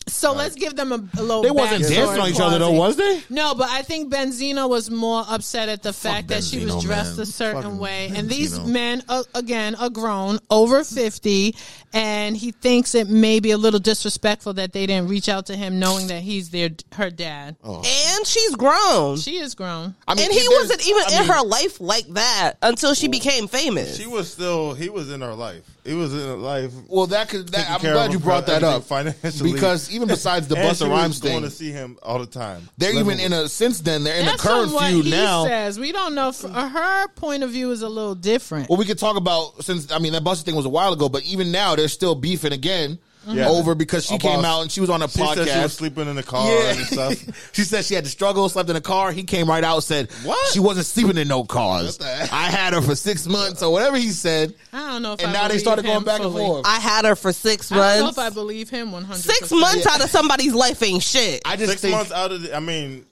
Speaker 1: So let's give them a, a little.
Speaker 3: They wasn't dancing on each other though, was they?
Speaker 1: No, but I think Benzino was more upset at the fact that she was dressed
Speaker 3: man.
Speaker 1: a certain
Speaker 3: Fucking
Speaker 1: way. And these men, uh, again, are grown, over 50, and he thinks it may be a little disrespectful that they didn't reach out to him knowing that he's their her dad.
Speaker 2: and she's grown,
Speaker 1: She is grown.
Speaker 3: I mean,
Speaker 2: and he wasn't even
Speaker 3: I
Speaker 2: in
Speaker 3: mean,
Speaker 2: her life like that until she became famous.
Speaker 4: she was still he was in her life. He was in her life."
Speaker 3: Well, that could. That, I'm glad you brought that up
Speaker 4: financially.
Speaker 3: because even besides the
Speaker 4: And
Speaker 3: Busta Rhymes
Speaker 4: thing, going
Speaker 3: thing,
Speaker 4: to see him all the time.
Speaker 3: they're
Speaker 4: Living
Speaker 3: even in a since then they're in
Speaker 1: That's
Speaker 3: a current
Speaker 1: from what
Speaker 3: feud
Speaker 1: he
Speaker 3: now.
Speaker 1: says. We don't know. If, uh, her point of view is a little different.
Speaker 3: Well, we could talk about since I mean that Busta thing was a while ago, but even now they're still beefing again
Speaker 4: Yeah. Mm-hmm.
Speaker 3: over because she
Speaker 4: About-
Speaker 3: came out and she was on a
Speaker 4: She said she was sleeping in the car
Speaker 3: Yeah,
Speaker 4: and stuff.
Speaker 3: she said she had to struggle, slept in a car. He came right out, said
Speaker 4: What?
Speaker 3: she wasn't sleeping in no cars.
Speaker 4: What the heck?
Speaker 3: I had her for six months or whatever he said,
Speaker 1: I don't know if
Speaker 3: and
Speaker 1: I
Speaker 3: now they started going back
Speaker 1: fully.
Speaker 3: and forth.
Speaker 2: I had her for six
Speaker 1: I don't know
Speaker 2: months.
Speaker 1: if I believe him 100
Speaker 2: Six months out of somebody's life ain't shit.
Speaker 3: I just
Speaker 4: Six
Speaker 3: think
Speaker 4: months out of the, I mean,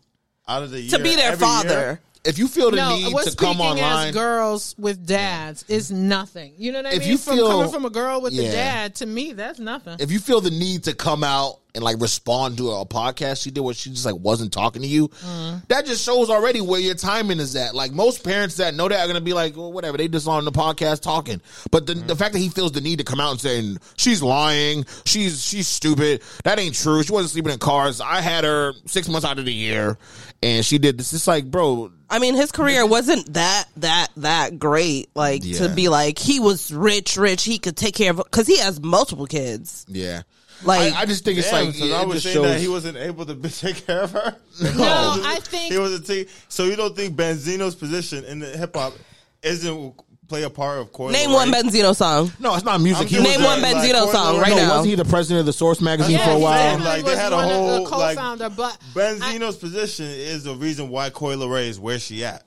Speaker 4: out of the year
Speaker 2: to be their father.
Speaker 4: year-
Speaker 3: if you feel the
Speaker 1: No,
Speaker 3: need to come online,
Speaker 1: as girls with dads is nothing. You know what I mean?
Speaker 3: If
Speaker 1: mean?
Speaker 3: you
Speaker 1: from
Speaker 3: feel-
Speaker 1: coming from a girl with
Speaker 3: Yeah.
Speaker 1: a dad, to me, that's nothing.
Speaker 3: if you feel the need to come out and like respond to a podcast she did where she just like wasn't talking to you,
Speaker 1: Mm.
Speaker 3: that just shows already where your timing is at. Like most parents that know that are gonna be like, well, whatever, they just on the podcast talking. But the, the fact that he feels the need to come out and saying she's lying, she's she's stupid, that ain't true. She wasn't sleeping in cars. I had her six months out of the year, and she did this. It's like, bro,
Speaker 2: I mean, his career wasn't that that that great. Like to be like he was rich, rich. He could take care of because he has multiple kids.
Speaker 3: yeah.
Speaker 2: Like
Speaker 3: I, I just think it's
Speaker 4: Damn,
Speaker 3: like
Speaker 4: so
Speaker 3: it
Speaker 4: I was saying
Speaker 3: shows.
Speaker 4: that he wasn't able to take care of her.
Speaker 1: No, I think
Speaker 4: he wasn't. So you don't think Benzino's position in the hip hop isn't play a part of Coil
Speaker 2: name
Speaker 4: Ray?
Speaker 2: one Benzino song.
Speaker 3: no, it's not music.
Speaker 4: I'm
Speaker 3: He
Speaker 2: Name one
Speaker 4: like,
Speaker 2: Benzino
Speaker 4: Coil
Speaker 2: song right
Speaker 3: no,
Speaker 2: now.
Speaker 3: wasn't he the president of the Source magazine
Speaker 1: yeah,
Speaker 3: for a while?
Speaker 1: definitely
Speaker 4: Like, they had a whole,
Speaker 1: the
Speaker 4: like-
Speaker 1: co-founder, but
Speaker 4: Benzino's position is the reason why Coi Leray is where she at.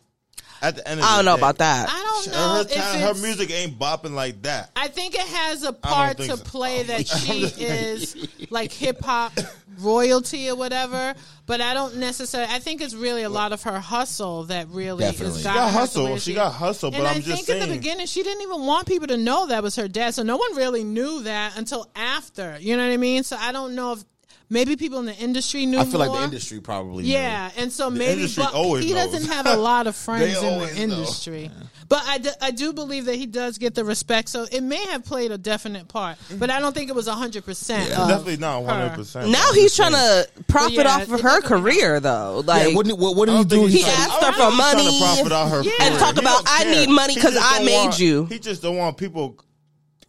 Speaker 4: At the end of
Speaker 2: I don't
Speaker 4: the
Speaker 2: know
Speaker 4: day.
Speaker 2: about that.
Speaker 1: I don't
Speaker 4: Her,
Speaker 1: know
Speaker 4: her,
Speaker 1: if
Speaker 4: talent- her music ain't bopping like that.
Speaker 1: I think it has a part to
Speaker 4: so.
Speaker 1: play that she is like hip hop royalty or whatever, but I don't necessarily. I think it's really a lot of her hustle that really
Speaker 3: Definitely.
Speaker 1: is
Speaker 3: She
Speaker 1: got
Speaker 4: got
Speaker 1: her
Speaker 4: hustle.
Speaker 1: where
Speaker 4: She got hustle, but
Speaker 1: and
Speaker 4: I'm
Speaker 1: I
Speaker 4: just
Speaker 1: think in the beginning she didn't even want people to know that was her dad, so no one really knew that until after. You know what I mean? So I don't know if maybe people in the industry knew.
Speaker 3: I feel like the industry probably. knew.
Speaker 1: Yeah, and so maybe but he
Speaker 4: knows.
Speaker 1: doesn't have a lot of friends in
Speaker 4: always
Speaker 1: the
Speaker 4: know.
Speaker 1: industry. But I, do, I do believe that he does get the respect, so it may have played a definite part. But I don't think it was hundred percent.
Speaker 4: Definitely not 100. percent
Speaker 2: now he's trying to profit
Speaker 1: yeah,
Speaker 2: off of her career though.
Speaker 3: Yeah,
Speaker 2: Like
Speaker 3: what, did- what, what did he do?
Speaker 2: He
Speaker 3: said-
Speaker 2: asked her for money
Speaker 4: profit out her
Speaker 1: Yeah.
Speaker 2: and talk
Speaker 4: He
Speaker 2: about, "I
Speaker 4: care.
Speaker 2: need money
Speaker 4: because
Speaker 2: I made
Speaker 4: want-
Speaker 2: you."
Speaker 4: He just don't want people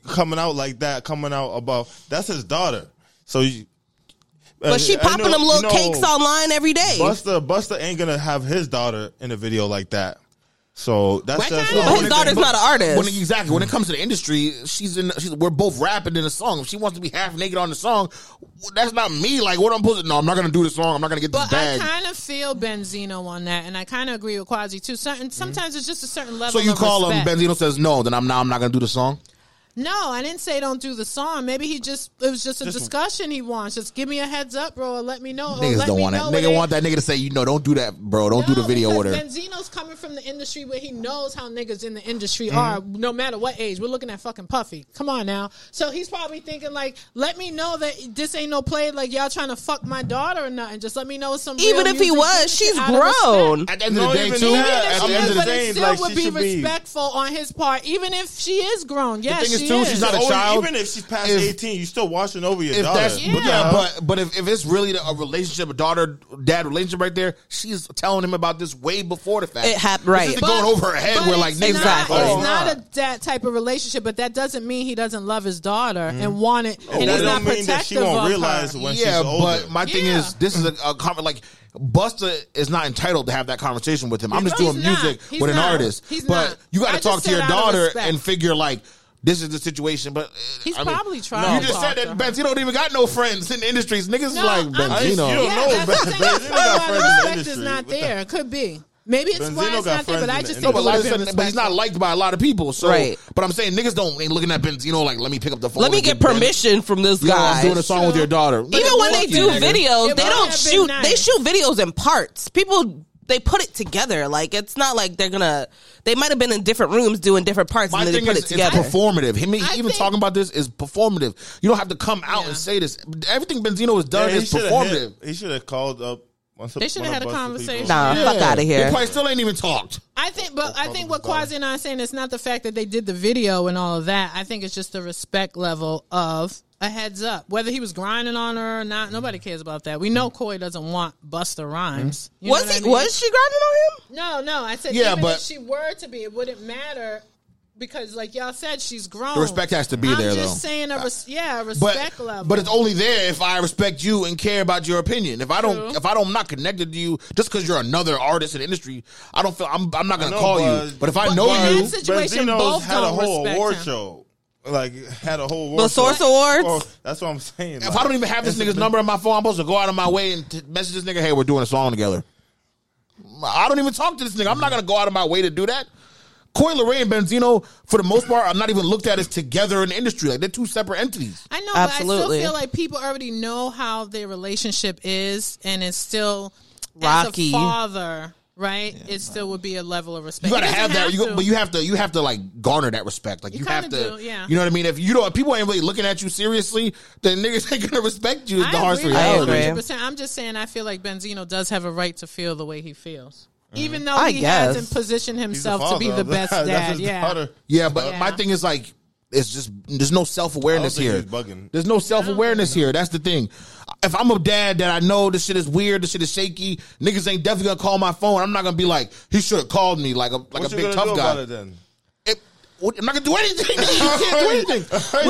Speaker 4: coming out like that, coming out about that's his daughter. So, you,
Speaker 2: But she popping
Speaker 4: know-
Speaker 2: them little
Speaker 4: you know,
Speaker 2: cakes online every day.
Speaker 4: Busta, Busta ain't gonna have his daughter in a video like that. So that's
Speaker 1: What
Speaker 4: just
Speaker 1: kind
Speaker 2: but his daughter's not an artist.
Speaker 3: When exactly when it comes to the industry, she's in. She's, we're both rapping in a song. If she wants to be half naked on the song, that's not me. Like what I'm supposed to. No, I'm not gonna do this song. I'm not gonna get this
Speaker 1: But I kind of feel Benzino on that, and I kind of agree with Quasi too. Certain sometimes it's just a certain level.
Speaker 3: so you
Speaker 1: of
Speaker 3: call him. Benzino says no, then I'm not. I'm not gonna do the song.
Speaker 1: No, I didn't say don't do the song. Maybe he just it was just a
Speaker 4: Just-
Speaker 1: discussion he wants. Just give me a heads up, bro, or let me know. or
Speaker 3: Niggas
Speaker 1: let
Speaker 3: don't
Speaker 1: me
Speaker 3: want that.
Speaker 1: know
Speaker 3: Nigga
Speaker 1: when-
Speaker 3: want that nigga to say, you know, don't do that, bro. Don't do the
Speaker 1: No,
Speaker 3: video with
Speaker 1: because
Speaker 3: her.
Speaker 1: Benzino's coming from the industry where he knows how niggas in the industry
Speaker 3: Mm-hmm.
Speaker 1: are, no matter what age. We're looking at fucking Puffy. Come on now. So he's probably thinking like, let me know that this ain't no play. Like y'all trying to fuck my daughter or nothing. Just let me know some.
Speaker 2: Even
Speaker 1: real
Speaker 2: if he
Speaker 1: music
Speaker 2: was,
Speaker 1: business
Speaker 2: she's
Speaker 1: out of respect.
Speaker 2: grown.
Speaker 3: At the end of
Speaker 4: No,
Speaker 3: the day,
Speaker 4: even
Speaker 3: too.
Speaker 4: that-
Speaker 3: At
Speaker 4: at
Speaker 3: the
Speaker 4: the
Speaker 3: end of the
Speaker 1: but
Speaker 3: day,
Speaker 1: it
Speaker 4: days,
Speaker 1: still
Speaker 4: like,
Speaker 1: would
Speaker 4: she
Speaker 1: be
Speaker 4: should be-
Speaker 1: respectful on his part, even if she is grown. Yes,
Speaker 3: thing is,
Speaker 1: she
Speaker 3: too, she's not a
Speaker 4: Oh,
Speaker 3: child.
Speaker 4: Even if she's past
Speaker 3: If-
Speaker 4: 18, you're still watching over your
Speaker 3: if
Speaker 4: daughter.
Speaker 3: that's but yeah,
Speaker 1: Yeah.
Speaker 3: but but if, if it's really a relationship, a daughter dad relationship right there, she's telling him about this way before the fact.
Speaker 2: It hap- right.
Speaker 3: This isn't
Speaker 2: But-
Speaker 3: going over her head.
Speaker 1: But
Speaker 3: Where like
Speaker 1: it's
Speaker 3: niggas
Speaker 1: not,
Speaker 2: Exactly.
Speaker 1: It's
Speaker 4: Oh,
Speaker 1: not a that type of relationship, but that doesn't mean he doesn't love his daughter and mm-hmm. want it, oh, and
Speaker 4: that
Speaker 1: he's not
Speaker 4: don't mean
Speaker 1: protective
Speaker 4: that she won't
Speaker 1: of
Speaker 4: realize
Speaker 1: her.
Speaker 4: when
Speaker 3: yeah,
Speaker 4: she's older.
Speaker 3: but my thing
Speaker 1: Yeah.
Speaker 3: is, this is a, a con- like Busta is not entitled to have that conversation with him. I'm just
Speaker 1: He's
Speaker 3: doing
Speaker 1: not.
Speaker 3: music
Speaker 1: He's
Speaker 3: with an
Speaker 1: not.
Speaker 3: artist,
Speaker 1: He's
Speaker 3: but
Speaker 1: not.
Speaker 3: you got
Speaker 1: I
Speaker 3: to talk
Speaker 1: just
Speaker 3: to your
Speaker 1: out of
Speaker 3: daughter
Speaker 1: respect.
Speaker 3: and figure like. This is the situation, but uh,
Speaker 1: He's
Speaker 3: I mean,
Speaker 1: probably trying
Speaker 3: You just said that
Speaker 1: to
Speaker 3: Benzino don't even got no friends in the industries. Niggas
Speaker 1: No,
Speaker 3: like
Speaker 1: I'm
Speaker 4: I
Speaker 3: Benzino.
Speaker 4: you don't
Speaker 1: Yeah,
Speaker 4: know,
Speaker 1: that's
Speaker 4: but
Speaker 1: what I'm saying.
Speaker 4: Benzino got
Speaker 1: That's
Speaker 4: friends
Speaker 1: why
Speaker 4: in
Speaker 1: the
Speaker 4: the
Speaker 1: respect is not
Speaker 4: What the-
Speaker 1: there. It could be. Maybe it's
Speaker 4: Benzino
Speaker 1: why it's not there, but I
Speaker 4: in the
Speaker 1: just
Speaker 3: No, but, like I
Speaker 1: would
Speaker 3: said, but he's not liked by a lot of people. So,
Speaker 2: Right.
Speaker 3: but I'm saying niggas don't ain't looking at Benzino like, let me pick up the phone.
Speaker 2: Let me
Speaker 3: and
Speaker 2: get
Speaker 3: Ben-
Speaker 2: permission from this
Speaker 3: Yo,
Speaker 2: guy.
Speaker 3: I'm doing a song with your daughter.
Speaker 2: Even when they do
Speaker 3: you, nigga.
Speaker 2: videos,
Speaker 1: It
Speaker 2: they don't shoot.
Speaker 1: nice.
Speaker 2: They shoot videos in parts. People they put it together. Like it's not like they're gonna. They might have been in different rooms doing different parts,
Speaker 3: My
Speaker 2: and then they put
Speaker 3: is,
Speaker 2: it together.
Speaker 3: it's performative. Him
Speaker 1: I
Speaker 3: even
Speaker 1: think-
Speaker 3: talking about this is performative. You don't have to come out
Speaker 1: Yeah.
Speaker 3: and say this. Everything Benzino has done
Speaker 4: Yeah,
Speaker 3: is performative.
Speaker 4: hit- He should have called up. Once
Speaker 1: They shoulda had a conversation.
Speaker 4: people.
Speaker 2: Nah, fuck out of here.
Speaker 3: They
Speaker 2: here.
Speaker 3: probably still ain't even talked.
Speaker 1: I think, but I think what
Speaker 4: Probably.
Speaker 1: Quasi and I are saying is not the fact that they did the video and all of that. I think it's just the respect level of a heads up. Whether he was grinding on her or not, nobody cares about that. We know Coi doesn't want Busta Rhymes. Hmm. You know
Speaker 2: was he?
Speaker 1: I mean?
Speaker 2: Was she grinding on him?
Speaker 1: No, no. I said
Speaker 3: Yeah,
Speaker 1: even
Speaker 3: but-
Speaker 1: if she were to be, it wouldn't matter because, like y'all said, she's grown.
Speaker 3: The respect has to be
Speaker 1: I'm
Speaker 3: there,
Speaker 1: just
Speaker 3: though.
Speaker 1: saying, a res- yeah, a
Speaker 3: But
Speaker 1: respect level.
Speaker 3: but it's only there if I respect you and care about your opinion. If I don't,
Speaker 1: True.
Speaker 3: if I don't, I'm not connected to you just because you're another artist in the industry. I don't feel I'm. I'm not gonna
Speaker 4: know,
Speaker 3: call you.
Speaker 4: but-
Speaker 3: But if I
Speaker 1: but-
Speaker 3: know
Speaker 1: but-
Speaker 3: you,
Speaker 1: That's situation,
Speaker 4: Benzino's
Speaker 1: both
Speaker 4: had a
Speaker 1: don't
Speaker 4: whole
Speaker 1: respect
Speaker 4: award
Speaker 1: him.
Speaker 4: show. Like had a whole award
Speaker 2: The Source
Speaker 4: show.
Speaker 2: Awards?
Speaker 4: Oh, that's what I'm saying.
Speaker 3: if I don't even have this nigga's number on my phone, I'm supposed to go out of my way and t- message this nigga. Hey, we're doing a song together. I don't even talk to this nigga. I'm not gonna go out of my way to do that. Coi Leray and Benzino, for the most part, are not even looked at as together in the industry. Like they're two separate entities.
Speaker 1: I know, but I
Speaker 2: Absolutely.
Speaker 1: still feel like people already know how their relationship is, and it's still
Speaker 2: Rocky.
Speaker 1: As a father, right? it still would be a level of respect.
Speaker 3: You gotta
Speaker 1: He doesn't
Speaker 3: have that, you,
Speaker 1: to.
Speaker 3: but you have to, you have to like garner that respect. Like you, have to,
Speaker 1: do, yeah.
Speaker 3: you know what I mean. If you don't, if people ain't really looking at you seriously, then niggas ain't gonna respect you. Is
Speaker 1: I
Speaker 3: the harsh
Speaker 1: agree
Speaker 3: reality.
Speaker 1: you
Speaker 2: agree.
Speaker 1: I'm just saying, I feel like Benzino does have a right to feel the way he feels, mm-hmm. even though
Speaker 2: I
Speaker 1: he
Speaker 2: guess.
Speaker 1: hasn't positioned himself to be the best dad. Yeah,
Speaker 4: daughter.
Speaker 3: Yeah, but
Speaker 1: Yeah.
Speaker 3: my thing is like, it's just there's no self awareness here.
Speaker 4: he's bugging.
Speaker 3: There's no self awareness here. That's the thing. If I'm a dad that I know this shit is weird, this shit is shaky, niggas ain't definitely gonna call my phone. I'm not gonna be like, he should have called me like a like
Speaker 4: What
Speaker 3: a big tough
Speaker 4: do
Speaker 3: guy.
Speaker 4: about it then?
Speaker 3: It- what- I'm not gonna do anything. you can't do anything.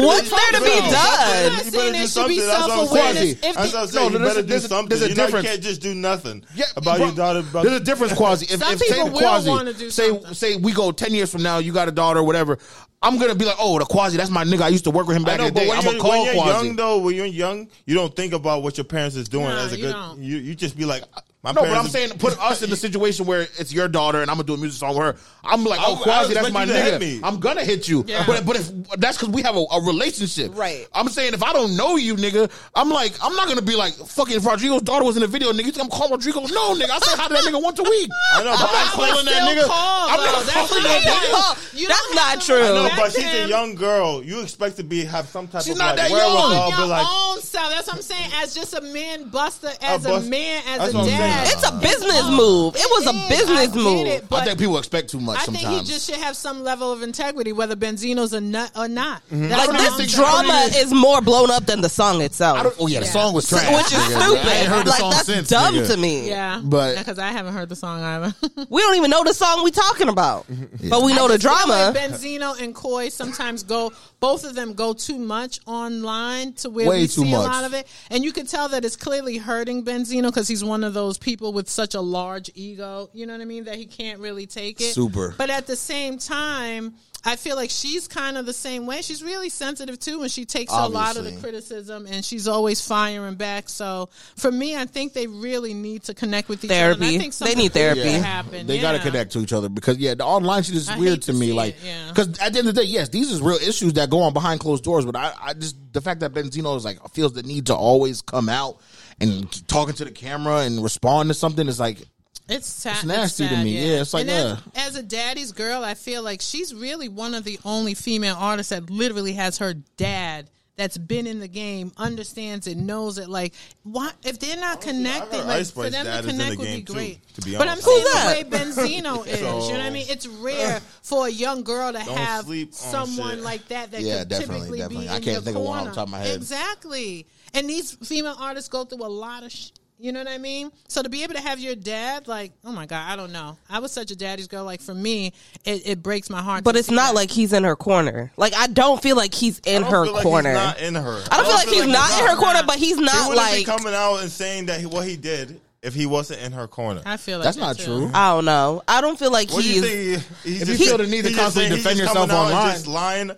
Speaker 2: What's there to be
Speaker 1: I'm
Speaker 2: done?
Speaker 1: not
Speaker 4: You
Speaker 1: saying
Speaker 4: better
Speaker 1: there
Speaker 4: do
Speaker 1: should be
Speaker 4: something. That's what I'm
Speaker 1: self-awareness.
Speaker 3: saying.
Speaker 4: That's
Speaker 1: the-
Speaker 4: what I'm
Speaker 3: No.
Speaker 4: You
Speaker 3: there's
Speaker 4: better
Speaker 3: a-
Speaker 4: do
Speaker 3: there's a-
Speaker 4: something.
Speaker 3: there's a
Speaker 4: You know, you can't just do nothing
Speaker 3: Yeah,
Speaker 4: about
Speaker 3: bro,
Speaker 4: your daughter. About
Speaker 3: There's a difference, Quasi. If,
Speaker 1: Some
Speaker 3: if
Speaker 1: people
Speaker 3: say
Speaker 1: will
Speaker 3: Quasi,
Speaker 1: wanna do
Speaker 3: say
Speaker 1: something.
Speaker 3: say we go ten years from now, you got a daughter, or whatever. I'm gonna be like, oh, the Quasi, that's my nigga. I used to work with him back
Speaker 4: know,
Speaker 3: in the day.
Speaker 4: when
Speaker 3: I'm
Speaker 4: you're,
Speaker 3: gonna call
Speaker 4: when you're
Speaker 3: Quasi.
Speaker 4: young though, when you're young, you don't think about what your parents is doing
Speaker 1: Nah,
Speaker 4: as a
Speaker 1: you
Speaker 4: good.
Speaker 1: don't.
Speaker 4: You you just be like, my
Speaker 3: No, but I'm saying put us in the situation where it's your daughter and I'm gonna do a music song with her. I'm like, oh,
Speaker 4: I
Speaker 3: Quasi, that's my
Speaker 4: you to hit
Speaker 3: nigga. I'm gonna hit you.
Speaker 1: Yeah.
Speaker 3: But but if that's because we have a, a relationship,
Speaker 2: Right.
Speaker 3: I'm saying if I don't know you, nigga, I'm like, I'm not gonna be like, fucking if Rodrigo's daughter was in the video, nigga. You think I'm calling Rodrigo? No, nigga. I say hi to that nigga once a week.
Speaker 4: I know,
Speaker 3: I'm
Speaker 4: but
Speaker 3: not calling
Speaker 1: would
Speaker 3: that nigga.
Speaker 1: call,
Speaker 3: I'm not
Speaker 1: That's
Speaker 3: calling
Speaker 1: not
Speaker 3: that
Speaker 1: right.
Speaker 3: nigga.
Speaker 1: You
Speaker 2: That's
Speaker 1: don't
Speaker 2: not
Speaker 1: have to
Speaker 2: true.
Speaker 4: No,
Speaker 1: respect
Speaker 4: but she's a young girl. You expect to be have some type
Speaker 3: She's
Speaker 4: of
Speaker 3: not
Speaker 4: like
Speaker 3: that young.
Speaker 4: wherewithal,
Speaker 1: on
Speaker 4: but
Speaker 1: your
Speaker 4: like
Speaker 1: own self. That's what I'm saying. As just a man Busta, as oh,
Speaker 4: a,
Speaker 1: man, as a dad.
Speaker 4: Saying.
Speaker 2: It's a business move. It was a business
Speaker 1: I
Speaker 2: move.
Speaker 1: it, but
Speaker 3: I think people expect too much
Speaker 1: I think
Speaker 3: sometimes.
Speaker 1: he just should have some level of integrity, whether Benzino's a nut or not.
Speaker 3: Mm-hmm.
Speaker 2: Like this drama is more blown up than the song itself.
Speaker 3: I don't, oh yeah, the
Speaker 1: Yeah.
Speaker 3: song was trash,
Speaker 2: which is
Speaker 3: nigga.
Speaker 2: stupid.
Speaker 3: I ain't heard the
Speaker 2: like
Speaker 3: song
Speaker 2: that's
Speaker 3: since,
Speaker 2: dumb
Speaker 3: nigga.
Speaker 2: to me.
Speaker 1: Yeah,
Speaker 3: But-
Speaker 1: because I haven't heard the song either.
Speaker 2: We don't even know the song we talking about, but we know
Speaker 1: I
Speaker 2: the drama.
Speaker 1: like Benzino and Coi sometimes go. Both of them go too much online to where
Speaker 3: Way
Speaker 1: we see
Speaker 3: much.
Speaker 1: a lot of it, and you can tell that it's clearly hurting Benzino because he's one of those people with such a large ego. You know what I mean? That he can't really take it.
Speaker 3: Super.
Speaker 1: But at the same time. I feel like she's kind of the same way. She's really sensitive too, and she takes a lot of the criticism, and she's always firing back. So for me, I think they really need to connect with each other.
Speaker 2: Therapy.
Speaker 1: And I think
Speaker 2: They need therapy. Yeah.
Speaker 1: Happen.
Speaker 3: They got to connect to each other because yeah, the online shit is
Speaker 1: I
Speaker 3: weird to
Speaker 1: to
Speaker 3: me. Like,
Speaker 1: it, yeah.
Speaker 3: because at the end of the day, yes, these is real issues that go on behind closed doors. But I, I just the fact that Benzino is like feels the need to always come out and talking to the camera and respond to something is like
Speaker 1: It's sad.
Speaker 3: It's nasty to
Speaker 1: sad,
Speaker 3: me. Yeah, it's like,
Speaker 1: and as,
Speaker 3: uh.
Speaker 1: as a daddy's girl, I feel like she's really one of the only female artists that literally has her dad that's been in the game, understands it, knows it. Like, what if they're not connected?
Speaker 4: heard
Speaker 1: Like, for them to connect
Speaker 4: the
Speaker 1: would be
Speaker 4: game, too,
Speaker 1: great.
Speaker 4: to be honest,
Speaker 1: but I'm
Speaker 4: honest.
Speaker 1: saying
Speaker 2: Who's
Speaker 1: the
Speaker 2: that?
Speaker 1: way Benzino is, you know what I mean? It's rare for a young girl to have someone
Speaker 4: shit.
Speaker 1: like that that
Speaker 3: Yeah,
Speaker 1: could
Speaker 3: definitely,
Speaker 1: typically
Speaker 3: definitely.
Speaker 1: be
Speaker 3: I
Speaker 1: in
Speaker 3: can't
Speaker 1: your
Speaker 3: think of one off the top of my head.
Speaker 1: Exactly. And these female artists go through a lot of. Sh- you know what I mean? So to be able to have your dad, like, oh my god, I don't know. I was such a daddy's girl. Like for me, it, it breaks my heart.
Speaker 2: But it's not
Speaker 1: that.
Speaker 2: like he's in her corner. Like I don't feel like he's in her
Speaker 4: feel like
Speaker 2: corner.
Speaker 4: He's not in her.
Speaker 2: I don't feel like he's not in her corner, but he's not
Speaker 4: wouldn't be
Speaker 2: like
Speaker 4: coming out and saying that he, what he did if he wasn't in her corner.
Speaker 1: I feel like
Speaker 3: That's
Speaker 1: that
Speaker 3: not
Speaker 1: too.
Speaker 3: true.
Speaker 2: I don't know. I don't feel like
Speaker 4: What do you think? He, he's
Speaker 3: If you feel the need to constantly defend
Speaker 4: just
Speaker 3: yourself
Speaker 4: coming out
Speaker 3: online.
Speaker 4: just lying.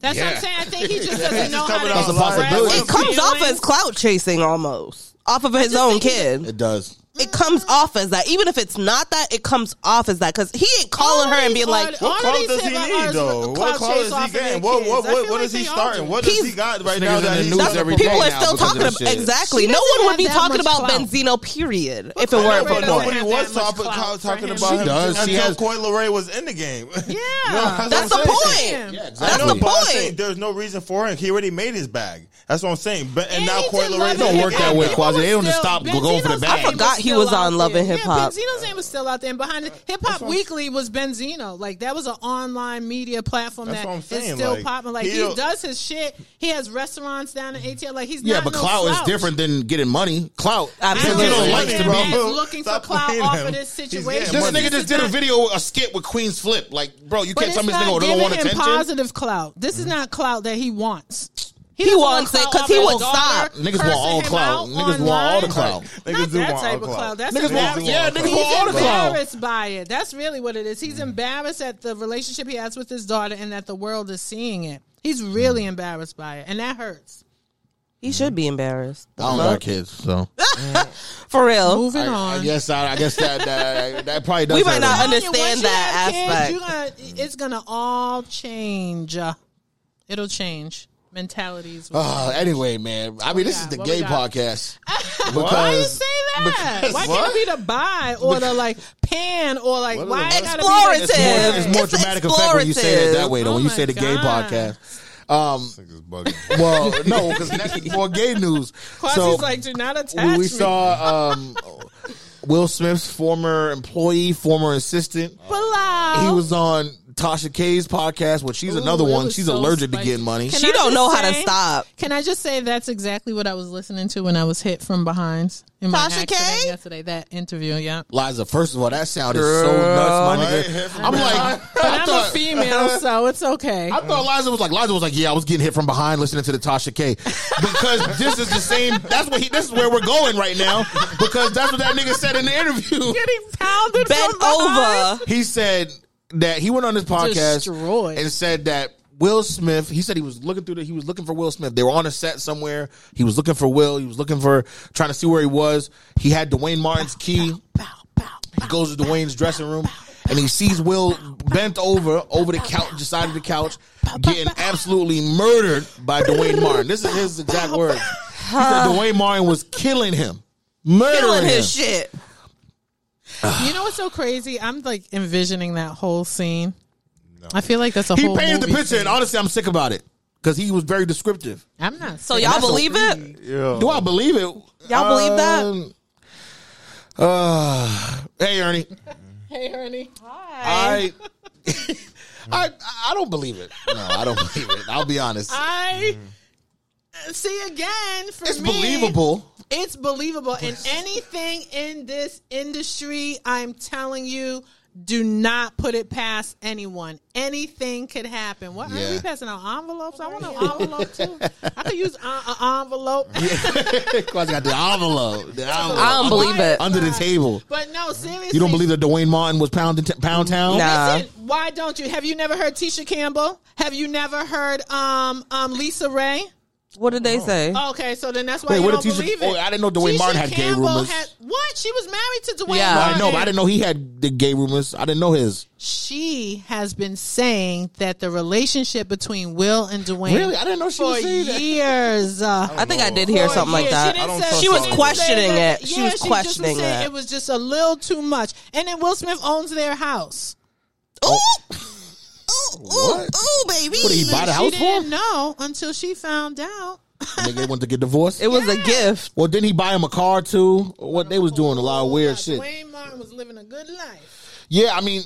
Speaker 1: That's what I'm saying. I think he just doesn't know how
Speaker 4: coming
Speaker 1: to
Speaker 4: out
Speaker 3: That's a possibility.
Speaker 2: it comes off as clout chasing almost off of his own kid.
Speaker 3: It does.
Speaker 2: It comes off as that, even if it's not that. It comes off as that because he ain't calling her and being like,
Speaker 4: What
Speaker 1: of
Speaker 4: clout
Speaker 1: these
Speaker 4: does he need though? What
Speaker 1: clout
Speaker 4: clout is he getting? What what
Speaker 1: I
Speaker 4: what,
Speaker 1: feel
Speaker 4: what
Speaker 1: like
Speaker 4: is he starting? What does he got right now that he's
Speaker 3: news every
Speaker 4: promote?
Speaker 3: day
Speaker 2: people are still talking about
Speaker 3: shit.
Speaker 2: exactly. No one would be talking about
Speaker 1: clout.
Speaker 2: Benzino. Period. If it weren't for
Speaker 1: Coi.
Speaker 4: Nobody was talking,
Speaker 1: clout for
Speaker 4: talking
Speaker 1: him.
Speaker 4: about him until Coi Leray was in the game.
Speaker 1: Yeah,
Speaker 2: That's the point.
Speaker 4: saying.
Speaker 3: Yeah,
Speaker 4: I
Speaker 3: exactly.
Speaker 4: know,
Speaker 2: the point.
Speaker 4: there's no reason for him. He already made his bag. That's what I'm saying. But and,
Speaker 1: And
Speaker 4: now
Speaker 1: he
Speaker 4: Coi
Speaker 1: did
Speaker 3: don't work that way,
Speaker 1: He
Speaker 3: Quasi. They don't just
Speaker 1: still-
Speaker 3: stop going for the
Speaker 1: Benzino's
Speaker 3: bag. I
Speaker 2: forgot he was on Love and Hip Hop.
Speaker 1: Yeah, Benzino's name was still out there, and behind it, Hip Hop Weekly was Benzino. Like that was an online media platform
Speaker 4: That's
Speaker 1: that
Speaker 4: what I'm
Speaker 1: is
Speaker 4: saying,
Speaker 1: still
Speaker 4: like,
Speaker 1: popping. Like
Speaker 4: he
Speaker 1: he does his shit. He has restaurants down in ATL. Like he's
Speaker 3: Yeah,
Speaker 1: not
Speaker 3: but
Speaker 1: no
Speaker 3: clout is different than getting money. Clout.
Speaker 2: Absolutely.
Speaker 3: Benzino
Speaker 1: Money,
Speaker 3: likes to
Speaker 1: bro.
Speaker 3: be.
Speaker 1: Man's looking for
Speaker 4: Stop
Speaker 1: clout off
Speaker 4: him.
Speaker 1: of this situation.
Speaker 3: This nigga just did a video, a skit with Queenzflip. Like, bro, you can't
Speaker 1: it's
Speaker 3: tell me this nigga don't want
Speaker 1: him
Speaker 3: attention.
Speaker 1: positive clout. This is not clout that he wants.
Speaker 2: He
Speaker 1: doesn't
Speaker 2: wants
Speaker 1: want
Speaker 2: it
Speaker 1: clout
Speaker 2: 'cause he
Speaker 1: off
Speaker 2: would
Speaker 1: his daughter
Speaker 2: stop.
Speaker 3: Niggas want
Speaker 1: cursing
Speaker 3: all
Speaker 1: him
Speaker 3: clout.
Speaker 1: out
Speaker 3: Niggas want all the
Speaker 1: online.
Speaker 3: clout.
Speaker 4: Niggas
Speaker 1: Not
Speaker 4: do
Speaker 1: that
Speaker 4: want
Speaker 1: type
Speaker 4: all
Speaker 1: of
Speaker 4: clout.
Speaker 1: clout. That's
Speaker 3: Niggas want-
Speaker 1: embarrassing.
Speaker 3: yeah, niggas
Speaker 1: He's
Speaker 3: want all the clout.
Speaker 1: embarrassed by it. That's really what it is. He's mm. embarrassed at the relationship he has with his daughter and that the world is seeing it. He's really mm. embarrassed by it, and that hurts.
Speaker 2: He should be embarrassed.
Speaker 3: I don't got kids, so
Speaker 2: For real.
Speaker 1: Moving
Speaker 3: I,
Speaker 1: on.
Speaker 3: I guess I, I guess that that, that probably does.
Speaker 2: We might
Speaker 3: hurt
Speaker 2: not
Speaker 3: him.
Speaker 2: understand
Speaker 1: Once you
Speaker 2: that
Speaker 1: have kids,
Speaker 2: aspect.
Speaker 1: you're gonna- it's gonna all change. It'll change mentalities. will
Speaker 3: Uh, anyway, man. I mean, this
Speaker 1: got?
Speaker 3: is the gay
Speaker 1: got?
Speaker 3: podcast
Speaker 1: Why you say that? Why can't it be the buy or the like pan or like why
Speaker 4: is
Speaker 1: it
Speaker 4: it?
Speaker 1: gotta be like
Speaker 3: It's more, it's more
Speaker 2: It's
Speaker 3: dramatic effect when you say it that way, though.
Speaker 1: Oh
Speaker 3: when you say the gay podcast. Um, well, no, because next is more gay news.
Speaker 1: Quasi's
Speaker 3: So
Speaker 1: like, do not attach
Speaker 3: we, we
Speaker 1: me.
Speaker 3: saw um, Will Smith's former employee, former assistant.
Speaker 1: Bilal.
Speaker 3: He was on Tasha K's podcast, which she's
Speaker 1: Ooh,
Speaker 3: another one. She's
Speaker 1: so
Speaker 3: allergic to getting money.
Speaker 1: Can
Speaker 2: She
Speaker 1: I
Speaker 2: don't
Speaker 1: just
Speaker 2: know how to stop.
Speaker 1: Can I just say that's exactly what I was listening to when I was hit from behind in my
Speaker 2: Tasha
Speaker 1: accident
Speaker 2: K?
Speaker 1: yesterday? That interview, yeah.
Speaker 3: Liza, first of all, that sounded so nuts, my nigga. I'm like,
Speaker 1: But
Speaker 3: I
Speaker 1: I'm a female, so it's okay.
Speaker 3: I thought Liza was like, Liza was like, yeah, I was getting hit from behind listening to the Tasha K. Because this is the same, that's what he, this is where we're going right now. Because that's what that nigga said in the interview.
Speaker 1: Getting pounded
Speaker 2: Bent
Speaker 1: from behind.
Speaker 2: over.
Speaker 3: He said that he went on his podcast
Speaker 1: Destroyed.
Speaker 3: and said that Will Smith, he said he was looking through the, he was looking for Will Smith. They were on a set somewhere. He was looking for Will. He was looking for, trying to see where he was. He had Duane Martin's key.
Speaker 1: Pow, pow,
Speaker 3: He goes to Duane's dressing room and he sees Will bent over, over the couch, the side of the couch, getting absolutely murdered by Duane Martin. This is his exact words. He said Duane Martin was killing him, murdering
Speaker 2: Killing
Speaker 3: him.
Speaker 2: his shit.
Speaker 1: You know what's so crazy? I'm like envisioning that whole scene. I feel like that's a
Speaker 3: He
Speaker 1: whole
Speaker 3: painted the
Speaker 1: movie
Speaker 3: picture,
Speaker 1: scene.
Speaker 3: and honestly, I'm sick about it because he was very descriptive.
Speaker 1: I'm not.
Speaker 2: So
Speaker 1: saying-
Speaker 2: y'all
Speaker 3: That's a-
Speaker 2: believe it?
Speaker 4: Yeah.
Speaker 3: Do I believe it?
Speaker 2: Y'all believe that?
Speaker 3: Um, Uh, hey, Ernie.
Speaker 1: Hey, Ernie.
Speaker 3: I, I, I don't believe it. No, I don't believe it. I'll be honest.
Speaker 1: I see again. For
Speaker 3: It's
Speaker 1: me,
Speaker 3: believable.
Speaker 1: It's believable. And anything in this industry, I'm telling you, do not put it past anyone. Anything could happen. What are
Speaker 3: Yeah.
Speaker 1: we passing out envelopes? I want an envelope too. I could use an envelope.
Speaker 3: Quasi got the envelope. The envelope.
Speaker 2: I don't believe it.
Speaker 3: Under the table.
Speaker 1: But no, seriously.
Speaker 3: You don't believe that Duane Martin was pounding t- Pound Town?
Speaker 2: Nah.
Speaker 1: Listen, why don't you? Have you never heard Tisha Campbell? Have you never heard um um Lisa Ray?
Speaker 2: What did they say?
Speaker 1: Okay, so then that's why
Speaker 3: Wait,
Speaker 1: you
Speaker 3: what
Speaker 1: don't
Speaker 3: did Tisha-
Speaker 1: believe
Speaker 3: oh,
Speaker 1: it.
Speaker 3: I didn't know Duane
Speaker 1: Tisha
Speaker 3: Martin had gay
Speaker 1: Campbell
Speaker 3: rumors.
Speaker 1: had- what? She was married to Duane
Speaker 2: Yeah.
Speaker 1: Martin.
Speaker 3: I know, but I didn't know he had the gay rumors. I didn't know his.
Speaker 1: She has been saying that the relationship between Will and Duane
Speaker 3: Really? I didn't know she
Speaker 1: for
Speaker 3: was saying that.
Speaker 1: years. Uh,
Speaker 2: I think I did hear
Speaker 1: for
Speaker 2: something like
Speaker 1: years.
Speaker 2: that.
Speaker 1: She, didn't
Speaker 4: I don't
Speaker 1: say-
Speaker 4: trust
Speaker 2: She was
Speaker 4: all of
Speaker 2: questioning
Speaker 1: that-
Speaker 2: it. She
Speaker 1: yeah,
Speaker 2: was
Speaker 1: just
Speaker 2: questioning
Speaker 1: saying
Speaker 2: it.
Speaker 1: It was just a little too much. And then Will Smith owns their house.
Speaker 2: Ooh. Ooh, ooh, ooh, baby.
Speaker 3: What, did he buy the
Speaker 1: she
Speaker 3: house for?
Speaker 1: didn't know until she found out.
Speaker 3: Nigga went to get divorced.
Speaker 2: It was a gift.
Speaker 3: well, didn't he buy him a car too? What they was doing a lot of weird shit.
Speaker 1: Duane Martin was living a good life.
Speaker 3: Yeah, I mean,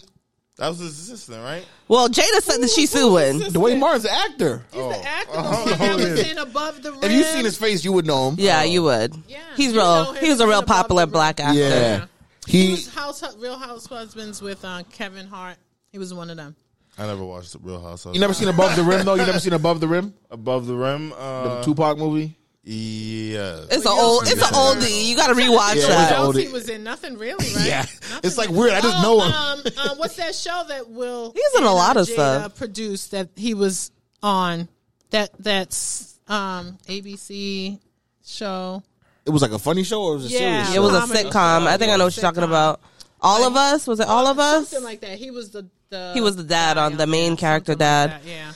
Speaker 4: That was his assistant, right?
Speaker 2: Well, Jada said that she's suing.
Speaker 3: Duane Martin's an actor.
Speaker 1: He's the actor
Speaker 4: Oh,
Speaker 1: who's
Speaker 4: oh,
Speaker 1: never
Speaker 4: yeah.
Speaker 1: seen above the rim.
Speaker 3: If you seen his face, you would know him.
Speaker 2: Yeah, you would.
Speaker 1: Yeah,
Speaker 2: He's
Speaker 1: you know
Speaker 2: real.
Speaker 1: him
Speaker 2: He was a real
Speaker 1: above
Speaker 2: popular
Speaker 1: the rim.
Speaker 2: black actor.
Speaker 3: Yeah.
Speaker 1: He
Speaker 3: He,
Speaker 1: was house, Real House Husbands with uh, Kevin Hart. He was one of them.
Speaker 4: I never watched the Real House.
Speaker 3: you never seen Above the Rim though? You never seen Above the Rim?
Speaker 4: Above the Rim.
Speaker 3: The
Speaker 4: Uh,
Speaker 3: Tupac movie?
Speaker 4: yeah.
Speaker 2: It's an old. It's an oldie. You got to rewatch
Speaker 3: Yeah, it was
Speaker 2: that.
Speaker 3: an
Speaker 1: he was in? Nothing really, right?
Speaker 3: Yeah.
Speaker 1: Nothing
Speaker 3: It's like weird. I just
Speaker 1: Oh,
Speaker 3: know him.
Speaker 1: Um, uh, what's that show that Will?
Speaker 2: He's in a lot
Speaker 1: uh,
Speaker 2: of
Speaker 1: Jada
Speaker 2: stuff.
Speaker 1: Produced that he was on. That that's um ABC show.
Speaker 3: It was like a funny show or was it a
Speaker 1: Yeah.
Speaker 3: serious
Speaker 2: It
Speaker 3: show?
Speaker 2: was a sitcom. I think I know what you're talking about. All of us was it? All of us?
Speaker 1: Something like that. He was the. the
Speaker 2: He was the dad on the main character
Speaker 1: something like
Speaker 2: dad.
Speaker 1: that, yeah.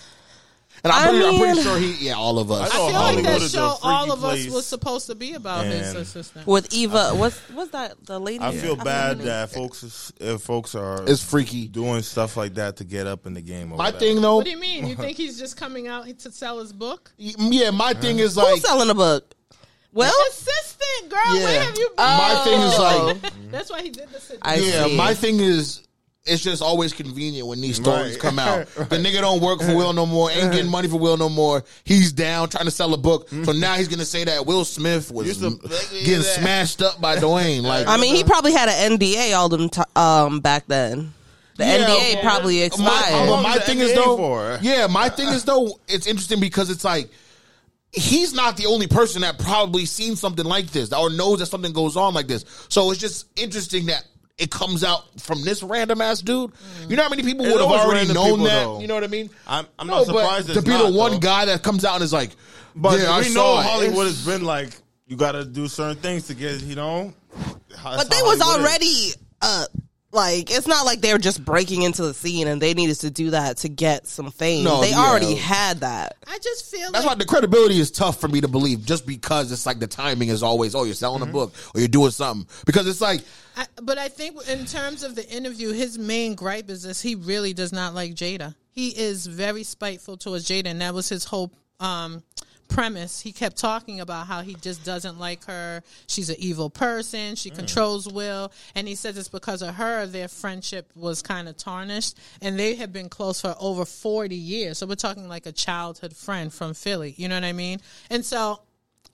Speaker 3: and I'm
Speaker 2: I
Speaker 3: pretty, I'm pretty sure he, yeah, all of us.
Speaker 4: I
Speaker 1: I feel like
Speaker 4: Hollywood
Speaker 1: that
Speaker 4: is a
Speaker 1: show, all
Speaker 4: freaky
Speaker 1: of us, was supposed to be about his
Speaker 4: And-
Speaker 1: assistant.
Speaker 2: With Eva, what's what's that? The lady.
Speaker 4: I feel
Speaker 2: forget
Speaker 4: bad
Speaker 2: her name.
Speaker 4: that folks is, if folks are
Speaker 3: It's freaky.
Speaker 4: doing stuff like that to get up in the game. Or
Speaker 3: My
Speaker 4: whatever.
Speaker 3: thing though,
Speaker 1: What do you mean? You think he's just coming out to sell his book?
Speaker 3: yeah, my thing is
Speaker 2: Who's
Speaker 3: like,
Speaker 2: selling a book? Well,
Speaker 1: Assistant, girl, where have you been?
Speaker 3: my thing is like,
Speaker 1: That's why he did the sit-
Speaker 2: I
Speaker 3: yeah,
Speaker 2: see.
Speaker 3: my thing is. It's just always convenient when these stories
Speaker 4: Right.
Speaker 3: come out. The nigga don't work for Will no more, ain't getting money for Will no more. He's down trying to sell a book. So now he's gonna say that Will Smith was
Speaker 4: Used to-
Speaker 3: getting smashed up by Duane. Like,
Speaker 2: I mean, he probably had an NDA all them t- um back then. The
Speaker 3: Yeah,
Speaker 2: NDA
Speaker 3: yeah.
Speaker 2: probably
Speaker 3: my,
Speaker 2: expired.
Speaker 3: but my
Speaker 4: What
Speaker 3: thing
Speaker 4: the
Speaker 3: is
Speaker 4: NDA
Speaker 3: though,
Speaker 4: for?
Speaker 3: yeah, my thing is though, it's interesting because it's like he's not the only person that probably seen something like this or knows that something goes on like this. So it's just interesting that it comes out from this random ass dude. You know how many people would have already known
Speaker 4: people,
Speaker 3: that?
Speaker 4: though.
Speaker 3: You know what I mean?
Speaker 4: I'm- I'm
Speaker 3: No,
Speaker 4: not
Speaker 3: but
Speaker 4: surprised
Speaker 3: to
Speaker 4: it's
Speaker 3: be the one
Speaker 4: though.
Speaker 3: guy that comes out and is like,
Speaker 4: But
Speaker 3: yeah, I
Speaker 4: we know
Speaker 3: saw it.
Speaker 4: Hollywood has been like you got to do certain things to get you know.
Speaker 2: but they was already uh Like it's not like they're just breaking into the scene and they needed to do that to get some fame.
Speaker 3: No,
Speaker 2: they
Speaker 3: yeah.
Speaker 2: already had that.
Speaker 1: I just feel
Speaker 3: That's
Speaker 1: like
Speaker 3: why the credibility is tough for me to believe, just because it's like the timing is always, oh, you're selling a book or you're doing something. Because it's like,
Speaker 1: I, but I think in terms of the interview, his main gripe is this: he really does not like Jada. He is very spiteful towards Jada, and that was his whole um, premise. He kept talking about how he just doesn't like her. She's an evil person. She mm. controls Will, and he says it's because of her their friendship was kind of tarnished, and they have been close for over forty years. So we're talking like a childhood friend from Philly. You know what I mean? And so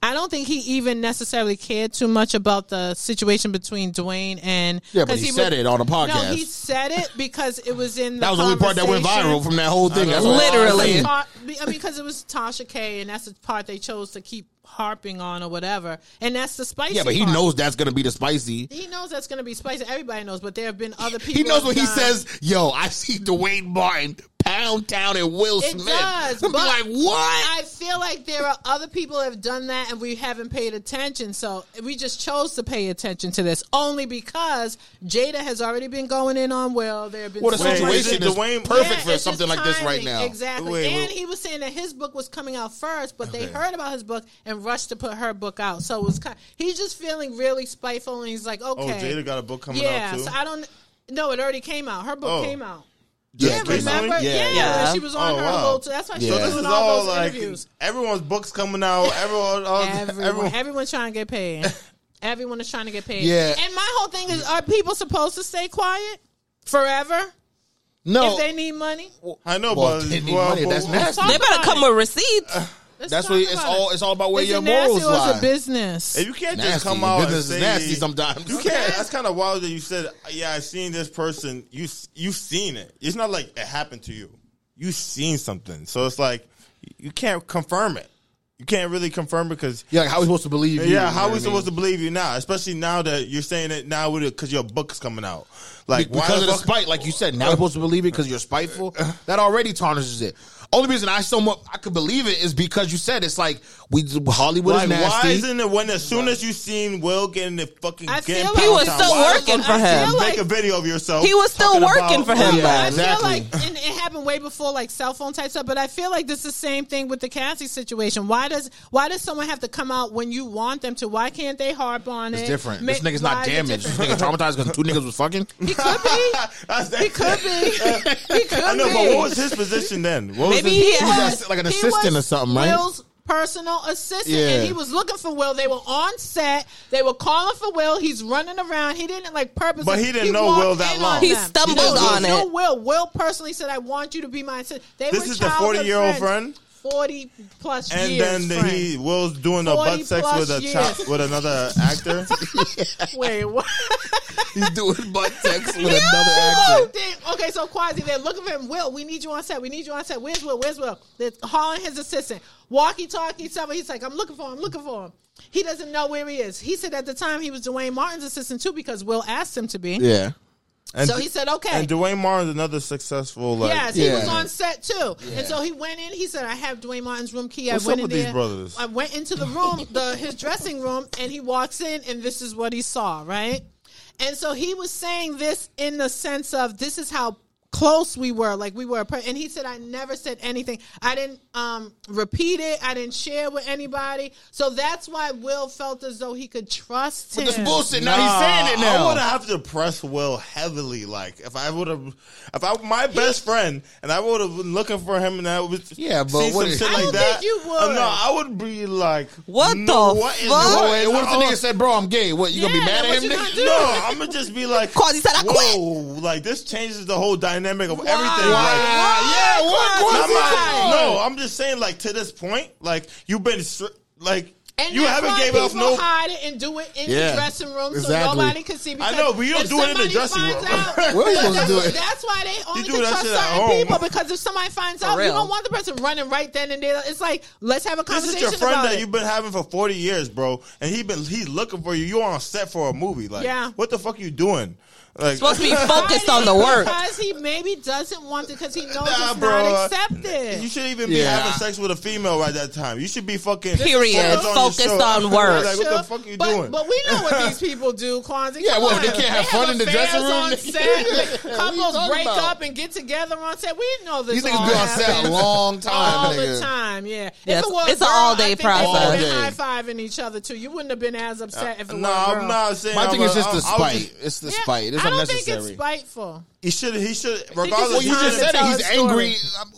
Speaker 1: I don't think he even necessarily cared too much about the situation between Duane and
Speaker 3: Yeah, but
Speaker 1: 'cause
Speaker 3: he
Speaker 1: was-
Speaker 3: said it on a
Speaker 1: No,
Speaker 3: podcast.
Speaker 1: he said it because it was in the
Speaker 3: that was the only part that went viral from that whole thing. That's
Speaker 4: know.
Speaker 3: all I'm
Speaker 2: Literally.
Speaker 3: saying.
Speaker 1: Ta- be- I mean, because it was Tasha K, and that's the part they chose to keep harping on or whatever, and that's the spicy.
Speaker 3: Yeah, but he
Speaker 1: part.
Speaker 3: knows that's going to be the spicy.
Speaker 1: He knows that's going to be spicy. Everybody knows, but there have been other people.
Speaker 3: He knows
Speaker 1: who
Speaker 3: when he says, yo, I see Duane Martin pound town and Will
Speaker 1: It
Speaker 3: Smith.
Speaker 1: does,
Speaker 3: I'll be
Speaker 1: but
Speaker 3: like, what?
Speaker 1: I feel like there are other people that have done that, and we haven't paid attention. So we just chose to pay attention to this only because Jada has already been going in on Will. There have been
Speaker 3: What a
Speaker 1: so much-
Speaker 3: situation is
Speaker 4: Duane-
Speaker 3: perfect
Speaker 1: Yeah,
Speaker 3: for something
Speaker 1: just
Speaker 3: like this right now.
Speaker 1: Exactly.
Speaker 4: Wait,
Speaker 1: and
Speaker 4: wait.
Speaker 1: he was saying that his book was coming out first, but they heard about his book and rushed to put her book out. So it was kind he's just feeling really spiteful, and he's like,
Speaker 4: oh,
Speaker 1: okay.
Speaker 4: Oh, Jada got a book coming
Speaker 1: yeah.
Speaker 4: out too.
Speaker 1: Yeah, so I don't. No, it already came out. Her book
Speaker 4: Oh.
Speaker 1: came out.
Speaker 3: Yeah,
Speaker 1: Yeah,
Speaker 3: it came out.
Speaker 1: remember?
Speaker 3: Yeah,
Speaker 1: Yeah,
Speaker 2: yeah.
Speaker 1: she was on
Speaker 4: Oh,
Speaker 1: her
Speaker 4: wow.
Speaker 1: little. That's why she
Speaker 3: Yeah.
Speaker 1: was
Speaker 4: this is
Speaker 1: all,
Speaker 4: all
Speaker 1: those
Speaker 4: like
Speaker 1: interviews.
Speaker 4: everyone's books coming out. Everyone, all,
Speaker 1: Everyone,
Speaker 4: everyone.
Speaker 1: everyone's trying to get paid. Everyone is trying to get paid.
Speaker 3: Yeah.
Speaker 1: And my whole thing is: Are people supposed to stay quiet forever
Speaker 3: no.
Speaker 1: if they need money?
Speaker 4: I know,
Speaker 3: Well,
Speaker 4: but
Speaker 3: they need
Speaker 4: well,
Speaker 3: money.
Speaker 4: but-
Speaker 3: That's nasty.
Speaker 2: They better come with receipts.
Speaker 1: Let's
Speaker 3: That's what it's all. It's all about where
Speaker 1: Is
Speaker 3: your
Speaker 1: it nasty
Speaker 3: morals
Speaker 1: or is
Speaker 3: lie.
Speaker 1: it business?
Speaker 4: And you can't
Speaker 3: Nasty.
Speaker 4: just come out and
Speaker 3: Business is
Speaker 4: say
Speaker 3: nasty sometimes.
Speaker 4: You can't. That's kind of wild that you said, "Yeah, I seen this person." You you've seen it. It's not like it happened to you. You seen something, so it's like you can't confirm it. You can't really confirm it because
Speaker 3: Yeah, like, how are we supposed to believe you?
Speaker 4: yeah,
Speaker 3: You
Speaker 4: how
Speaker 3: know
Speaker 4: are we
Speaker 3: what I
Speaker 4: supposed
Speaker 3: mean?
Speaker 4: to believe you now? Especially now that you're saying it now with it because your book's coming out. Like
Speaker 3: Be-
Speaker 4: why
Speaker 3: because of the
Speaker 4: fuck-
Speaker 3: spite, like you said. Now we're supposed to believe it because you're spiteful. That already tarnishes it. Only reason I so much I could believe it is because you said it's like we Hollywood
Speaker 4: Like
Speaker 3: is nasty.
Speaker 4: why isn't it when as soon as you seen Will getting the fucking
Speaker 1: I
Speaker 4: getting
Speaker 1: feel like-
Speaker 2: He was
Speaker 4: pound
Speaker 2: still
Speaker 4: why
Speaker 2: working for
Speaker 4: you
Speaker 2: him.
Speaker 4: Make a video of yourself.
Speaker 2: He was still working
Speaker 4: about-
Speaker 2: for him,
Speaker 3: Yeah,
Speaker 2: though.
Speaker 1: I feel like, and it happened way before like cell phone type stuff. But I feel like this is the same thing with the Cassie situation. Why does why does someone have to come out when you want them to? Why can't they harp on
Speaker 3: It's
Speaker 1: it?
Speaker 3: different.
Speaker 1: Ma-
Speaker 3: this nigga's not damaged. This nigga traumatized because two niggas was fucking.
Speaker 1: He could be. He could be. He could
Speaker 4: I know,
Speaker 1: be.
Speaker 4: but what was his position then? What was
Speaker 2: Maybe
Speaker 4: his,
Speaker 2: he
Speaker 3: was
Speaker 2: had.
Speaker 3: just like an assistant
Speaker 1: was
Speaker 3: or something, right?
Speaker 1: Will's personal assistant,
Speaker 3: Yeah.
Speaker 1: and he was looking for Will. They were on set. They were calling for Will. He's running around. He didn't like purpose.
Speaker 4: But he didn't know Will that
Speaker 1: in
Speaker 4: long.
Speaker 2: He stumbled
Speaker 1: he
Speaker 2: on
Speaker 1: knew
Speaker 2: it.
Speaker 1: Will. Will personally said, "I want you to be my assistant." They
Speaker 4: This
Speaker 1: were
Speaker 4: is the 40-year-old friend?
Speaker 1: Forty plus
Speaker 4: and
Speaker 1: years.
Speaker 4: And then the, he Will's doing a butt sex with a
Speaker 1: years.
Speaker 4: child, with another actor.
Speaker 1: Wait, what?
Speaker 3: He's doing butt sex with another actor.
Speaker 1: they- okay, so Quasi, they're looking for him. Will, we need you on set. We need you on set. Where's Will? Where's Will? They're calling his assistant. Walkie talkie, stuff. He's like, I'm looking for him. I'm looking for him. He doesn't know where he is. He said at the time he was Duane Martin's assistant too because Will asked him to be.
Speaker 3: Yeah.
Speaker 4: And
Speaker 1: So he said, okay.
Speaker 4: And Duane Martin's another successful. Like,
Speaker 1: Yes, he
Speaker 3: Yeah.
Speaker 1: was on set too, and so he went in. He said, "I have Duane Martin's room key."
Speaker 4: What's
Speaker 1: I went
Speaker 4: up
Speaker 1: in
Speaker 4: with these
Speaker 1: there.
Speaker 4: brothers?
Speaker 1: I went into the room, the his dressing room, and he walks in, and this is what he saw. Right, and so he was saying this in the sense of this is how close we were, like we were. a per- And he said, "I never said anything. I didn't um, repeat it. I didn't share with anybody." So that's why Will felt as though he could trust him.
Speaker 3: But this bullshit.
Speaker 4: Nah,
Speaker 3: Now he's saying it now.
Speaker 4: I
Speaker 3: now.
Speaker 4: would have to press Will heavily. Like if I would have, if I my best friend and I would have been looking for him and I would
Speaker 3: Yeah, but
Speaker 4: see
Speaker 3: what
Speaker 4: some
Speaker 3: is-
Speaker 4: shit
Speaker 1: I
Speaker 4: like
Speaker 1: don't
Speaker 4: that.
Speaker 1: think you would.
Speaker 4: uh, no, I would be like,
Speaker 2: What
Speaker 4: no,
Speaker 2: the
Speaker 4: what
Speaker 2: fuck?
Speaker 4: the
Speaker 3: What, what if the
Speaker 4: Oh,
Speaker 3: nigga said, "Bro, I'm gay"? What you gonna be mad at him?
Speaker 1: you
Speaker 3: nigga?
Speaker 1: gonna do?
Speaker 4: No, I'm gonna just be like,
Speaker 2: Quasi said, "I quit."
Speaker 4: Whoa, like this changes the whole dynamic of everything.
Speaker 1: Why?
Speaker 4: Like,
Speaker 3: yeah, what?
Speaker 1: Why?
Speaker 3: What
Speaker 4: I'm not-
Speaker 3: doing?
Speaker 4: no, I'm just saying, like to this point, like you've been like
Speaker 1: And
Speaker 4: you haven't
Speaker 1: why
Speaker 4: gave off
Speaker 1: people
Speaker 4: no.
Speaker 1: hide it and do it in
Speaker 3: Yeah,
Speaker 1: the dressing room so nobody can see. Because
Speaker 4: know, but you don't do it in the dressing room.
Speaker 1: out-
Speaker 3: Where are you supposed to do it?
Speaker 1: That's why they only
Speaker 4: do
Speaker 1: can
Speaker 4: that
Speaker 1: trust
Speaker 4: shit at
Speaker 1: certain
Speaker 4: home.
Speaker 1: people because if somebody finds out, you don't want the person running right then and there. It's like let's have a conversation.
Speaker 4: This is your friend that
Speaker 1: it.
Speaker 4: you've been having for forty years, bro, and he been he's looking for you. You're on set for a movie, like,
Speaker 1: Yeah.
Speaker 4: what the fuck are you doing? Like,
Speaker 2: Supposed to be focused on the work.
Speaker 1: because he maybe doesn't want it because he knows
Speaker 4: Nah,
Speaker 1: it's
Speaker 4: bro.
Speaker 1: not accepted.
Speaker 4: You shouldn't even be
Speaker 3: Yeah.
Speaker 4: having sex with a female right that time. You should be fucking
Speaker 2: Period.
Speaker 4: focused your
Speaker 2: Focused
Speaker 4: show.
Speaker 2: on work.
Speaker 4: Like, what the
Speaker 1: Sure.
Speaker 4: fuck you
Speaker 1: but,
Speaker 4: doing?
Speaker 1: But we know what these people do, Kwanzaa.
Speaker 3: Yeah,
Speaker 1: Come
Speaker 3: well,
Speaker 1: on.
Speaker 3: they can't have fun in the dressing room.
Speaker 1: On set.
Speaker 3: What
Speaker 1: Couples break
Speaker 3: about?
Speaker 1: up and get together on set. We know this.
Speaker 3: These niggas
Speaker 1: all
Speaker 3: be on set a long time,
Speaker 1: all
Speaker 3: nigga.
Speaker 1: the time. Yeah,
Speaker 2: Yeah,
Speaker 1: if it was
Speaker 2: it's an all-day
Speaker 1: I
Speaker 2: process.
Speaker 1: They been high fiving each other too. You wouldn't have been as upset if it
Speaker 4: no,
Speaker 1: was a girl.
Speaker 4: I'm not saying.
Speaker 3: My thing is just the
Speaker 4: I- I was
Speaker 3: spite. It's the spite.
Speaker 1: I don't
Speaker 3: unnecessary.
Speaker 1: think it's spiteful.
Speaker 4: He should. He should.
Speaker 1: it's
Speaker 4: Regardless,
Speaker 3: Well,
Speaker 1: just
Speaker 3: you
Speaker 4: he
Speaker 3: just said it. He's angry.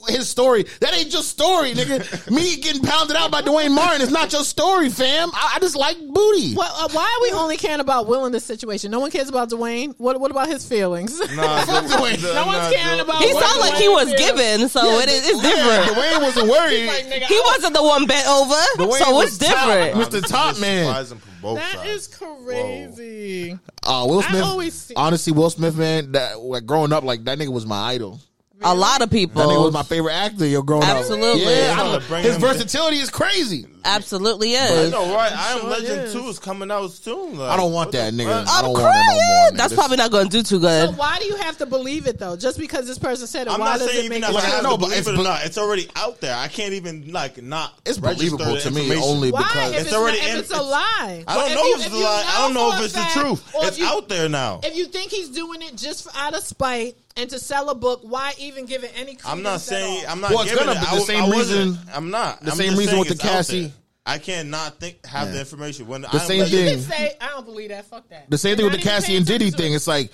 Speaker 3: His story. That ain't your story, nigga. Me getting pounded out by Duane Martin is not your story, fam. I, I just like booty.
Speaker 1: What, uh, why are we only caring about Will in this situation? No one cares about Duane. What What about his feelings?
Speaker 4: Nah,
Speaker 3: Fuck Duane.
Speaker 4: the-
Speaker 1: No one's
Speaker 4: nah,
Speaker 1: caring
Speaker 4: the-
Speaker 1: about
Speaker 2: He
Speaker 1: what
Speaker 2: sounded like he was
Speaker 1: feels.
Speaker 2: given, so it is, it's
Speaker 3: Yeah,
Speaker 2: different.
Speaker 3: Duane wasn't worried.
Speaker 1: Like, nigga,
Speaker 2: He wasn't the one bent over,
Speaker 3: Duane
Speaker 2: so
Speaker 3: was
Speaker 2: it's different.
Speaker 3: top. Mr. Top Man.
Speaker 4: Surprising from both
Speaker 1: That
Speaker 4: sides.
Speaker 1: is crazy.
Speaker 3: Uh, Will
Speaker 1: I
Speaker 3: Smith.
Speaker 1: always see-
Speaker 3: honestly, Will Smith, man. That like growing up, like that nigga was my idol.
Speaker 2: A lot of people.
Speaker 3: That nigga was my favorite actor. Yo, growing
Speaker 2: Absolutely.
Speaker 3: up. Yeah, I
Speaker 4: Trying
Speaker 3: don't-
Speaker 4: to bring
Speaker 3: his versatility is crazy.
Speaker 2: Absolutely is.
Speaker 4: I
Speaker 2: is.
Speaker 4: know, right? I am
Speaker 1: sure
Speaker 4: Legend
Speaker 1: is.
Speaker 4: Two is coming out soon. Like,
Speaker 3: I don't want that, nigga.
Speaker 4: fuck?
Speaker 3: I
Speaker 2: I'm
Speaker 3: don't want it no
Speaker 2: crying.
Speaker 3: more. nigga.
Speaker 2: That's
Speaker 3: This-
Speaker 2: probably not going to do too good.
Speaker 1: So
Speaker 2: good.
Speaker 1: why do you have to believe it though? Just because this person said it,
Speaker 4: I'm
Speaker 1: why
Speaker 4: not
Speaker 1: does
Speaker 4: saying
Speaker 1: it
Speaker 4: even
Speaker 1: make
Speaker 4: if
Speaker 1: it
Speaker 4: I have
Speaker 3: no,
Speaker 4: to
Speaker 3: but
Speaker 4: believe
Speaker 3: it's
Speaker 4: it or
Speaker 3: be-
Speaker 4: not. It's already out there. I can't even like not.
Speaker 3: It's
Speaker 4: register
Speaker 3: believable
Speaker 4: the
Speaker 3: to me
Speaker 4: information.
Speaker 3: only
Speaker 1: Why?
Speaker 3: because
Speaker 1: If
Speaker 4: It's
Speaker 1: it's,
Speaker 4: already
Speaker 1: not,
Speaker 4: in-
Speaker 1: it's a
Speaker 4: it's-
Speaker 1: lie.
Speaker 4: I don't
Speaker 1: But
Speaker 4: know
Speaker 1: you-
Speaker 4: if it's a
Speaker 1: you
Speaker 4: lie. I don't know
Speaker 1: for
Speaker 4: if
Speaker 1: a
Speaker 4: it's the
Speaker 1: fact,
Speaker 4: truth.
Speaker 1: or
Speaker 4: It's
Speaker 1: if you-
Speaker 4: out there now.
Speaker 1: If you think he's doing it just for, out of spite and to sell a book, why even give it any credence
Speaker 4: I'm not
Speaker 1: at
Speaker 4: saying
Speaker 1: all?
Speaker 4: I'm not.
Speaker 3: Well, it's
Speaker 4: giving
Speaker 3: gonna
Speaker 4: it.
Speaker 3: be the
Speaker 4: w-
Speaker 3: same
Speaker 4: I wasn't-
Speaker 3: reason-
Speaker 4: I'm not.
Speaker 3: the
Speaker 4: I'm
Speaker 3: same
Speaker 4: just
Speaker 3: reason
Speaker 4: saying
Speaker 3: with the
Speaker 4: it's out
Speaker 3: Cassie.
Speaker 4: There. I cannot think have the information when
Speaker 3: The
Speaker 4: I'm
Speaker 3: same
Speaker 4: Legend-
Speaker 1: You
Speaker 3: thing.
Speaker 1: can say, I don't believe that. Fuck that.
Speaker 3: The same thing with the Cassie and Diddy thing. It's like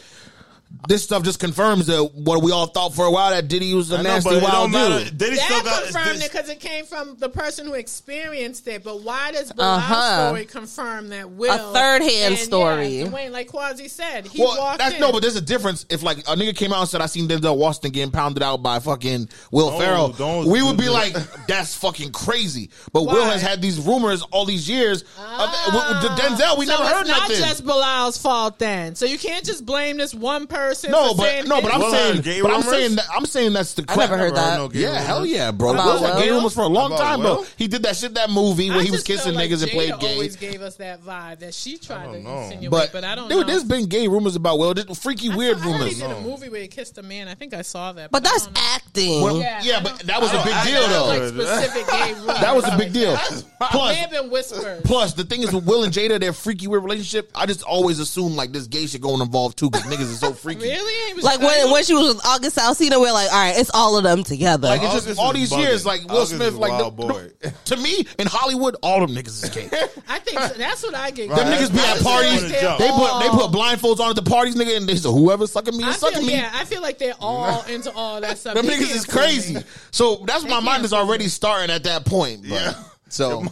Speaker 3: this stuff just confirms that what we all thought for a while that Diddy was a
Speaker 4: I know,
Speaker 3: nasty
Speaker 4: but
Speaker 3: wild dude.
Speaker 4: Diddy still
Speaker 1: That
Speaker 4: got
Speaker 1: confirmed
Speaker 4: this-
Speaker 1: it because it came from the person who experienced it. But why does Bilal's
Speaker 2: Uh-huh.
Speaker 1: story confirm that Will
Speaker 2: A third-hand story.
Speaker 1: Yeah, Dwayne, like Quasi said, he
Speaker 3: Well,
Speaker 1: walked
Speaker 3: that's
Speaker 1: in.
Speaker 3: no, but there's a difference. If like a nigga came out and said, "I seen Denzel Washington getting pounded out by fucking Will
Speaker 4: Don't-
Speaker 3: Ferrell," we would be
Speaker 4: that.
Speaker 3: like, "That's fucking crazy." But Will has had these rumors all these years. Of, with- with Denzel, we
Speaker 1: so
Speaker 3: never
Speaker 1: it's
Speaker 3: heard
Speaker 1: not
Speaker 3: nothing.
Speaker 1: just Bilal's fault then. So you can't just blame this one person.
Speaker 3: No,
Speaker 1: for
Speaker 3: but
Speaker 1: saying
Speaker 3: no, but I'm
Speaker 4: Will
Speaker 3: saying,
Speaker 4: gay
Speaker 3: but I'm
Speaker 4: rumors?
Speaker 3: saying that I'm saying that's the.
Speaker 2: I never heard that.
Speaker 4: no gay
Speaker 3: Yeah,
Speaker 4: rumors.
Speaker 3: hell yeah, bro.
Speaker 2: About
Speaker 3: Will's had gay rumors for a long
Speaker 4: About
Speaker 3: time, bro.
Speaker 4: Will?
Speaker 3: He did that shit that movie where
Speaker 1: I
Speaker 3: he was
Speaker 1: just feel
Speaker 3: kissing
Speaker 1: like
Speaker 3: niggas and
Speaker 1: Jada
Speaker 3: played gay.
Speaker 1: Always gave us that vibe that she tried to
Speaker 4: don't know.
Speaker 1: insinuate,
Speaker 3: But,
Speaker 1: but, I don't
Speaker 3: dude,
Speaker 1: know.
Speaker 3: there's been gay rumors about Will. There's freaky
Speaker 1: I
Speaker 3: weird
Speaker 1: saw- I heard
Speaker 3: rumors.
Speaker 1: He did a movie where he kissed a man. I think I saw that.
Speaker 2: But
Speaker 1: I
Speaker 2: that's
Speaker 1: don't know.
Speaker 2: acting.
Speaker 3: Well,
Speaker 1: Yeah,
Speaker 3: yeah,
Speaker 1: I
Speaker 3: but
Speaker 1: don't-
Speaker 3: that was a big deal, though.
Speaker 1: like specific gay rumors.
Speaker 3: That was a big deal.
Speaker 1: May
Speaker 3: Plus,
Speaker 1: have been whispers.
Speaker 3: Plus, the thing is with Will and Jada, their freaky weird relationship. I just always assume like this gay shit going involved too because niggas is so freaky.
Speaker 1: Really? Was
Speaker 2: like when when she was with August Alsina, we're like, all right, it's all of them together.
Speaker 3: Like it's
Speaker 4: August
Speaker 3: just
Speaker 4: is
Speaker 3: all these
Speaker 4: bugging.
Speaker 3: years, like Will
Speaker 4: August
Speaker 3: Smith,
Speaker 4: is a
Speaker 3: like the,
Speaker 4: wild boy.
Speaker 3: to me in Hollywood, all them niggas is gay.
Speaker 1: I think so. that's what I get.
Speaker 4: Right.
Speaker 3: Them
Speaker 4: That's-
Speaker 3: niggas be
Speaker 4: that's
Speaker 3: at parties.
Speaker 4: the jump.
Speaker 3: They put they oh.
Speaker 1: put
Speaker 3: blindfolds on at the parties, nigga, and they say whoever sucking me
Speaker 1: I
Speaker 3: is sucking me.
Speaker 1: yeah, I feel like they're all into all that stuff.
Speaker 3: Them
Speaker 1: They
Speaker 3: niggas
Speaker 1: can't
Speaker 3: is
Speaker 1: fool me.
Speaker 3: crazy. So that's my mind is already starting at that point. Bro.
Speaker 4: Yeah.
Speaker 3: So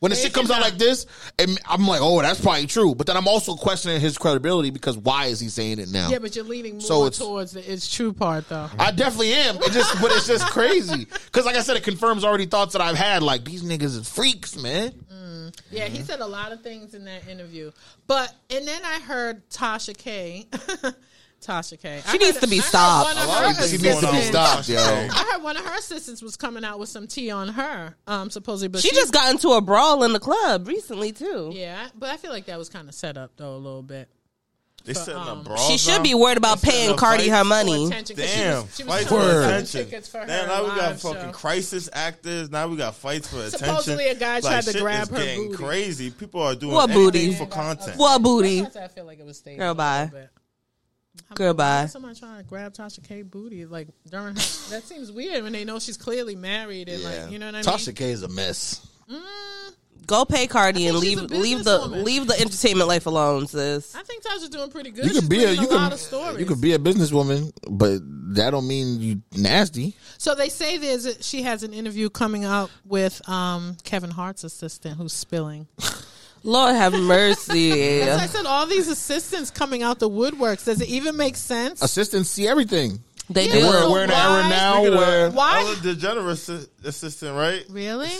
Speaker 3: when the shit comes out like this, and I'm like, oh, that's probably true. But then I'm also questioning his credibility because why is he saying it now?
Speaker 1: Yeah, but you're leaning more
Speaker 3: So it's-
Speaker 1: towards the it's true part though.
Speaker 3: I definitely am. It just, but it's just crazy because, like I said, it confirms already thoughts that I've had. Like these niggas is freaks, man. Mm.
Speaker 1: Yeah, he said a lot of things in that interview. But and then I heard Tasha K. Tasha K. I
Speaker 2: She needs
Speaker 1: heard-
Speaker 2: to be
Speaker 1: I
Speaker 2: stopped.
Speaker 1: one of
Speaker 4: A lot
Speaker 1: her
Speaker 3: She needs to be
Speaker 4: going on with
Speaker 3: stopped,
Speaker 4: Tasha
Speaker 3: yo.
Speaker 4: K.
Speaker 1: I heard one of her assistants was coming out with some tea on her, um, supposedly. But
Speaker 2: she just got into a brawl in the club recently too.
Speaker 1: yeah, but I feel like that was kind of set up though a little bit.
Speaker 4: They setting
Speaker 1: um,
Speaker 4: up brawls
Speaker 2: She should be worried about paying
Speaker 4: up
Speaker 2: Cardi her money.
Speaker 1: For attention, 'cause she
Speaker 4: Damn,
Speaker 1: was, she was
Speaker 4: fights
Speaker 1: trying
Speaker 4: for
Speaker 1: to
Speaker 4: attention.
Speaker 1: for her
Speaker 4: Damn, now we got
Speaker 1: live
Speaker 4: fucking
Speaker 1: show.
Speaker 4: crisis actors. Now we got fights for attention.
Speaker 1: Supposedly a guy tried to grab her
Speaker 4: getting
Speaker 1: booty.
Speaker 4: crazy. People are doing
Speaker 2: What booty?
Speaker 4: for content.
Speaker 2: What booty?
Speaker 1: I feel like it was staged.
Speaker 2: Girl,
Speaker 1: a
Speaker 2: bye.
Speaker 1: Little bit. How
Speaker 2: Girl,
Speaker 1: about-
Speaker 2: bye.
Speaker 1: why is Somebody trying to grab Tasha K booty like during her. that seems weird when they know she's clearly married and like you know what I mean.
Speaker 3: Tasha K is a mess.
Speaker 2: Go pay Cardi and leave leave the
Speaker 1: businesswoman.
Speaker 2: leave the entertainment life alone, sis.
Speaker 1: I think Tasha's doing pretty good.
Speaker 3: You could be a
Speaker 1: bringing
Speaker 3: you
Speaker 1: a lot
Speaker 3: could
Speaker 1: of stories.
Speaker 3: you could be a businesswoman, but that don't mean you nasty.
Speaker 1: So they say there's a, she has an interview coming up with um, Kevin Hart's assistant who's spilling.
Speaker 2: Lord have mercy.
Speaker 1: As I said, all these assistants coming out the woodworks. Does it even make sense?
Speaker 3: Assistants see everything.
Speaker 2: they
Speaker 1: Yeah,
Speaker 2: do.
Speaker 1: we're-
Speaker 3: We're in an
Speaker 1: Why?
Speaker 3: era now
Speaker 4: Speaking of
Speaker 3: where
Speaker 1: Why?
Speaker 4: Ellen DeGeneres assistant, right?
Speaker 1: Really?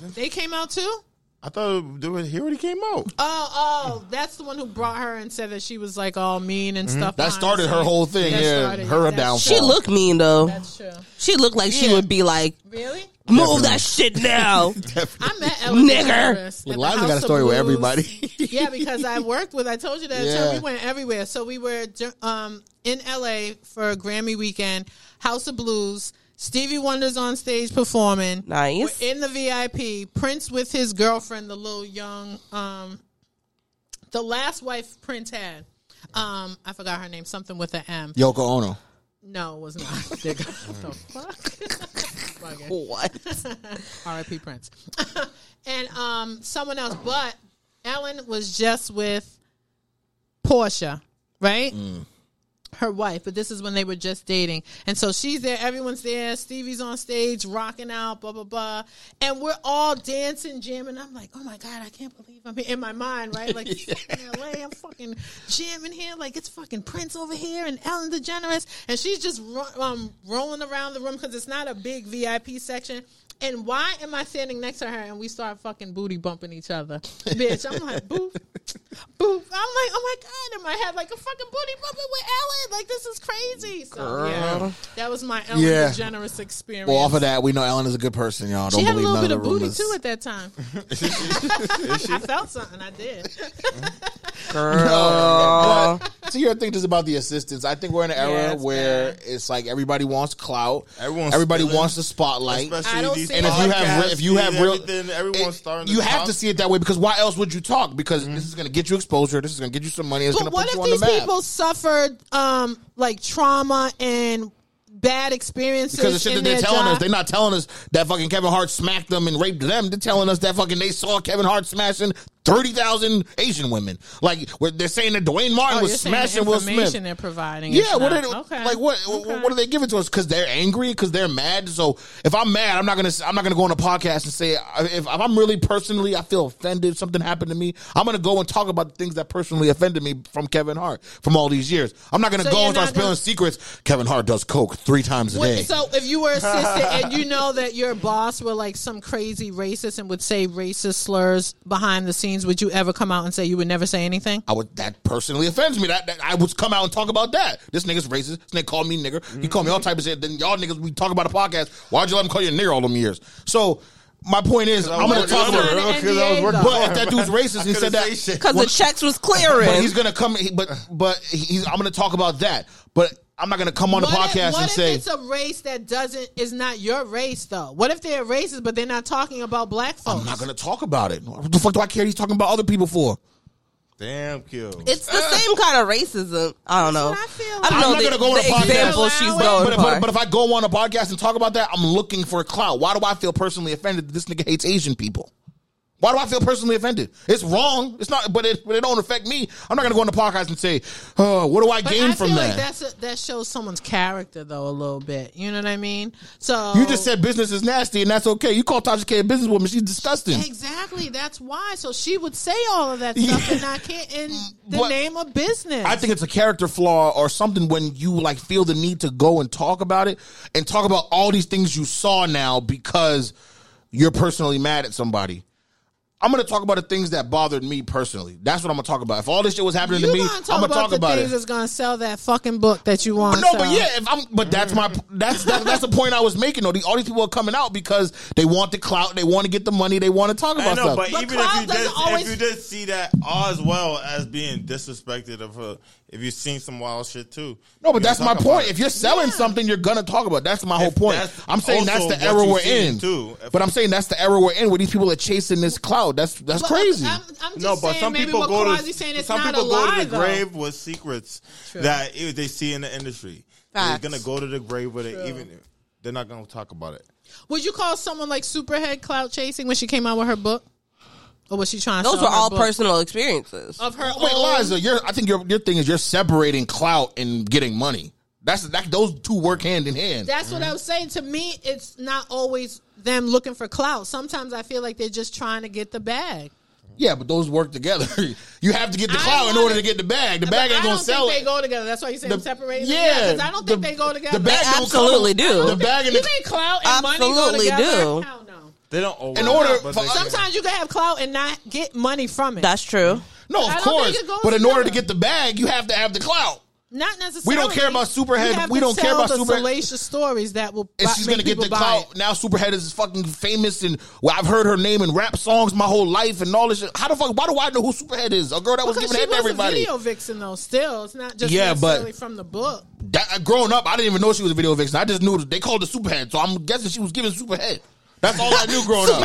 Speaker 1: They came out too?
Speaker 4: I thought they were- he already came out.
Speaker 1: Oh, oh, that's the one who brought her and said that she was like all mean and stuff.
Speaker 3: that started her whole thing.
Speaker 1: That
Speaker 3: Yeah,
Speaker 1: started-
Speaker 3: her
Speaker 1: that's
Speaker 3: downfall.
Speaker 2: She looked mean though.
Speaker 1: That's true.
Speaker 2: She looked like she would be like,
Speaker 1: Really?
Speaker 2: Move that shit now.
Speaker 1: I met Ellen
Speaker 2: Nigger.
Speaker 1: DeGeneres
Speaker 3: Look,
Speaker 1: at the
Speaker 3: Liza got a story with everybody.
Speaker 1: yeah, because I worked with. I told you that.
Speaker 3: Yeah.
Speaker 1: So we went everywhere. So we were um, in LA for Grammy weekend. House of Blues. Stevie Wonder's on stage performing.
Speaker 2: Nice.
Speaker 1: We're in the VIP. Prince with his girlfriend, the little young, um, the last wife Prince had. Um, I forgot her name. Something with an M.
Speaker 3: Yoko Ono.
Speaker 1: No, it was not. What the fuck?
Speaker 2: What?
Speaker 1: R.I.P. Prince. and um, someone else, but Ellen was just with Portia, right? Her wife, but this is when they were just dating. And so she's there, everyone's there, Stevie's on stage, rocking out, blah, blah, blah. And we're all dancing, jamming. I'm like, oh my God, I can't believe I'm here. In my mind, right? Like, in LA, I'm fucking jamming here. Like, it's fucking Prince over here and Ellen DeGeneres. And she's just ro- um, rolling around the room because it's not a big VIP section. And why am I standing next to her and we start fucking booty bumping each other? Bitch, I'm like, boof, boof. I'm like, oh my God, in my head, like a fucking booty bumping with Ellen. Like, this is crazy. So, yeah, that was my Ellen
Speaker 3: Yeah.
Speaker 1: DeGeneres experience.
Speaker 3: Well, off of that, we know Ellen is a good person, y'all. Don't
Speaker 1: she had a
Speaker 3: believe
Speaker 1: little
Speaker 3: none
Speaker 1: bit
Speaker 3: of
Speaker 1: of booty
Speaker 3: rumors.
Speaker 1: too at that time. I felt something. I did.
Speaker 2: Girl.
Speaker 3: But, see, I think this is about the assistants. I think we're in an era
Speaker 1: Yeah, it's
Speaker 3: where
Speaker 1: bad.
Speaker 3: it's like everybody wants clout.
Speaker 4: Everyone's
Speaker 3: everybody
Speaker 4: stealing.
Speaker 3: wants the spotlight.
Speaker 4: Especially
Speaker 1: I don't
Speaker 4: these
Speaker 1: see
Speaker 3: And if you have,
Speaker 4: podcasts,
Speaker 3: if you have real,
Speaker 4: everything, everyone's
Speaker 3: it-
Speaker 4: starting. To
Speaker 3: you have
Speaker 4: talk.
Speaker 3: to see it that way because why else would you talk? Because this is going to get you exposure. This is going to get you some money. It's going
Speaker 1: But
Speaker 3: to
Speaker 1: what
Speaker 3: put
Speaker 1: if
Speaker 3: you on the
Speaker 1: these people suffered um like trauma and bad experiences?
Speaker 3: Because the shit that they're telling
Speaker 1: job?
Speaker 3: us, they're not telling us that fucking Kevin Hart smacked them and raped them. They're telling us that fucking they saw Kevin Hart smashing thirty thousand Asian women. Like where they're saying that Duane Martin
Speaker 1: Oh,
Speaker 3: was
Speaker 1: you're saying the
Speaker 3: smashing Will Smith.
Speaker 1: they're providing.
Speaker 3: Yeah, what
Speaker 1: not-
Speaker 3: are they,
Speaker 1: okay.
Speaker 3: like what
Speaker 1: Okay.
Speaker 3: what are they giving to us? Because they're angry, because they're mad. So if I'm mad, I'm not gonna I'm not gonna go on a podcast and say if, if I'm really personally I feel offended, something happened to me. I'm gonna go and talk about the things that personally offended me from Kevin Hart from all these years. I'm not gonna
Speaker 1: So
Speaker 3: go and start spilling
Speaker 1: gonna-
Speaker 3: secrets. Kevin Hart does coke three times a day.
Speaker 1: So if you were assistant and you know that your boss were like some crazy racist and would say racist slurs behind the scenes, would you ever come out and say you would never say anything?
Speaker 3: I would that personally offends me. That, that I would come out and talk about that. This nigga's racist. This nigga called me nigger. He called me all type of shit. Then y'all niggas we talk about a podcast. Why'd you let him call you a nigger all them years? So my point is, I'm gonna talk
Speaker 4: under
Speaker 3: about
Speaker 1: it.
Speaker 3: it.
Speaker 4: because I was working.
Speaker 3: But if that dude's racist, he said that.
Speaker 2: Because the checks was
Speaker 3: but
Speaker 2: clearing.
Speaker 3: he's gonna come. He, but but he's. I'm gonna talk about that. But I'm not gonna come on the podcast
Speaker 1: if, what
Speaker 3: and
Speaker 1: if
Speaker 3: say.
Speaker 1: it's a race that doesn't is not your race though? What if they're racist but they're not talking about black folks?
Speaker 3: I'm not gonna talk about it. What the fuck do I care? He's talking about other people for.
Speaker 4: Damn, kill.
Speaker 2: It's the same kind of racism. I don't know.
Speaker 1: I feel
Speaker 2: I don't
Speaker 3: I'm
Speaker 2: know
Speaker 3: not
Speaker 2: the,
Speaker 3: gonna go on a podcast.
Speaker 2: example she's going
Speaker 3: But, but, but if I go on a podcast and talk about that, I'm looking for a clout. Why do I feel personally offended that this nigga hates Asian people? Why do I feel personally offended? It's wrong. It's not, but it, but it don't affect me. I'm not gonna go on the podcast and say, "Oh, what do I
Speaker 1: But
Speaker 3: gain
Speaker 1: I
Speaker 3: from that?"
Speaker 1: like that's a, that shows someone's character though a little bit. You know what I mean? So
Speaker 3: you just said business is nasty, and that's okay. You call Tasha K a businesswoman; she's disgusting.
Speaker 1: exactly. That's why. So she would say all of that stuff and I can't in the
Speaker 3: But-
Speaker 1: name of business.
Speaker 3: I think it's a character flaw or something when you like feel the need to go and talk about it and talk about all these things you saw now because you're personally mad at somebody. I'm gonna talk about the things that bothered me personally. That's what I'm gonna talk about. If all this shit was happening
Speaker 1: you
Speaker 3: to me,
Speaker 1: gonna
Speaker 3: I'm gonna
Speaker 1: about
Speaker 3: talk
Speaker 1: the
Speaker 3: about
Speaker 1: things
Speaker 3: it.
Speaker 1: that's gonna sell that fucking book that you want.
Speaker 3: But no, but yeah, if I'm, but that's my that's that, that's the point I was making. Though The- all these people are coming out because they want the clout, they want to get the money, they want to talk
Speaker 4: I
Speaker 3: about
Speaker 4: know,
Speaker 3: stuff.
Speaker 4: but,
Speaker 1: But
Speaker 4: even if you did,
Speaker 1: always-
Speaker 4: if you did see that as well as being disrespected of her, if you've seen some wild shit too.
Speaker 3: no, but that's my point. If you're selling
Speaker 1: Yeah.
Speaker 3: something, you're gonna talk about. it. That's my whole
Speaker 4: If
Speaker 3: point. I'm saying that's the era we're in.
Speaker 4: too.
Speaker 3: But I'm saying that's the era we're in where these people are chasing this clout. That's that's
Speaker 1: But
Speaker 3: crazy.
Speaker 1: I'm, I'm just
Speaker 4: no, but
Speaker 1: saying
Speaker 4: some people go to some people go
Speaker 1: lie
Speaker 4: to the
Speaker 1: though.
Speaker 4: grave with secrets
Speaker 1: True.
Speaker 4: that they see in the industry.
Speaker 2: Facts.
Speaker 4: They're gonna go to the grave with it, even they're not gonna talk about it.
Speaker 1: Would you call someone like Superhead clout chasing when she came out with her book, or was she trying? to
Speaker 2: Those
Speaker 1: sell
Speaker 2: were all
Speaker 1: book
Speaker 2: personal experiences.
Speaker 1: of her.
Speaker 3: Wait,
Speaker 1: own-
Speaker 3: Liza, you're, I think your your thing is you're separating clout and getting money. That's that. Those two work hand in hand.
Speaker 1: That's what I was saying. To me, it's not always them looking for clout. Sometimes I feel like they're just trying to get the bag.
Speaker 3: yeah, but those work together. you have to get the clout in order to get the bag. The bag ain't gonna
Speaker 1: don't
Speaker 3: sell
Speaker 1: think
Speaker 3: it.
Speaker 1: they go together. That's why you say
Speaker 3: The-
Speaker 1: I'm separating.
Speaker 3: yeah,
Speaker 1: Yeah, because I don't think
Speaker 3: the-
Speaker 1: they go together.
Speaker 3: the bag
Speaker 2: They
Speaker 3: don't
Speaker 2: absolutely do.
Speaker 3: The bag and
Speaker 1: You
Speaker 3: the,
Speaker 1: mean clout and money go
Speaker 2: Absolutely
Speaker 1: together?
Speaker 2: do.
Speaker 1: Hell no.
Speaker 4: They don't always.
Speaker 3: In order
Speaker 4: but
Speaker 3: for-
Speaker 1: Sometimes you can have clout and not get money from it.
Speaker 2: That's true.
Speaker 3: no, of course.
Speaker 1: think it goes
Speaker 3: But in order to get the bag, you have to have the clout.
Speaker 1: Not necessarily.
Speaker 3: We don't care about Superhead.
Speaker 1: You have
Speaker 3: We
Speaker 1: to
Speaker 3: don't care about
Speaker 1: the
Speaker 3: Superhead.
Speaker 1: salacious stories that will.
Speaker 3: and she's gonna get the clout. Now Superhead is fucking famous, and well, I've heard her name in rap songs my whole life and all this shit. How the fuck? Why do I know who Superhead is? A girl that was
Speaker 1: Because
Speaker 3: giving
Speaker 1: she
Speaker 3: head to
Speaker 1: was
Speaker 3: everybody.
Speaker 1: a video vixen though. Still, it's not just
Speaker 3: Yeah, but-
Speaker 1: from the book.
Speaker 3: That, uh, growing up, I didn't even know she was a video vixen. I just knew they called her Superhead, so I'm guessing she was giving Superhead. That's all I knew growing up.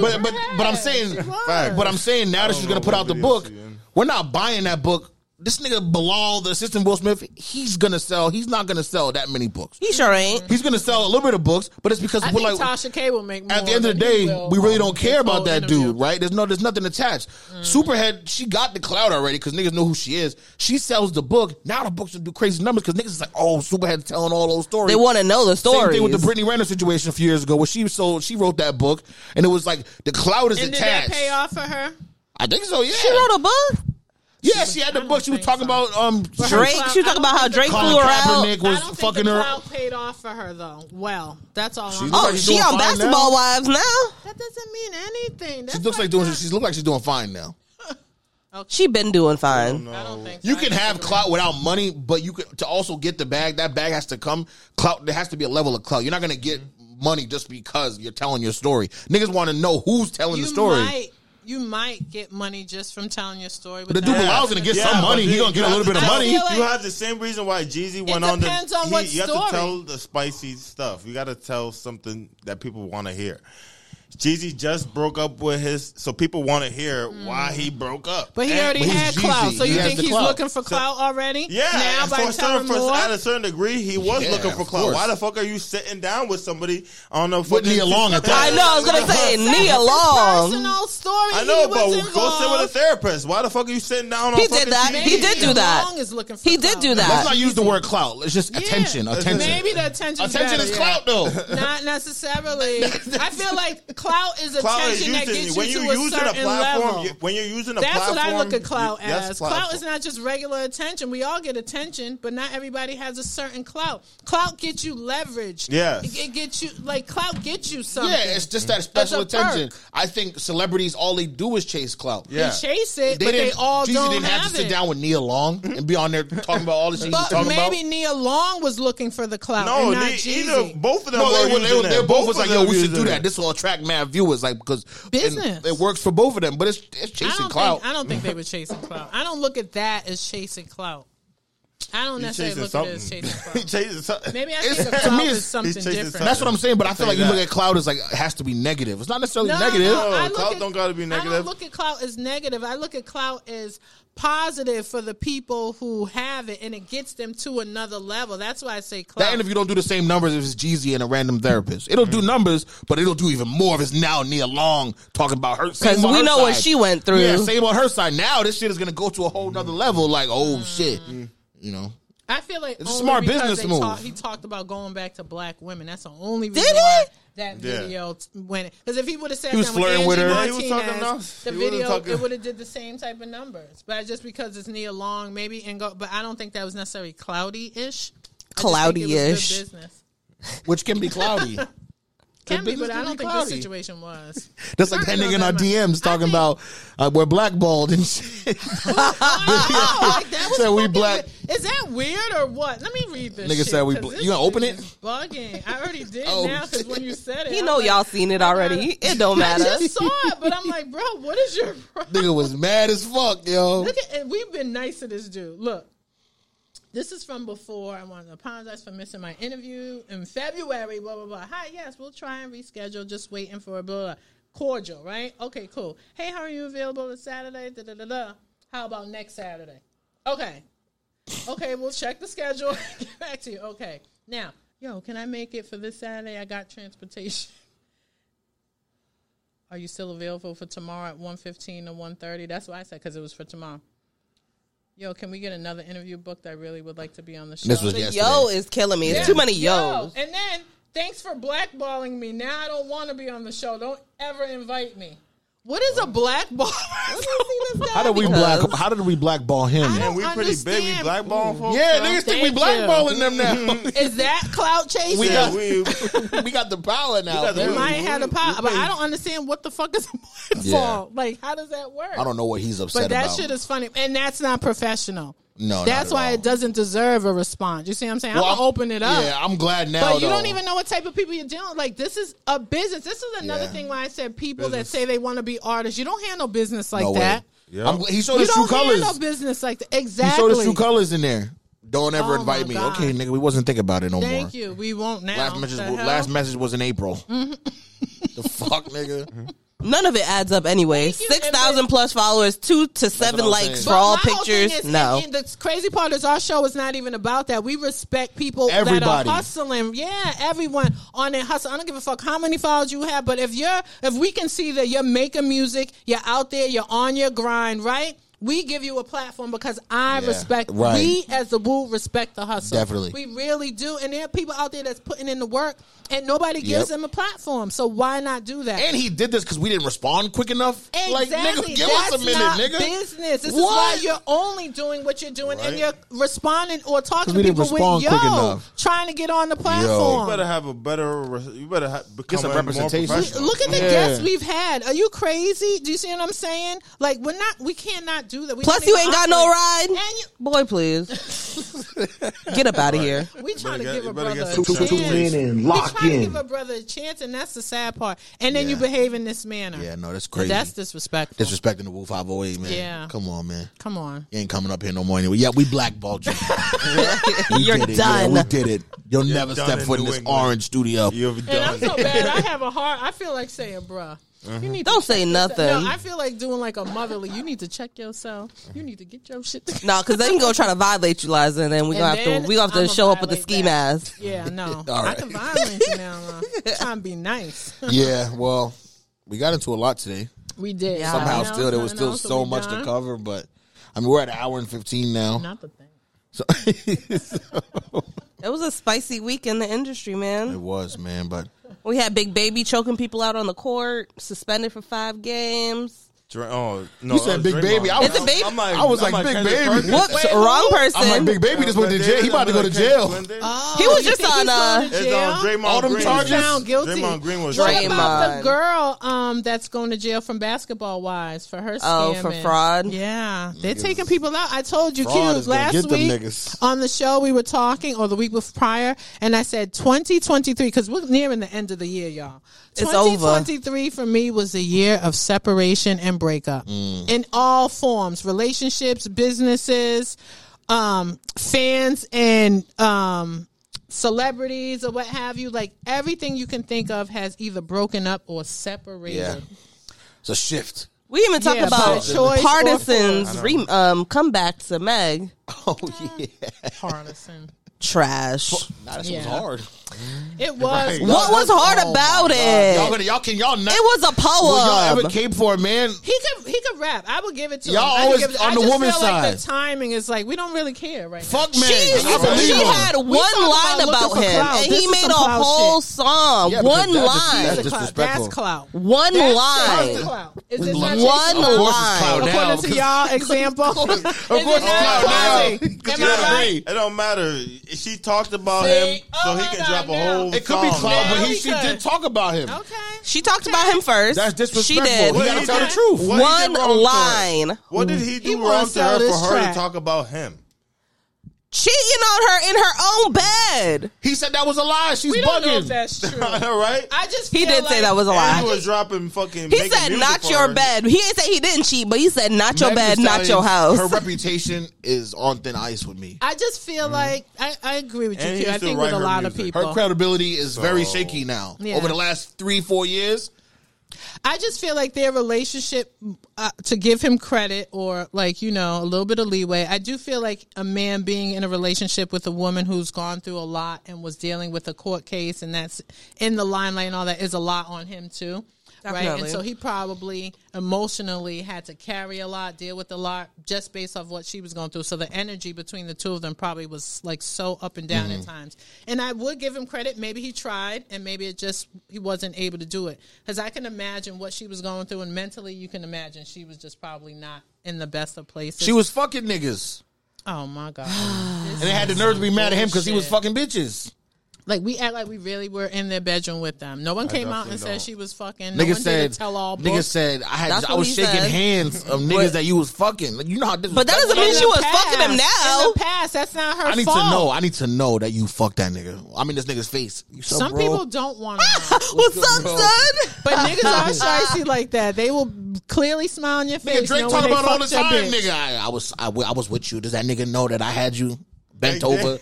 Speaker 3: but but but I'm saying, but I'm saying now that she's gonna put out the book, we're not buying that book. This nigga Bilal, the assistant Will Smith, he's gonna sell. He's not gonna sell that many books.
Speaker 2: He sure ain't.
Speaker 3: He's gonna sell a little bit of books, but it's because
Speaker 1: I
Speaker 3: we're
Speaker 1: think
Speaker 3: like
Speaker 1: Tasha K will make more.
Speaker 3: at the end of the day, we really don't care about that
Speaker 1: interview.
Speaker 3: dude, right? There's no, there's nothing attached. Mm. Superhead, she got the clout already because niggas know who she is. She sells the book. Now the books will do crazy numbers because niggas is like, oh, Superhead's telling all those stories.
Speaker 2: They want to know the story.
Speaker 3: Same thing with the Brittany Renner situation a few years ago, where she sold, she wrote that book, and it was like the clout is
Speaker 1: And did that
Speaker 3: attached.
Speaker 1: pay off for her?
Speaker 3: I think so. Yeah,
Speaker 2: She wrote a book.
Speaker 3: Yeah, she had the book. She was talking
Speaker 1: so.
Speaker 3: about um
Speaker 2: Drake.
Speaker 1: clout-
Speaker 2: She was talking about how Drake
Speaker 3: Colin
Speaker 2: flew her out.
Speaker 3: Kaepernick
Speaker 1: I
Speaker 3: was
Speaker 1: don't
Speaker 3: fucking
Speaker 1: think the
Speaker 3: her.
Speaker 1: clout paid off for her though. Well, that's all. I'm
Speaker 2: Oh,
Speaker 3: like she's
Speaker 2: she on Basketball
Speaker 3: now.
Speaker 2: Wives now.
Speaker 1: That doesn't mean anything. That's
Speaker 3: She looks
Speaker 1: why
Speaker 3: like doing.
Speaker 1: not-
Speaker 3: She looks like she's doing fine now.
Speaker 2: She been doing fine.
Speaker 1: I don't think so.
Speaker 3: You can have clout without money, but you can to also get the bag. That bag has to come clout. There has to be a level of clout. You're not gonna get money just because you're telling your story. Niggas want to know who's telling
Speaker 1: You
Speaker 3: the story.
Speaker 1: might, you might get money just from telling your story.
Speaker 3: But the dude
Speaker 1: that's
Speaker 3: Bilal's
Speaker 1: not
Speaker 3: gonna get
Speaker 1: gonna-
Speaker 3: some money.
Speaker 4: but
Speaker 3: He gonna get a little bit of money.
Speaker 1: like-
Speaker 4: you have the same reason why Jeezy went on the.
Speaker 1: depends on
Speaker 4: he-
Speaker 1: what
Speaker 4: you have to tell the spicy stuff. You got to tell something that people want to hear. Jeezy just broke up with his, so people want to hear why he mm. broke up.
Speaker 1: But he
Speaker 4: And-
Speaker 1: already
Speaker 3: But
Speaker 1: had
Speaker 3: Jeezy.
Speaker 1: clout, so you
Speaker 3: has
Speaker 1: think he's
Speaker 3: clout.
Speaker 1: looking for clout already?
Speaker 4: Yeah,
Speaker 1: now by
Speaker 4: for a certain, for, at a certain degree, he was
Speaker 3: Yeah,
Speaker 4: looking for
Speaker 3: of
Speaker 4: clout.
Speaker 3: course.
Speaker 4: Why the fuck are you sitting down with somebody on a
Speaker 3: With
Speaker 4: fucking
Speaker 3: Nia Long at that.
Speaker 2: I know. I was gonna say Nia Long.
Speaker 1: personal story.
Speaker 4: I know, but
Speaker 1: was
Speaker 4: go sit with a therapist. Why the fuck are you sitting down on
Speaker 2: He did that.
Speaker 4: TV?
Speaker 2: He did do that.
Speaker 1: Long is looking for
Speaker 2: He did do that.
Speaker 3: Let's not use the word clout. It's just
Speaker 1: Yeah.
Speaker 3: attention. Attention.
Speaker 1: Maybe the attention.
Speaker 3: Attention is clout, though.
Speaker 1: Not necessarily. I feel like clout is
Speaker 4: Clout is
Speaker 1: attention that
Speaker 4: using
Speaker 1: gets you
Speaker 4: when
Speaker 1: to
Speaker 4: you're
Speaker 1: a
Speaker 4: using a
Speaker 1: certain
Speaker 4: platform.
Speaker 1: level.
Speaker 4: You, when you're using a platform.
Speaker 1: That's
Speaker 4: platform,
Speaker 1: what I look at clout
Speaker 4: you-
Speaker 1: as. Clout
Speaker 4: platform.
Speaker 1: is not just regular attention. We all get attention, but not everybody has a certain clout. Clout gets you leverage.
Speaker 4: Yeah,
Speaker 1: It, it gets you like clout gets you something.
Speaker 3: Yeah, it's just that special attention.
Speaker 1: perk.
Speaker 3: I think celebrities all they do is chase clout.
Speaker 4: Yeah.
Speaker 1: They chase it, but they
Speaker 3: didn't-
Speaker 1: all
Speaker 3: Jeezy
Speaker 1: don't
Speaker 3: didn't have,
Speaker 1: have
Speaker 3: to sit down with Nia Long and be on there talking about all the shit he was
Speaker 1: But
Speaker 3: talking
Speaker 1: maybe
Speaker 3: about.
Speaker 1: Nia Long was looking for the clout.
Speaker 4: No,
Speaker 1: and not
Speaker 4: ne- either both of them
Speaker 3: No,
Speaker 4: were
Speaker 3: they, were, they, they both was like, yo, we should do that. This will attract mad viewers, like because
Speaker 1: Business.
Speaker 3: It works for both of them, but it's it's chasing
Speaker 1: don't
Speaker 3: clout.
Speaker 1: think I don't think they were chasing clout. I don't look at that as chasing clout. I don't
Speaker 4: He's
Speaker 1: necessarily
Speaker 4: chasing
Speaker 1: look at it as
Speaker 4: something.
Speaker 1: chasing
Speaker 4: He chasing something.
Speaker 1: Maybe I
Speaker 3: It's-
Speaker 1: think a
Speaker 3: to me,
Speaker 1: is
Speaker 3: it's-
Speaker 1: something different.
Speaker 4: something.
Speaker 3: That's what I'm saying, but I feel
Speaker 4: Say
Speaker 3: like you look at cloud as like it has to be negative. It's not necessarily
Speaker 1: No,
Speaker 3: negative.
Speaker 1: no, I
Speaker 4: No,
Speaker 1: look
Speaker 4: clout
Speaker 1: at-
Speaker 4: don't gotta be
Speaker 1: I
Speaker 4: negative.
Speaker 1: don't look at clout as negative. I look at clout as positive for the people who have it, and it gets them to another level. That's why I say clout.
Speaker 3: That interview don't do the same numbers if it's Jeezy and a random therapist. It'll do mm-hmm. numbers, but it'll do even more if it's now Nia Long talking about her.
Speaker 2: Because we
Speaker 3: her
Speaker 2: know what she went through.
Speaker 3: Yeah, same on her side. Now this shit is gonna go to a whole nother level. Like, oh shit, mm-hmm. You know.
Speaker 1: I feel like
Speaker 3: It's a smart business
Speaker 1: they
Speaker 3: move.
Speaker 1: talk- he talked about going back to black women. That's the only reason
Speaker 2: Did he?
Speaker 1: why that
Speaker 4: Yeah.
Speaker 1: video t- went. Because if he would have said
Speaker 3: He was
Speaker 1: that
Speaker 3: flirting
Speaker 1: with
Speaker 3: with
Speaker 1: Angie
Speaker 3: her.
Speaker 4: He was talking
Speaker 1: Martinez, the
Speaker 4: He
Speaker 1: video
Speaker 4: talking-
Speaker 1: it would have did the same type of numbers. But just because it's Nia Long, maybe and go. But I don't think that was necessarily cloudy ish.
Speaker 2: Cloudy-ish.
Speaker 3: Which can be cloudy.
Speaker 1: Can be, but I don't think
Speaker 3: cloudy.
Speaker 1: this situation was.
Speaker 3: That's like that nigga in our
Speaker 1: of them are-
Speaker 3: DMs talking
Speaker 1: think-
Speaker 3: about uh, we're blackballed and shit.
Speaker 1: Oh, like, that was
Speaker 3: Said we black.
Speaker 1: Is that weird or what? Let me read this.
Speaker 3: Nigga
Speaker 1: shit,
Speaker 3: said we. bla- you gonna open
Speaker 1: it?
Speaker 3: it?
Speaker 1: is Bugging. I already did
Speaker 3: Oh,
Speaker 1: now because when you said it,
Speaker 2: He
Speaker 1: I'm
Speaker 2: know
Speaker 1: like,
Speaker 2: y'all seen it already. It don't
Speaker 1: I
Speaker 2: matter.
Speaker 1: just saw it, but I'm like, bro, what is your problem?
Speaker 3: nigga was mad as fuck, yo.
Speaker 1: Look at, and we've been nice to this dude. Look, this is from before. I want to apologize for missing my interview in February. Blah blah blah. Hi, yes, we'll try and reschedule. Just waiting for a blah, blah. cordial, right? Okay, cool. Hey, how are you available this Saturday? Da da da da. How about next Saturday? Okay. Okay, we'll check the schedule. Get back to you. Okay. Now, yo, can I make it for this Saturday? I got transportation. Are you still available for tomorrow at 1.15 or 1.30? That's what I said because it was for tomorrow. Yo, can we get another interview booked? I really would like to be on the show.
Speaker 3: This was yesterday.
Speaker 2: yo is killing me. It's too many
Speaker 1: Yo,
Speaker 2: yos.
Speaker 1: And then, thanks for blackballing me. Now I don't want to be on the show. Don't ever invite me. What is a blackball?
Speaker 3: How did we black? How did we blackball him?
Speaker 4: Man, we pretty big. We
Speaker 1: understand.
Speaker 4: blackball folks.
Speaker 3: Yeah,
Speaker 4: now.
Speaker 3: niggas think we blackballing them now. Mm-hmm.
Speaker 1: is that clout chasing?
Speaker 3: We got-
Speaker 4: we,
Speaker 3: we got the power now.
Speaker 4: got the-
Speaker 1: might have a mm-hmm. pop, but I mm-hmm. don't understand what the fuck is a blackball.
Speaker 3: Yeah.
Speaker 1: Like, how does that work?
Speaker 3: I don't know what he's upset about.
Speaker 1: But that
Speaker 3: about.
Speaker 1: shit is funny, and that's not professional.
Speaker 3: No,
Speaker 1: That's
Speaker 3: not at
Speaker 1: why
Speaker 3: all.
Speaker 1: it doesn't deserve a response. You see what I'm saying?
Speaker 3: Well,
Speaker 1: I'm gonna open it up.
Speaker 3: Yeah, I'm glad now.
Speaker 1: But you
Speaker 3: though.
Speaker 1: don't even know what type of people you're dealing. Like this is a business. This is another
Speaker 3: Yeah.
Speaker 1: thing why I said people
Speaker 4: Business.
Speaker 1: that say they want to be artists. You don't handle business like
Speaker 3: No
Speaker 1: that.
Speaker 4: Yeah.
Speaker 3: I'm, he showed
Speaker 1: You
Speaker 3: his true
Speaker 1: don't handle business like that. Exactly.
Speaker 3: He
Speaker 1: Exactly.
Speaker 3: showed his true colors in there. Don't ever
Speaker 1: Oh,
Speaker 3: invite me.
Speaker 1: God.
Speaker 3: Okay, nigga, we wasn't thinking about it no
Speaker 1: Thank
Speaker 3: more.
Speaker 1: Thank you. We won't now.
Speaker 3: Last message, last message was in April. Mm-hmm. the fuck, nigga. Mm-hmm.
Speaker 2: None of it adds up anyway.
Speaker 1: Thank you,
Speaker 2: Six thousand
Speaker 1: and-
Speaker 2: plus followers, two to seven
Speaker 3: what I'm
Speaker 2: likes
Speaker 3: saying.
Speaker 2: for
Speaker 1: But
Speaker 2: all
Speaker 1: my whole thing
Speaker 2: pictures.
Speaker 1: is-
Speaker 2: no.
Speaker 1: and- and the crazy part is our show is not even about that. We respect people
Speaker 3: Everybody.
Speaker 1: that are hustling. Yeah, everyone on their hustle. I don't give a fuck how many followers you have, but if you're if we can see that you're making music, you're out there, you're on your grind, right? We give you a platform because I
Speaker 3: Yeah,
Speaker 1: respect.
Speaker 3: right.
Speaker 1: We as the Woo respect the hustle.
Speaker 3: Definitely.
Speaker 1: we really do. And there are people out there that's putting in the work, and nobody gives
Speaker 3: Yep.
Speaker 1: them a platform. So why not do that?
Speaker 3: And he did this because we didn't respond quick enough.
Speaker 1: Exactly.
Speaker 3: Like, nigga, give
Speaker 1: That's
Speaker 3: us a minute,
Speaker 1: not
Speaker 3: nigga.
Speaker 1: business. This
Speaker 3: What?
Speaker 1: is why you're only doing what you're doing and you're responding or talking
Speaker 3: 'Cause
Speaker 1: to
Speaker 3: didn't
Speaker 1: people with
Speaker 3: respond
Speaker 1: yo,
Speaker 3: enough.
Speaker 1: trying to get on the platform.
Speaker 4: You better have a better. You better ha- become
Speaker 3: some
Speaker 4: a more
Speaker 3: representation.
Speaker 4: professional.
Speaker 1: Look at the
Speaker 3: Yeah.
Speaker 1: guests we've had. Are you crazy? Do you see what I'm saying? Like we're not. We cannot do that. We
Speaker 2: Plus, you ain't got no
Speaker 1: operate.
Speaker 2: ride.
Speaker 1: And you,
Speaker 2: Boy, please. Get up out of here.
Speaker 1: we trying to give a brother a chance.
Speaker 5: In and
Speaker 1: we
Speaker 5: lock
Speaker 1: trying to
Speaker 5: in.
Speaker 1: give a brother a chance, and that's the sad part. And then you
Speaker 3: Yeah.
Speaker 1: behave in this manner.
Speaker 3: Yeah, no, that's crazy.
Speaker 1: That's disrespectful.
Speaker 3: Disrespecting the Wolf 508, man.
Speaker 1: Yeah.
Speaker 3: Come on, man.
Speaker 1: Come on.
Speaker 3: You ain't coming up here no more anyway. Yeah, we blackballed you. We
Speaker 2: You're
Speaker 3: did it. Yeah,
Speaker 2: done.
Speaker 3: we did it. You'll never
Speaker 4: done
Speaker 3: step
Speaker 4: in
Speaker 3: foot in
Speaker 4: New
Speaker 3: this
Speaker 4: England.
Speaker 3: orange studio.
Speaker 4: You've
Speaker 1: And I'm
Speaker 4: done.
Speaker 1: so bad. I have a heart. I feel like saying, bruh. You need
Speaker 2: Don't say nothing.
Speaker 1: No, I feel like doing like a motherly. You need to check yourself. You need to get your shit. together.
Speaker 2: No, because then you gonna try to violate you, Liza, and then we
Speaker 1: And
Speaker 2: gonna have
Speaker 1: then
Speaker 2: to we gonna have to
Speaker 1: I'ma
Speaker 2: show up with the
Speaker 1: violate
Speaker 2: ski
Speaker 1: that.
Speaker 2: mask.
Speaker 1: Yeah, no.
Speaker 3: All
Speaker 1: I
Speaker 3: right.
Speaker 1: can violate you now. Uh, trying to be nice.
Speaker 3: yeah, well, we got into a lot today.
Speaker 1: We did.
Speaker 2: Yeah.
Speaker 3: Somehow,
Speaker 1: Nothing
Speaker 3: still, there
Speaker 1: else,
Speaker 3: was still
Speaker 1: nothing
Speaker 3: so
Speaker 1: else, we
Speaker 3: much to cover, but I mean, we're at an hour and 15 now.
Speaker 1: Not the thing.
Speaker 3: So
Speaker 2: It was a spicy week in the industry, man.
Speaker 3: it was, man, but
Speaker 2: We had Big Baby choking people out on the court, suspended for five games.
Speaker 4: Dra- Oh no!
Speaker 3: You said
Speaker 4: uh,
Speaker 3: Big
Speaker 4: Draymond.
Speaker 3: Baby. I was-
Speaker 2: It's a baby?
Speaker 3: I was like, Big
Speaker 4: Kendrick
Speaker 3: Baby.
Speaker 4: Perkins.
Speaker 2: Whoops,
Speaker 1: Wait,
Speaker 2: wrong person.
Speaker 3: I'm like, Big Baby just went to jail. He about to go to jail.
Speaker 1: Oh,
Speaker 2: He was just on, uh,
Speaker 4: It's
Speaker 1: jail?
Speaker 4: on Draymond
Speaker 3: All them
Speaker 4: Green.
Speaker 3: charges?
Speaker 1: Found guilty.
Speaker 4: Draymond Green was
Speaker 1: What about the girl um, that's going to jail from basketball wise for her
Speaker 2: Oh, for fraud?
Speaker 1: Yeah, they're taking people out. I told you,
Speaker 3: Fraud
Speaker 1: Q, last
Speaker 3: get
Speaker 1: week
Speaker 3: niggas.
Speaker 1: on the show we were talking, or the week before prior, and I said 2023 because we're nearing the end of the year, y'all.
Speaker 2: It's over.
Speaker 1: 2023 for me was a year of separation and breakup
Speaker 3: Mm.
Speaker 1: in all forms, relationships, businesses, um, fans, and um, celebrities or what have you. Like everything you can think of has either broken up or separated.
Speaker 3: Yeah. It's a shift.
Speaker 2: We even talk
Speaker 1: Yeah,
Speaker 2: about
Speaker 1: by
Speaker 2: Pardison's re- um, comeback to Meg.
Speaker 3: Oh, yeah.
Speaker 1: Pardison.
Speaker 2: Trash.
Speaker 3: Nah, that
Speaker 1: Yeah.
Speaker 3: was hard.
Speaker 1: It was.
Speaker 2: What was hard
Speaker 3: Oh,
Speaker 2: about it?
Speaker 3: Y'all, gonna, y'all can y'all not.
Speaker 2: It was a
Speaker 3: Will y'all ever
Speaker 2: poem.
Speaker 3: cape for a man?
Speaker 1: He could he could rap. I would give it to
Speaker 3: Y'all
Speaker 1: him.
Speaker 3: Always
Speaker 1: could it,
Speaker 3: on
Speaker 1: I
Speaker 3: the
Speaker 1: just
Speaker 3: woman's
Speaker 1: feel Like the timing is like we don't really care right
Speaker 3: Fuck
Speaker 1: now.
Speaker 3: man.
Speaker 2: She,
Speaker 3: I believe
Speaker 2: she had one line
Speaker 1: about
Speaker 2: about him, and
Speaker 1: This
Speaker 2: he made a whole
Speaker 1: shit.
Speaker 2: song.
Speaker 3: Yeah,
Speaker 2: one
Speaker 3: that's
Speaker 2: line.
Speaker 3: that's
Speaker 1: That's clout.
Speaker 3: disrespectful.
Speaker 1: That's clout.
Speaker 2: One
Speaker 1: That's
Speaker 2: line.
Speaker 1: clout. Is it
Speaker 2: One
Speaker 1: not
Speaker 3: Of course it's
Speaker 2: line.
Speaker 1: According to y'all example, of course,
Speaker 3: Of course, clout now.
Speaker 1: Am I right?
Speaker 4: It don't matter. She talked about
Speaker 1: See?
Speaker 4: him, oh so
Speaker 1: Oh
Speaker 4: he
Speaker 1: my
Speaker 4: can
Speaker 1: God,
Speaker 4: drop a
Speaker 1: now.
Speaker 4: whole.
Speaker 3: It could be
Speaker 4: song.
Speaker 3: clout, but he she
Speaker 1: could.
Speaker 3: did talk about him.
Speaker 1: Okay.
Speaker 2: She talked about him first.
Speaker 3: That's disrespectful.
Speaker 2: She did.
Speaker 3: You gotta tell the truth.
Speaker 4: what he
Speaker 2: One
Speaker 4: wrong to her?
Speaker 2: line.
Speaker 4: What did he
Speaker 1: He
Speaker 4: do
Speaker 1: wanna
Speaker 4: wrong to her
Speaker 1: this
Speaker 4: for her
Speaker 1: track.
Speaker 4: to talk about him?
Speaker 2: Cheating on her in her own bed.
Speaker 3: He said that was a lie. She's
Speaker 1: We don't know if
Speaker 3: bugging.
Speaker 1: that's true.
Speaker 4: All right.
Speaker 1: I just
Speaker 2: He
Speaker 1: feel
Speaker 2: did say that was a lie.
Speaker 4: he was dropping fucking.
Speaker 2: He
Speaker 4: making
Speaker 2: said,
Speaker 4: music
Speaker 2: "Not
Speaker 4: for
Speaker 2: your
Speaker 4: her.
Speaker 2: bed." He didn't say he didn't cheat, but he said, "Not your
Speaker 3: Megan
Speaker 2: bed,
Speaker 3: Thee
Speaker 2: not your
Speaker 3: Stallion,
Speaker 2: house."
Speaker 3: Her reputation is on thin ice with me.
Speaker 1: I just feel mm-hmm. like I, I agree with you.
Speaker 4: And he
Speaker 1: Q. I
Speaker 4: used to
Speaker 1: think with
Speaker 4: write
Speaker 1: a
Speaker 4: her
Speaker 1: lot of
Speaker 4: music.
Speaker 3: Her credibility is very shaky now.
Speaker 1: Yeah.
Speaker 3: Over the last three, four years,
Speaker 1: I just feel like their relationship, uh, to give him credit or like you know a little bit of leeway. I do feel like a man being in a relationship with a woman who's gone through a lot and was dealing with a court case and that's in the limelight and all that is a lot on him too. Right, and so he probably emotionally had to carry a lot, deal with a lot, just based off what she was going through. So the energy between the two of them probably was like so up and down at mm-hmm. times. And I would give him credit. Maybe he tried, and maybe it just he wasn't able to do it. Because I can imagine what she was going through, and mentally, you can imagine she was just probably not in the best of places.
Speaker 3: she was fucking niggas.
Speaker 1: Oh my god!
Speaker 3: And they had the nerve to be mad at him because he was fucking bitches.
Speaker 1: Like we act like we really were in their bedroom with them. No one came out and said
Speaker 4: don't.
Speaker 1: she was fucking. No
Speaker 3: Nigga
Speaker 1: one
Speaker 3: said,
Speaker 1: did a tell all
Speaker 3: nigga said, I had,
Speaker 2: That's
Speaker 3: I was shaking
Speaker 2: said.
Speaker 3: hands of niggas
Speaker 2: But-
Speaker 3: that you was fucking. Like, you know how this.
Speaker 2: But that doesn't mean she was
Speaker 1: past.
Speaker 2: fucking him now.
Speaker 1: In the past, that's not her
Speaker 3: I need
Speaker 1: fault.
Speaker 3: to know. I need to know that you fucked that nigga. I mean, this nigga's face. You sup,
Speaker 1: Some
Speaker 3: bro?
Speaker 1: people don't want to know.
Speaker 2: What's up,
Speaker 3: bro?
Speaker 2: son?
Speaker 1: But niggas are shicey like that. They will clearly smile on your face.
Speaker 3: Nigga, Drake
Speaker 1: know
Speaker 3: talk about all the time, nigga. I, I was, I, w- I was with you. Does that nigga know that I had you bent over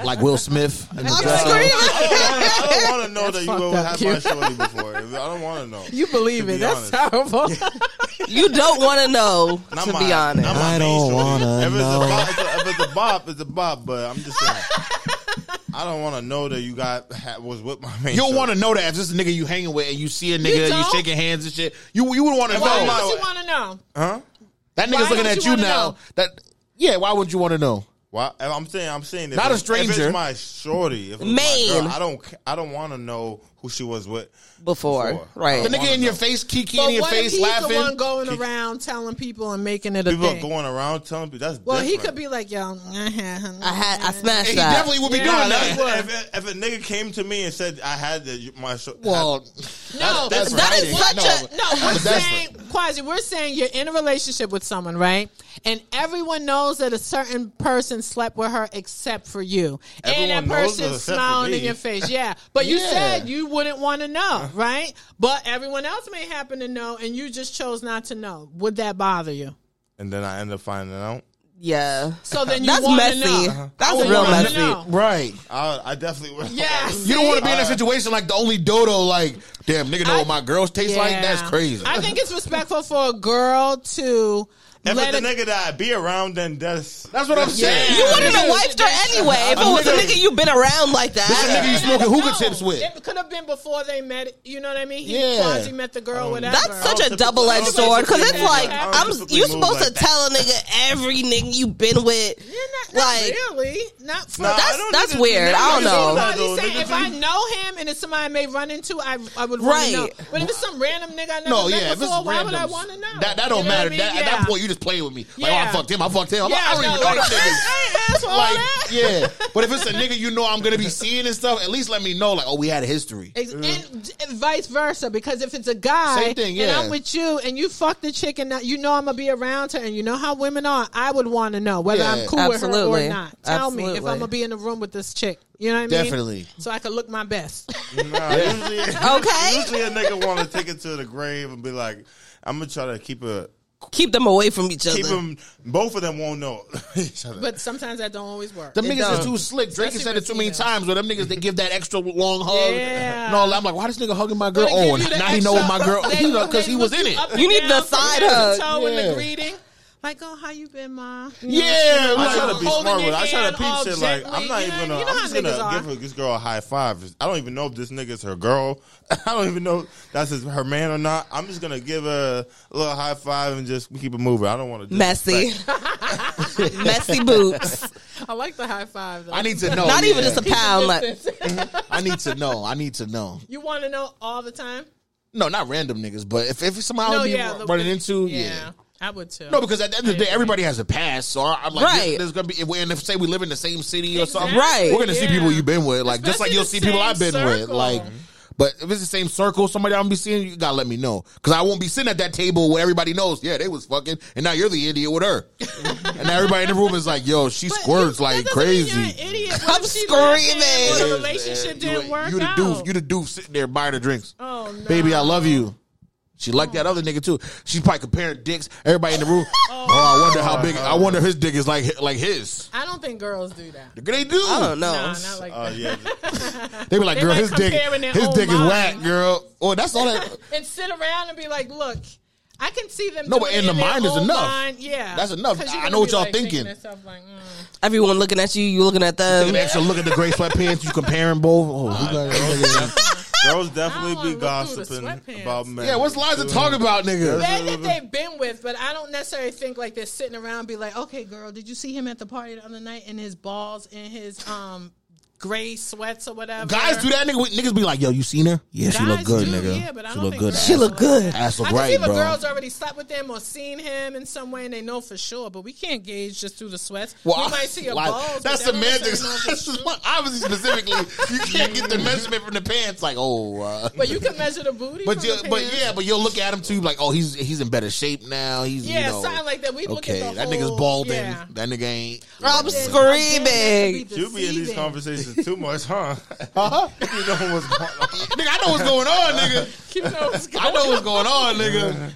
Speaker 3: like Will Smith? in the
Speaker 2: I'm
Speaker 3: dress?
Speaker 2: screaming.
Speaker 4: I don't want to know that you
Speaker 1: fucked
Speaker 4: ever
Speaker 1: up,
Speaker 4: had
Speaker 1: Q.
Speaker 4: my shorty before. I don't want to know.
Speaker 1: You believe
Speaker 4: To
Speaker 1: it?
Speaker 4: be
Speaker 1: That's
Speaker 4: honest.
Speaker 1: terrible.
Speaker 2: You don't want to know,
Speaker 4: Not
Speaker 2: to
Speaker 4: my-
Speaker 2: be honest.
Speaker 4: not
Speaker 3: I
Speaker 4: main
Speaker 3: don't wanna
Speaker 4: if it's
Speaker 3: know.
Speaker 4: A bop, it's a, if it's a bop, it's a bop. But I'm just saying. I don't want to know that you got ha- was with my man.
Speaker 3: You don't want to know that if this is a nigga you hanging with and you see a nigga, you,
Speaker 1: don't?
Speaker 3: shaking hands and shit. You you would want to know.
Speaker 4: my-
Speaker 1: don't you want to know?
Speaker 4: huh?
Speaker 3: That
Speaker 1: Why
Speaker 3: nigga's looking at
Speaker 1: you
Speaker 3: you now.
Speaker 1: know?
Speaker 3: That yeah. Why would you want to know?
Speaker 4: Well, I'm saying, I'm saying, if
Speaker 3: Not a
Speaker 4: it's- If it's my shorty, if it's
Speaker 2: Main.
Speaker 4: my girl, I don't, I don't want to know who she was with
Speaker 2: Before,
Speaker 4: Before.
Speaker 2: right.
Speaker 3: The nigga in your face, kiki
Speaker 1: But
Speaker 3: in your
Speaker 1: what if
Speaker 3: face,
Speaker 1: he's
Speaker 3: laughing.
Speaker 1: the one going around telling people and making it a
Speaker 4: People
Speaker 1: thing?
Speaker 4: going around telling people that's.
Speaker 1: well, he could be like, yo, I had,
Speaker 2: I had, I smashed
Speaker 3: he definitely would be
Speaker 1: Yeah,
Speaker 3: doing that.
Speaker 1: what-
Speaker 4: If, if a nigga came to me and said I had the, my shorty,
Speaker 3: Well,
Speaker 1: No,
Speaker 3: that's
Speaker 2: That is
Speaker 3: hiding.
Speaker 2: such
Speaker 3: No,
Speaker 2: a-
Speaker 1: No, we're saying, Quasi, we're saying you're in a relationship with someone, right? And everyone knows that a certain person slept with her except for you. and that
Speaker 4: knows
Speaker 1: person's smiling in your face. Yeah. But you said you wouldn't want to know, uh-huh. right? But everyone else may happen to know and you just chose not to know. Would that bother you?
Speaker 4: and then I end up finding out.
Speaker 2: Yeah.
Speaker 1: So then you
Speaker 2: That's
Speaker 1: want
Speaker 2: messy.
Speaker 1: to know.
Speaker 3: I
Speaker 2: That's
Speaker 3: would
Speaker 2: real
Speaker 3: wanna
Speaker 2: messy.
Speaker 1: know.
Speaker 3: Right.
Speaker 4: I, I definitely would.
Speaker 1: Yeah.
Speaker 3: You don't want to be in a situation like the only dodo, like, damn, nigga know
Speaker 1: I-
Speaker 3: what my girls taste like? That's crazy.
Speaker 1: I think it's respectful for a girl to
Speaker 4: If
Speaker 1: let
Speaker 4: it's a
Speaker 1: a
Speaker 4: nigga that I be around, then that's
Speaker 3: That's what I'm saying.
Speaker 2: You wouldn't have wiped her anyway if it was a nigga you've been around like
Speaker 3: This is a
Speaker 2: that.
Speaker 3: nigga you smoking hookah
Speaker 1: No,
Speaker 3: tips with.
Speaker 1: It could have been before they met. You know what I mean? He
Speaker 3: Yeah.
Speaker 1: quasi met the girl, um, whatever.
Speaker 2: That's such a double edged sword because it's
Speaker 1: I don't
Speaker 2: like I'm.
Speaker 4: typically
Speaker 2: You
Speaker 4: move
Speaker 2: supposed
Speaker 4: like
Speaker 2: to
Speaker 4: that.
Speaker 2: tell a nigga every nigga you've been with.
Speaker 1: You're not, not
Speaker 2: Like-
Speaker 1: really. Not for
Speaker 4: Nah, I
Speaker 2: That's
Speaker 4: don't
Speaker 2: that's
Speaker 4: niggas-
Speaker 2: weird. I don't
Speaker 4: niggas
Speaker 2: know.
Speaker 4: do that. Though.
Speaker 1: saying,
Speaker 4: Niggas
Speaker 1: if I
Speaker 4: do-
Speaker 1: know him and it's somebody I may run into, I I would want
Speaker 3: Right.
Speaker 1: to know. But if it's some random nigga I never
Speaker 3: No,
Speaker 1: met
Speaker 3: yeah, if it's
Speaker 1: before, why would I
Speaker 3: random,
Speaker 1: want to know?
Speaker 3: that that don't
Speaker 1: You know what
Speaker 3: matter.
Speaker 1: I mean?
Speaker 3: That, At
Speaker 1: Yeah.
Speaker 3: that point, you just playing with me. Like, oh, I fucked him. I fucked him. I'm
Speaker 1: yeah,
Speaker 3: like, I don't
Speaker 1: no,
Speaker 3: even know
Speaker 1: like,
Speaker 3: them niggas.
Speaker 1: I ain't asked
Speaker 3: Like,
Speaker 1: that.
Speaker 3: yeah. But if it's a nigga you know I'm gonna be seeing and stuff, at least let me know. Like, oh, we had a history.
Speaker 1: Ex- And, and vice versa, because if it's a guy
Speaker 3: Same thing,
Speaker 1: and
Speaker 3: yeah.
Speaker 1: I'm with you and you fuck the chick and now you know I'm gonna be around her and you know how women are, I would want to know whether
Speaker 3: Yeah.
Speaker 1: I'm cool with her
Speaker 2: Absolutely.
Speaker 1: or not. Tell me if
Speaker 2: Absolutely.
Speaker 1: I'm gonna be in the room with this chick. You know what I mean?
Speaker 3: Definitely.
Speaker 1: So I could look my best.
Speaker 4: Nah, usually,
Speaker 2: Okay.
Speaker 4: Usually a nigga want to take it to the grave and be like, I'm gonna try to keep a
Speaker 2: Keep them away from each other.
Speaker 4: keep them. Both of them won't know each other.
Speaker 1: but sometimes that don't always work.
Speaker 3: Them
Speaker 2: It
Speaker 3: niggas is
Speaker 2: don't.
Speaker 3: too slick. Drake has
Speaker 1: Especially
Speaker 3: said it
Speaker 1: with
Speaker 3: too many
Speaker 1: females.
Speaker 3: times. Where them niggas they give that extra long hug.
Speaker 1: Yeah.
Speaker 3: No, I'm like, why this nigga hugging my girl?
Speaker 1: But it
Speaker 3: Oh,
Speaker 1: give you the
Speaker 3: now he know what my girl.
Speaker 1: they-
Speaker 3: because
Speaker 1: they
Speaker 3: he was
Speaker 1: look
Speaker 3: in
Speaker 1: you
Speaker 3: it.
Speaker 1: up and
Speaker 2: You need
Speaker 1: down
Speaker 2: the
Speaker 1: from
Speaker 2: side
Speaker 1: head to
Speaker 2: hug.
Speaker 1: toe in
Speaker 3: Yeah.
Speaker 1: the greeting. Like, oh, how you been, ma? You know,
Speaker 3: Yeah,
Speaker 4: I try to be smart with. I try to peep shit. Like, I'm not
Speaker 1: you
Speaker 4: even
Speaker 1: know-
Speaker 4: gonna.
Speaker 1: you know
Speaker 4: I'm just gonna
Speaker 1: are.
Speaker 4: give her, this girl a high five. I don't even know if this nigga's her girl. I don't even know if that's his, her man or not. I'm just gonna give her a little high five and just keep it moving. I don't want to do
Speaker 2: Messy. Messy boots.
Speaker 1: I like the high five. Though.
Speaker 3: I need to know.
Speaker 2: Not even just a pound. Like,
Speaker 3: I need to know. I need to know.
Speaker 1: you want to know all the time?
Speaker 3: No, not random niggas, but if if somehow
Speaker 1: No,
Speaker 3: I be
Speaker 1: yeah, the-
Speaker 3: running into, yeah.
Speaker 1: Yeah, I would too.
Speaker 3: No, because at the end of the day, everybody has a past. So I'm like,
Speaker 2: Right.
Speaker 3: there's gonna be if we and if say we live in the same city or something,
Speaker 2: Right.
Speaker 3: We're gonna see people you've been with, like just like you'll see people I've been with, like. But if it's the same circle, somebody I'm gonna be seeing, you gotta let me know because I won't be sitting at that table where everybody knows, yeah, they was fucking, and now you're the idiot with her, and now everybody in the room is like, yo, she
Speaker 1: But
Speaker 3: squirts like
Speaker 1: that doesn't mean
Speaker 3: crazy.
Speaker 1: You're an idiot.
Speaker 2: I'm
Speaker 1: What if she
Speaker 2: screaming.
Speaker 1: The
Speaker 3: Yeah,
Speaker 1: relationship
Speaker 3: you,
Speaker 1: didn't work
Speaker 3: you the
Speaker 1: out.
Speaker 3: doof, you the doof sitting there buying the drinks.
Speaker 1: Oh no,
Speaker 3: Baby, I love you. She like that other nigga too. She's probably comparing dicks. Everybody in the room. Oh, I wonder how big. I wonder if his dick is like like his.
Speaker 1: I don't think girls do that.
Speaker 3: They do.
Speaker 2: I don't know.
Speaker 1: Nah, not like
Speaker 4: Oh
Speaker 1: that.
Speaker 4: yeah,
Speaker 3: They be like,
Speaker 1: They
Speaker 3: girl,
Speaker 1: like
Speaker 3: his dick,
Speaker 1: comparing their
Speaker 3: his
Speaker 1: own
Speaker 3: dick is
Speaker 1: minds.
Speaker 3: whack, girl. Oh, that's all that.
Speaker 1: And sit around and be like, look. I can see them.
Speaker 3: No, but
Speaker 1: doing
Speaker 3: in
Speaker 1: it
Speaker 3: the
Speaker 1: their
Speaker 3: mind is
Speaker 1: own
Speaker 3: enough.
Speaker 1: mind. Yeah,
Speaker 3: That's enough.
Speaker 1: 'Cause you're
Speaker 3: I
Speaker 1: gonna
Speaker 3: know what
Speaker 1: be,
Speaker 3: y'all
Speaker 1: like,
Speaker 3: thinking.
Speaker 1: to yourself, like, mm.
Speaker 2: everyone looking at you, you looking at
Speaker 3: Taking
Speaker 2: them.
Speaker 3: an extra look at the gray sweatpants. You comparing both. Oh, who got-
Speaker 4: girls definitely be
Speaker 1: wanna look through the
Speaker 4: gossiping about men.
Speaker 3: yeah, what's Liza talking about, nigga?
Speaker 1: Men that they've been with, but I don't necessarily think like they're sitting around and be like, okay, girl, did you see him at the party the other night and his balls and his um gray sweats or whatever.
Speaker 3: Guys do that, nigga. Niggas be like, "Yo, you seen her? Yeah, she look good,
Speaker 1: do,
Speaker 3: nigga.
Speaker 1: Yeah, but I
Speaker 3: she
Speaker 1: don't
Speaker 3: look good.
Speaker 2: She look good.
Speaker 1: that.
Speaker 3: Ass look
Speaker 1: I can
Speaker 3: right,
Speaker 1: see if a
Speaker 3: bro.
Speaker 1: girl's already slept with them or seen him in some way, and they know for sure. But we can't gauge just through the sweats.
Speaker 3: Well,
Speaker 1: we might see a
Speaker 3: like,
Speaker 1: balls.
Speaker 3: That's
Speaker 1: but that don't
Speaker 3: semantics.
Speaker 1: necessarily know if it's true.
Speaker 3: Obviously, specifically, you can't get the measurement from the pants. Like, oh, uh,
Speaker 1: But you can measure the booty.
Speaker 3: but
Speaker 1: from
Speaker 3: you,
Speaker 1: the
Speaker 3: but
Speaker 1: pants.
Speaker 3: yeah, but you'll look at him too, like, oh, he's he's in better shape now. He's
Speaker 1: Yeah,
Speaker 3: you know,
Speaker 1: something like that. We look
Speaker 3: okay,
Speaker 1: at the
Speaker 3: that
Speaker 1: whole,
Speaker 3: nigga's balding.
Speaker 1: yeah.
Speaker 3: That nigga ain't.
Speaker 2: I'm screaming.
Speaker 1: again, that could
Speaker 4: You be in these
Speaker 1: deceiving.
Speaker 4: conversations too much, huh?
Speaker 3: Huh?
Speaker 4: you know what's going on.
Speaker 3: nigga, I know what's going on, nigga.
Speaker 1: You know what's going
Speaker 3: I know what's going on, nigga.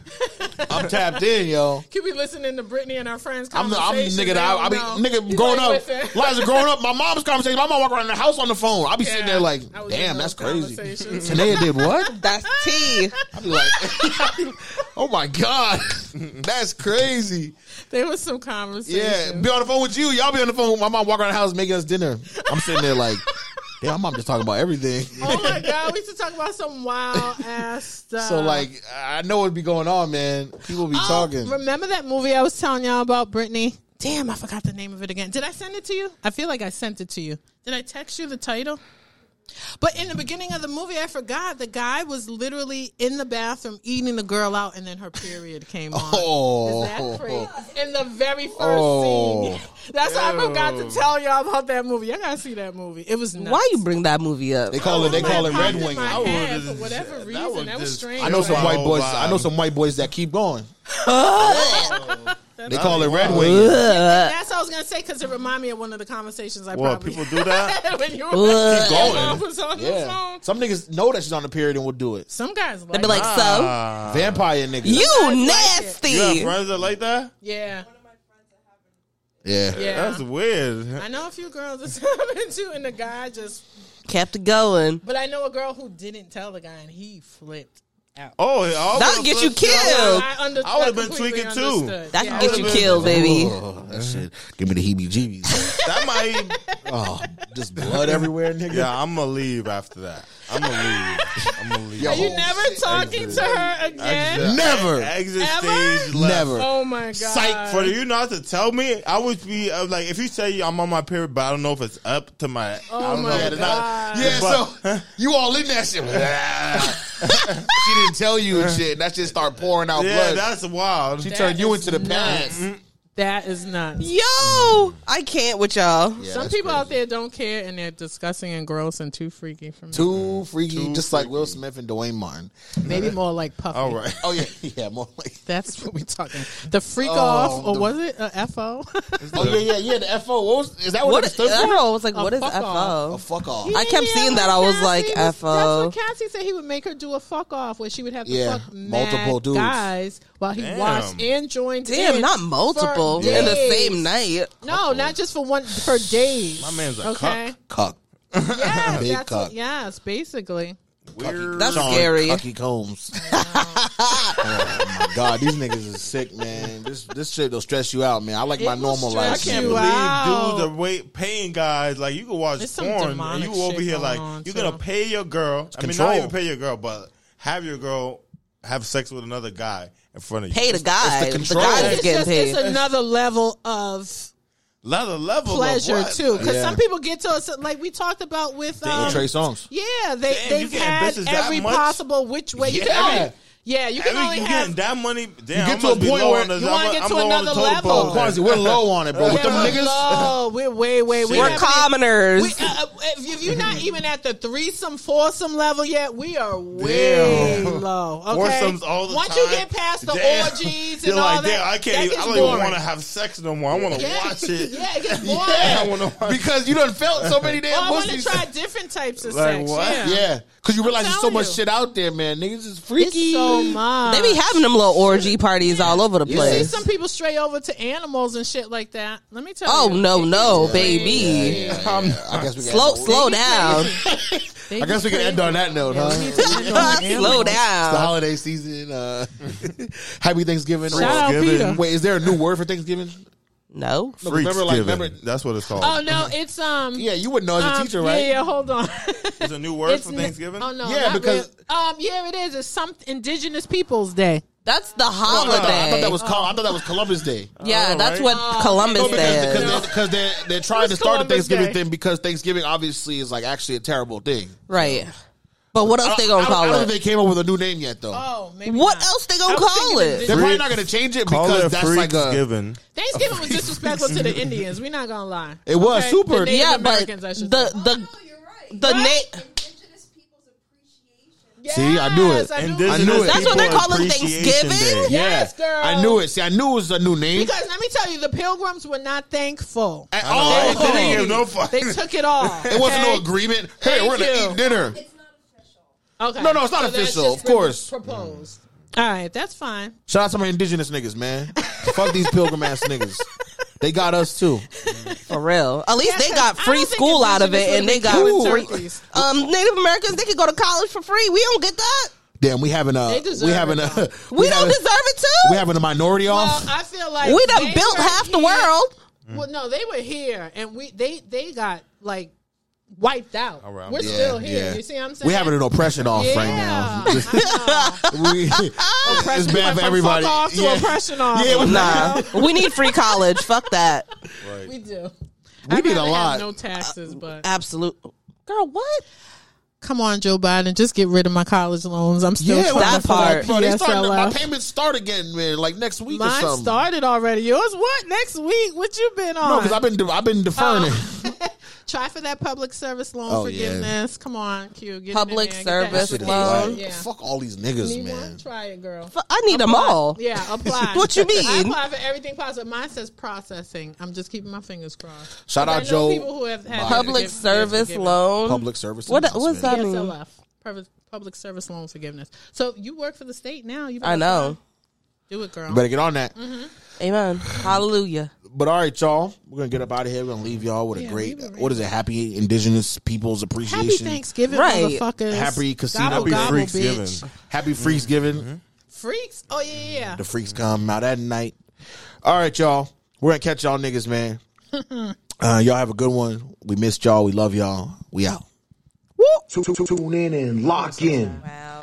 Speaker 3: I'm tapped in, yo.
Speaker 1: Could be listening to Brittany and her friends'
Speaker 3: I'm, the, I'm
Speaker 1: conversations.
Speaker 3: nigga. That I, I be nigga
Speaker 1: He's
Speaker 3: growing
Speaker 1: like,
Speaker 3: up.
Speaker 1: listen.
Speaker 3: Liza growing up. My mom's conversation. My mom walk around the house on the phone. I be sitting
Speaker 1: Yeah,
Speaker 3: there like,
Speaker 1: I was in
Speaker 3: damn,
Speaker 1: those
Speaker 3: that's crazy.
Speaker 1: conversations.
Speaker 3: Tanea did what?
Speaker 2: That's tea.
Speaker 3: I be like, oh my god, that's crazy.
Speaker 1: There was some conversation.
Speaker 3: Yeah, be on the phone with you. Y'all be on the phone. with My mom walk around the house making us dinner. I'm sitting there like, damn, my mom just talking about everything.
Speaker 1: Oh my god, we used to talk about some wild ass stuff.
Speaker 3: So like, I know what be going on, man. People be
Speaker 1: Oh,
Speaker 3: talking.
Speaker 1: Remember that movie I was telling y'all about, Brittany? Damn, I forgot the name of it again. Did I send it to you? I feel like I sent it to you. Did I text you the title? But in the beginning of the movie, I forgot the guy was literally in the bathroom eating the girl out, and then her period came on.
Speaker 3: Oh.
Speaker 1: Is that crazy? In the very first
Speaker 3: Oh.
Speaker 1: scene. That's why I forgot to tell y'all about that movie. I gotta see that movie. It was nuts.
Speaker 2: Why you bring that movie up?
Speaker 3: They call it. They call it Red
Speaker 1: in
Speaker 3: Wing.
Speaker 1: my
Speaker 3: I,
Speaker 1: head
Speaker 4: just-
Speaker 1: for whatever
Speaker 4: that
Speaker 1: reason. That was
Speaker 4: just-
Speaker 1: strange.
Speaker 3: I know some white
Speaker 4: oh,
Speaker 3: boys. I know some white boys that keep going. Oh. They call it Red Wing.
Speaker 2: Ugh.
Speaker 1: That's what I was gonna say because it reminded me of one of the conversations I
Speaker 4: What
Speaker 1: probably
Speaker 4: people do that?
Speaker 1: when you were
Speaker 2: Ugh.
Speaker 1: Your
Speaker 3: going.
Speaker 1: was on the
Speaker 3: Yeah,
Speaker 1: phone.
Speaker 3: some niggas know that she's on the period and will do it.
Speaker 1: Some guys like,
Speaker 2: They be like, so
Speaker 4: Ah.
Speaker 3: Vampire niggas.
Speaker 2: you
Speaker 1: like
Speaker 2: nasty.
Speaker 4: you have friends that like that?
Speaker 1: yeah,
Speaker 3: yeah.
Speaker 1: yeah.
Speaker 4: That's weird.
Speaker 1: I know a few girls that's happened to, and the guy just.
Speaker 2: Kept it going.
Speaker 1: But I know a girl who didn't tell the guy, and he flipped out.
Speaker 4: Oh, I
Speaker 2: That'll get you
Speaker 4: flipped out.
Speaker 2: killed.
Speaker 1: I, under,
Speaker 4: I would've been
Speaker 1: completely
Speaker 4: tweaking too.
Speaker 2: That
Speaker 1: Yeah,
Speaker 2: can get you
Speaker 1: would've
Speaker 4: been-
Speaker 2: killed, baby.
Speaker 3: Oh, that shit. Give me the heebie-jeebies.
Speaker 4: That might.
Speaker 3: oh, just blood everywhere, nigga.
Speaker 4: Yeah, I'm gonna leave after that. I'm gonna leave. I'm gonna leave.
Speaker 3: Yo.
Speaker 1: Are you never talking to her again?
Speaker 4: Exit-
Speaker 3: Never.
Speaker 4: Exit
Speaker 1: Ever?
Speaker 4: stage left.
Speaker 3: Never.
Speaker 1: Oh my god!
Speaker 3: Psych
Speaker 4: For you not to tell me, I would be uh, like, if you say I'm on my period, but I don't know if it's up to my. I
Speaker 1: Oh
Speaker 4: don't
Speaker 1: my
Speaker 4: know.
Speaker 3: Yeah,
Speaker 4: if it's
Speaker 1: God.
Speaker 4: not-
Speaker 3: Yeah,
Speaker 4: But-
Speaker 3: so you all in that shit. she didn't tell you and shit. That shit start pouring out
Speaker 4: Yeah,
Speaker 3: blood.
Speaker 4: that's wild.
Speaker 3: she
Speaker 1: That
Speaker 3: turned you
Speaker 1: is
Speaker 3: into the
Speaker 1: nuts.
Speaker 3: past.
Speaker 1: That is nuts.
Speaker 2: Yo, mm-hmm. I can't with y'all.
Speaker 3: Yeah,
Speaker 1: Some
Speaker 3: that's
Speaker 1: people out
Speaker 3: crazy.
Speaker 1: there don't care, and they're disgusting and gross and too freaky for me.
Speaker 3: Too freaky,
Speaker 4: Too
Speaker 3: just like. Will Smith and Duane Martin.
Speaker 1: Maybe more like puffy.
Speaker 4: All right.
Speaker 3: Oh yeah, yeah, more like.
Speaker 1: That's what we're talking. The freak
Speaker 3: Oh,
Speaker 1: off, or
Speaker 3: the-
Speaker 1: was it a FO?
Speaker 3: Oh yeah, yeah, yeah. The FO. What was, is that what,
Speaker 2: What?
Speaker 3: it
Speaker 2: I
Speaker 3: stood for?
Speaker 2: don't know. I was like,
Speaker 1: A
Speaker 2: what is
Speaker 1: fuck
Speaker 2: FO?
Speaker 3: Oh fuck off.
Speaker 2: I kept seeing that. I was like,
Speaker 1: was-
Speaker 2: FO.
Speaker 1: That's what Cassie said. He would make her do a fuck off, where she would have to
Speaker 3: Yeah,
Speaker 1: fuck
Speaker 3: multiple
Speaker 1: multiple
Speaker 3: dudes.
Speaker 1: guys while he
Speaker 4: Damn.
Speaker 1: watched and joined.
Speaker 2: Damn,
Speaker 1: in
Speaker 2: not multiple
Speaker 1: for
Speaker 2: in the same night.
Speaker 1: No, not just for one for days.
Speaker 4: My man's a
Speaker 1: okay.
Speaker 3: Cuck.
Speaker 1: Yes,
Speaker 3: Big
Speaker 1: that's
Speaker 3: cock.
Speaker 1: what, yes, basically.
Speaker 4: Weird.
Speaker 2: That's
Speaker 3: Sean
Speaker 2: scary.
Speaker 3: Cucky Combs. oh my god, these niggas is sick, man. This this shit will stress you out, man. I like
Speaker 1: It
Speaker 3: my normal
Speaker 1: life.
Speaker 4: I can't believe
Speaker 1: out.
Speaker 4: dudes are wait paying guys like you can watch
Speaker 1: There's
Speaker 4: porn and you over here like
Speaker 1: on,
Speaker 4: you're
Speaker 1: too.
Speaker 4: gonna pay your girl. I mean,
Speaker 3: control.
Speaker 4: not even pay your girl, but have your girl have sex with another guy in front of you.
Speaker 2: Pay the guy.
Speaker 3: the
Speaker 2: The, guy is
Speaker 1: It's
Speaker 2: getting
Speaker 1: just
Speaker 2: paid.
Speaker 1: it's another level of
Speaker 4: Another level
Speaker 1: pleasure
Speaker 4: of what?
Speaker 1: too, because
Speaker 3: Yeah.
Speaker 1: some people get to us like we talked about with
Speaker 3: With
Speaker 1: um,
Speaker 3: Trey Songz.
Speaker 1: Yeah, they
Speaker 4: Damn,
Speaker 1: they've had every possible which way you
Speaker 3: Yeah.
Speaker 1: can only yeah you can
Speaker 4: Every,
Speaker 1: only
Speaker 4: you
Speaker 1: have
Speaker 4: getting that money? Damn,
Speaker 3: You get
Speaker 4: I
Speaker 3: to a point where
Speaker 4: the,
Speaker 1: you wanna get to another level.
Speaker 4: pole.
Speaker 3: Quasi, we're low on it, bro. With
Speaker 1: yeah,
Speaker 3: them
Speaker 1: we're
Speaker 3: niggas,
Speaker 1: low. We're way way we
Speaker 2: We're commoners.
Speaker 1: We, uh, if if you're not even at the threesome, foursome level yet, we are way
Speaker 4: Damn.
Speaker 1: low. Okay?
Speaker 4: Foursomes all the
Speaker 1: Once
Speaker 4: time.
Speaker 1: you get past the
Speaker 4: Damn.
Speaker 1: orgies
Speaker 4: You're
Speaker 1: and all
Speaker 4: like,
Speaker 1: that,
Speaker 4: damn, I can't.
Speaker 1: that
Speaker 4: Even, I don't even want to have sex no more. I want to
Speaker 1: yeah.
Speaker 4: watch it.
Speaker 1: Yeah, it gets boring.
Speaker 4: I want to watch.
Speaker 3: because you done felt so many
Speaker 1: Oh,
Speaker 3: damn
Speaker 1: I want to try different types of
Speaker 4: Like
Speaker 1: sex.
Speaker 4: what?
Speaker 1: Yeah.
Speaker 3: Yeah, because you realize there's so much
Speaker 1: you.
Speaker 3: shit out there, man. Niggas is freaky.
Speaker 1: It's so much.
Speaker 2: They be having them little orgy parties all over the
Speaker 1: You see
Speaker 2: place.
Speaker 1: some people stray over to animals and shit like that. Let me tell
Speaker 2: Oh
Speaker 1: you.
Speaker 2: Oh no, no,
Speaker 3: Yeah,
Speaker 2: baby.
Speaker 3: Um, I guess we can
Speaker 2: Slow, slow down.
Speaker 3: I guess we can end on that note, huh?
Speaker 1: we need to end on the
Speaker 2: slow
Speaker 1: animals.
Speaker 3: the holiday season. Uh, happy Thanksgiving.
Speaker 1: Shout out
Speaker 4: Thanksgiving.
Speaker 3: Wait, is there a new word for Thanksgiving?
Speaker 2: No.
Speaker 3: No, remember, like, remember,
Speaker 4: That's what it's called.
Speaker 1: Oh no, it's um.
Speaker 3: yeah, you wouldn't know as a
Speaker 1: um,
Speaker 3: teacher, right?
Speaker 1: Yeah, yeah. Hold on.
Speaker 4: There's a new word
Speaker 1: It's
Speaker 4: for
Speaker 1: n-
Speaker 4: Thanksgiving.
Speaker 1: Oh no,
Speaker 3: Yeah, because-
Speaker 1: really. um, yeah, it is. It's some Indigenous Peoples Day.
Speaker 2: That's the
Speaker 3: I thought, I thought that was Col- I thought that was Columbus Day.
Speaker 2: yeah,
Speaker 4: Oh,
Speaker 2: that's
Speaker 4: right.
Speaker 2: what Columbus
Speaker 3: No,
Speaker 2: Day
Speaker 3: because,
Speaker 2: is.
Speaker 3: because, they, because they're, they're trying to
Speaker 1: What's
Speaker 3: start the
Speaker 1: Columbus
Speaker 3: Thanksgiving
Speaker 1: Day?
Speaker 3: thing because Thanksgiving obviously is like actually a terrible thing.
Speaker 2: Right. But what else they gonna
Speaker 3: I, don't- I
Speaker 2: call
Speaker 3: don't
Speaker 2: it?
Speaker 3: think they came up with a new name yet though.
Speaker 1: Oh, maybe
Speaker 2: What
Speaker 1: not.
Speaker 2: else they gonna
Speaker 1: was
Speaker 2: call
Speaker 1: thinking
Speaker 2: it?
Speaker 3: They're probably not going to change it
Speaker 4: Call
Speaker 3: because
Speaker 4: it
Speaker 3: that's like a.
Speaker 4: Freaksgiving.
Speaker 1: Thanksgiving was disrespectful to the Indians. We're not gonna lie.
Speaker 3: It was
Speaker 1: Okay?
Speaker 3: super.
Speaker 1: The Native
Speaker 2: Yeah, but
Speaker 1: Americans, I should
Speaker 2: the
Speaker 1: say.
Speaker 2: the oh,
Speaker 5: No, you're right.
Speaker 2: the
Speaker 1: Right?
Speaker 2: name.
Speaker 5: Indigenous people's appreciation.
Speaker 1: Yes,
Speaker 3: See, I knew it.
Speaker 1: I knew
Speaker 4: Indigenous
Speaker 3: I knew it.
Speaker 2: That's what they're
Speaker 4: People
Speaker 2: calling
Speaker 4: Appreciation
Speaker 2: Thanksgiving?
Speaker 4: Day.
Speaker 1: Yes, girl.
Speaker 3: I knew it. See, I knew it was a new name.
Speaker 1: Because let me tell you, the pilgrims were not thankful.
Speaker 3: At
Speaker 4: I know,
Speaker 3: all.
Speaker 4: right? They didn't give no fuck.
Speaker 1: They took it all.
Speaker 3: It wasn't no agreement. Hey,
Speaker 1: Thank
Speaker 3: we're going to
Speaker 1: you.
Speaker 3: eat dinner.
Speaker 5: It's not official.
Speaker 1: Okay.
Speaker 3: No, no, it's not
Speaker 1: that's
Speaker 3: official, of course.
Speaker 1: Proposed. All right, that's fine.
Speaker 3: Shout out to my indigenous niggas, man. Fuck these pilgrim ass niggas. They got us too.
Speaker 2: For real. At least
Speaker 1: Yeah,
Speaker 2: they
Speaker 1: 'cause
Speaker 2: got free school out of it, and they got free.
Speaker 1: turkeys.
Speaker 2: Um, Native Americans they could go to college for free. We don't get that.
Speaker 3: Damn, we having a
Speaker 1: They
Speaker 3: we having a
Speaker 1: though.
Speaker 2: We, don't
Speaker 3: having,
Speaker 2: deserve it too.
Speaker 3: we having a minority
Speaker 1: Well,
Speaker 3: off.
Speaker 1: I feel like
Speaker 2: we done
Speaker 1: they
Speaker 2: built
Speaker 1: were
Speaker 2: half the world.
Speaker 1: Well, no, they were here, and we they they got like wiped out.
Speaker 4: Around.
Speaker 1: We're
Speaker 3: Yeah,
Speaker 1: still here.
Speaker 3: yeah.
Speaker 1: You see what I'm saying?
Speaker 3: We're having an oppression off
Speaker 1: yeah,
Speaker 3: right now.
Speaker 1: I know.
Speaker 3: we, it's
Speaker 1: Oppression
Speaker 3: bad
Speaker 1: went
Speaker 3: for
Speaker 1: from
Speaker 3: everybody.
Speaker 1: Fuck off to
Speaker 3: Yeah.
Speaker 1: oppression off.
Speaker 3: Yeah, we-
Speaker 2: Nah, we need free college. Fuck that.
Speaker 1: we do.
Speaker 3: We
Speaker 1: I'd
Speaker 3: need a
Speaker 1: rather have
Speaker 3: lot.
Speaker 1: No taxes, uh, but
Speaker 2: Absolute. Girl, what?
Speaker 1: come on, Joe Biden, just get rid of my college loans. I'm still
Speaker 3: Yeah,
Speaker 1: trying
Speaker 2: that
Speaker 1: for
Speaker 2: part.
Speaker 3: Bro, they starting, my payments start again, man. Like next week or
Speaker 1: Mine
Speaker 3: something.
Speaker 1: started already. Yours what? Next week? What you been on?
Speaker 3: no, because I've been de- I've been deferring oh. it.
Speaker 1: Try for that public service loan
Speaker 3: Oh, yeah.
Speaker 1: forgiveness. Come on, Q. Get
Speaker 2: Public
Speaker 1: in there. Get
Speaker 2: service
Speaker 3: Shit
Speaker 2: loan.
Speaker 3: like,
Speaker 1: Yeah.
Speaker 3: Fuck all these niggas,
Speaker 1: Need
Speaker 3: man.
Speaker 1: one? Try it, girl.
Speaker 2: F- I need them all.
Speaker 1: Yeah, apply.
Speaker 2: What you
Speaker 1: I
Speaker 2: mean?
Speaker 1: apply for everything possible. Mine says processing. I'm just keeping my fingers crossed.
Speaker 3: Shout out
Speaker 1: I
Speaker 3: Joe
Speaker 1: People who have had
Speaker 2: Public
Speaker 1: forgive-
Speaker 2: service loan.
Speaker 3: Public service.
Speaker 2: What- what's that mean?
Speaker 1: PSLF. Public, public service loan forgiveness. So you work for the state now. You
Speaker 2: I know.
Speaker 1: apply. Do it, girl.
Speaker 3: You better get on that. Mm-hmm.
Speaker 2: Amen. Hallelujah.
Speaker 3: But all right, y'all. We're gonna get up out of here. We're gonna leave y'all with a
Speaker 1: Yeah,
Speaker 3: great.
Speaker 1: we
Speaker 3: What is it? Happy Indigenous Peoples Appreciation.
Speaker 1: Happy Thanksgiving,
Speaker 2: Right.
Speaker 1: motherfuckers.
Speaker 3: Happy casino.
Speaker 1: Gobble,
Speaker 3: Happy
Speaker 1: gobble,
Speaker 4: Freaksgiving.
Speaker 1: bitch.
Speaker 3: Happy Freaksgiving.
Speaker 1: Freaks. Oh yeah, yeah, yeah.
Speaker 3: The freaks come out at night. All right, y'all. We're gonna catch y'all niggas, man. uh, y'all have a good one. We missed y'all. We love y'all. We out.
Speaker 6: Tune in and lock in.
Speaker 2: Wow.